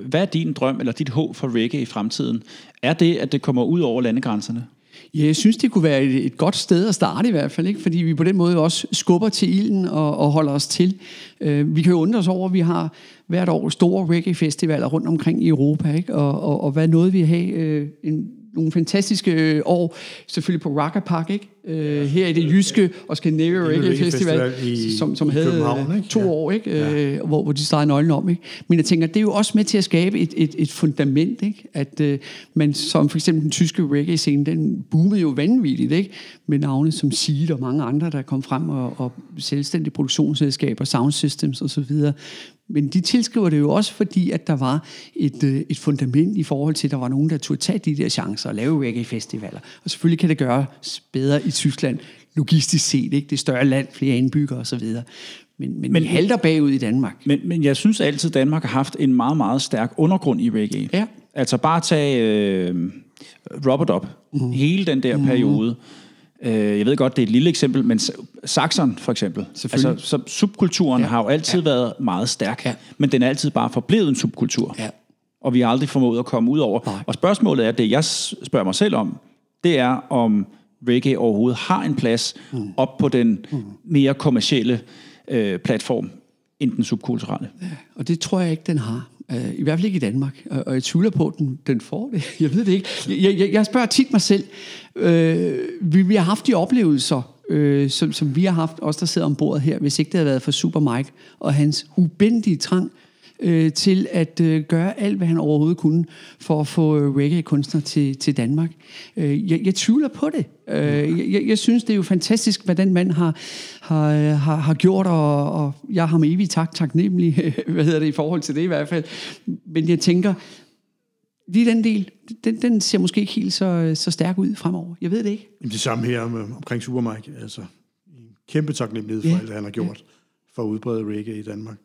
hvad er din drøm eller dit håb for reggae i fremtiden? Er det, at det kommer ud over landegrænserne? Ja, jeg synes, det kunne være et, et godt sted at starte i hvert fald, ikke? fordi vi på den måde også skubber til ilden og, og holder os til. Øh, vi kan jo undre os over, at vi har hvert år store reggae-festivaler rundt omkring i Europa, ikke? Og, og, og hvad nåede vi at have øh, en, nogle fantastiske øh, år, selvfølgelig på Rocker Park, ikke? Øh, her i det jyske og Scandinavia Reggae Festival, Festival i- som, som i havde København, ikke? to Ja. år, ikke? Øh, hvor, hvor de startede nøglen om. Ikke? Men jeg tænker, det er jo også med til at skabe et, et, et fundament, ikke? at øh, man som for eksempel den tyske reggae-scene, den boomede jo vanvittigt, ikke? med navne som Seed og mange andre, der kom frem, og, og selvstændige produktionsselskaber, sound systems osv., men de tilskriver det jo også, fordi at der var et, øh, et fundament i forhold til, at der var nogen, der turde tage de der chancer og lave reggae-festivaler. Og selvfølgelig kan det gøres bedre i Tyskland, logistisk set, ikke? det er større land, flere indbyggere osv. Men, men, men vi halter bagud i Danmark. Men, men jeg synes altid, at Danmark har haft en meget, meget stærk undergrund i reggae. Ja. Altså bare tage øh, Robert Up. Mm. Hele den der mm. periode. Øh, jeg ved godt, det er et lille eksempel, men Saxon for eksempel. Altså, så subkulturen ja. Ja. har jo altid ja. været meget stærk, Ja. men den er altid bare forblevet en subkultur. Ja. Og vi har aldrig formået at komme ud over. Nej. Og spørgsmålet er, det jeg spørger mig selv om, det er, om reggae overhovedet har en plads mm. op på den mm. mere kommercielle øh, platform, end den subkulturelle. Og det tror jeg ikke, den har. Øh, I hvert fald ikke i Danmark. Og og jeg tvivler på, at den, den får det. Jeg ved det ikke. Jeg, jeg, jeg spørger tit mig selv. Øh, vi, vi har haft de oplevelser, øh, som, som vi har haft, os der sidder ombord her, hvis ikke det havde været for Super Mike og hans ubendige trang øh, til at øh, gøre alt, hvad han overhovedet kunne for at få øh, reggae-kunstnere til, til Danmark. Øh, jeg, jeg tvivler på det. Øh, jeg, jeg, synes, det er jo fantastisk, hvad den mand har, har, har, har gjort, og, og jeg har med evig tak, taknemmelig, hvad hedder det, i forhold til det i hvert fald. Men jeg tænker, lige den del, den, den ser måske ikke helt så, så stærk ud fremover. Jeg ved det ikke. Jamen, det samme her med, omkring Super Mike. Altså, en kæmpe taknemmelighed for Ja. alt, hvad han har gjort for at udbrede reggae i Danmark.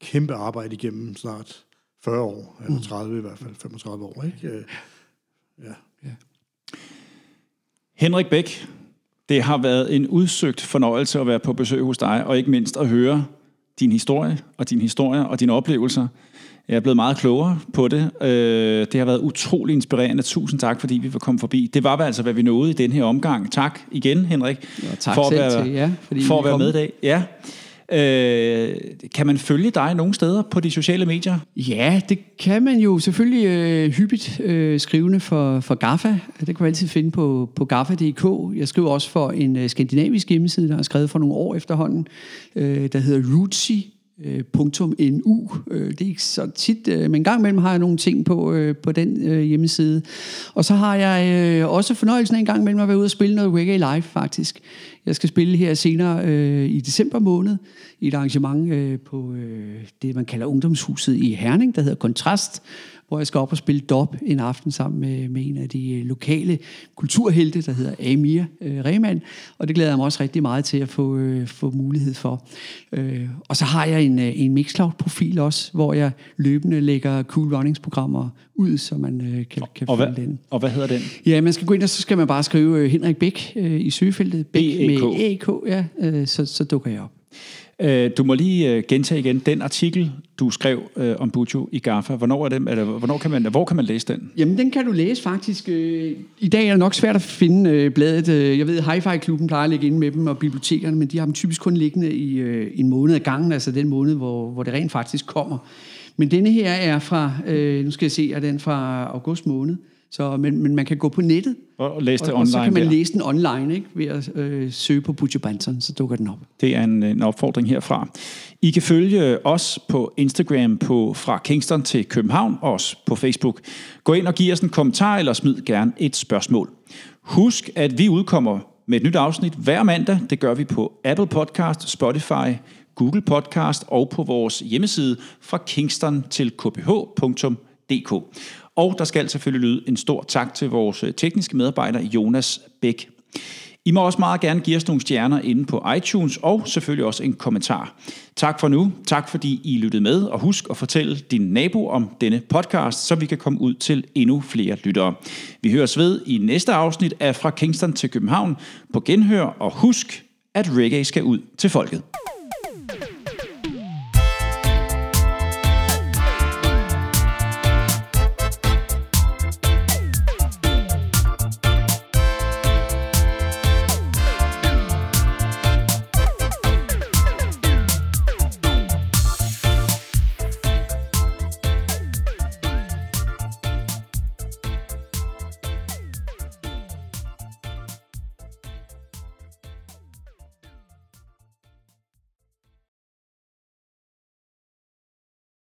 Kæmpe arbejde igennem snart 40 år, eller 30 i hvert fald, 35 år. Ikke? Øh, Ja. Henrik Bæk, det har været en udsøgt fornøjelse at være på besøg hos dig, og ikke mindst at høre din historie og dine historier og dine oplevelser. Jeg er blevet meget klogere på det. Øh, Det har været utrolig inspirerende. Tusind tak, fordi vi var kommet forbi. Det var altså, hvad vi nåede i den her omgang. Tak igen, Henrik, Og tak for at være, til jer, fordi for at være med i dag. Ja. Øh, kan man følge dig nogle steder på de sociale medier? Ja, det kan man jo selvfølgelig øh, hyppigt øh, skrivende for, for GAFA. Det kan man altid finde på, på gaffa.dk. Jeg skriver også for en øh, skandinavisk hjemmeside, der er skrevet for nogle år efterhånden, øh, der hedder Rootsie. Øh, punktum .nu. Øh, det er ikke så tit, øh, men en gang imellem har jeg nogle ting på, på den hjemmeside. Og så har jeg også fornøjelsen af en gang imellem at være ude og spille noget reggae live, faktisk. Jeg skal spille her senere i december måned i et arrangement på det, man kalder Ungdomshuset i Herning, der hedder Kontrast, hvor jeg skal op og spille dop en aften sammen med, med en af de øh, lokale kulturhelte, der hedder Amir øh, Rehman, og det glæder jeg mig også rigtig meget til at få, øh, få mulighed for. Øh, og så har jeg en, øh, en Mixcloud-profil også, hvor jeg løbende lægger Cool Runnings-programmer ud, så man øh, kan, kan Og finde hvad, den. og hvad hedder den? Ja, man skal gå ind, og så skal man bare skrive øh, Henrik Bæk øh, i søgefeltet. Bæk B.E.K.. med EK, ja, øh, så, så dukker jeg op. Øh, Du må lige øh, gentage igen den artikel, du skrev øh, om Bujo i Gaffa. Hvornår, er det, eller, hvornår kan man, hvor kan man læse den? Jamen, den kan du læse faktisk. Øh, I dag er det nok svært at finde øh, bladet. Øh, jeg ved, Hi-Fi-klubben plejer at ligge inde med dem, og bibliotekerne, men de har dem typisk kun liggende i øh, en måned ad gangen, altså den måned, hvor, hvor det rent faktisk kommer. Men denne her er fra, øh, nu skal jeg se, er den fra august måned, så, men, men man kan gå på nettet, Og, og læse det og, online og så kan man der. læse den online ikke? ved at øh, søge på Butcher Banton, så dukker den op. Det er en, en opfordring herfra. I kan følge os på Instagram på fra Kingston til København, og også på Facebook. Gå ind og giv os en kommentar, eller smid gerne et spørgsmål. Husk, at vi udkommer med et nyt afsnit hver mandag. Det gør vi på Apple Podcast, Spotify, Google Podcast og på vores hjemmeside fra kingston til kph.dk. Og der skal selvfølgelig lyde en stor tak til vores øh, tekniske medarbejder Jonas Bæk. I må også meget gerne give os nogle stjerner inde på iTunes, og selvfølgelig også en kommentar. Tak for nu. Tak fordi I lyttede med, og husk at fortælle din nabo om denne podcast, så vi kan komme ud til endnu flere lyttere. Vi høres ved i næste afsnit af Fra Kingston til København på Genhør, og husk, at reggae skal ud til folket.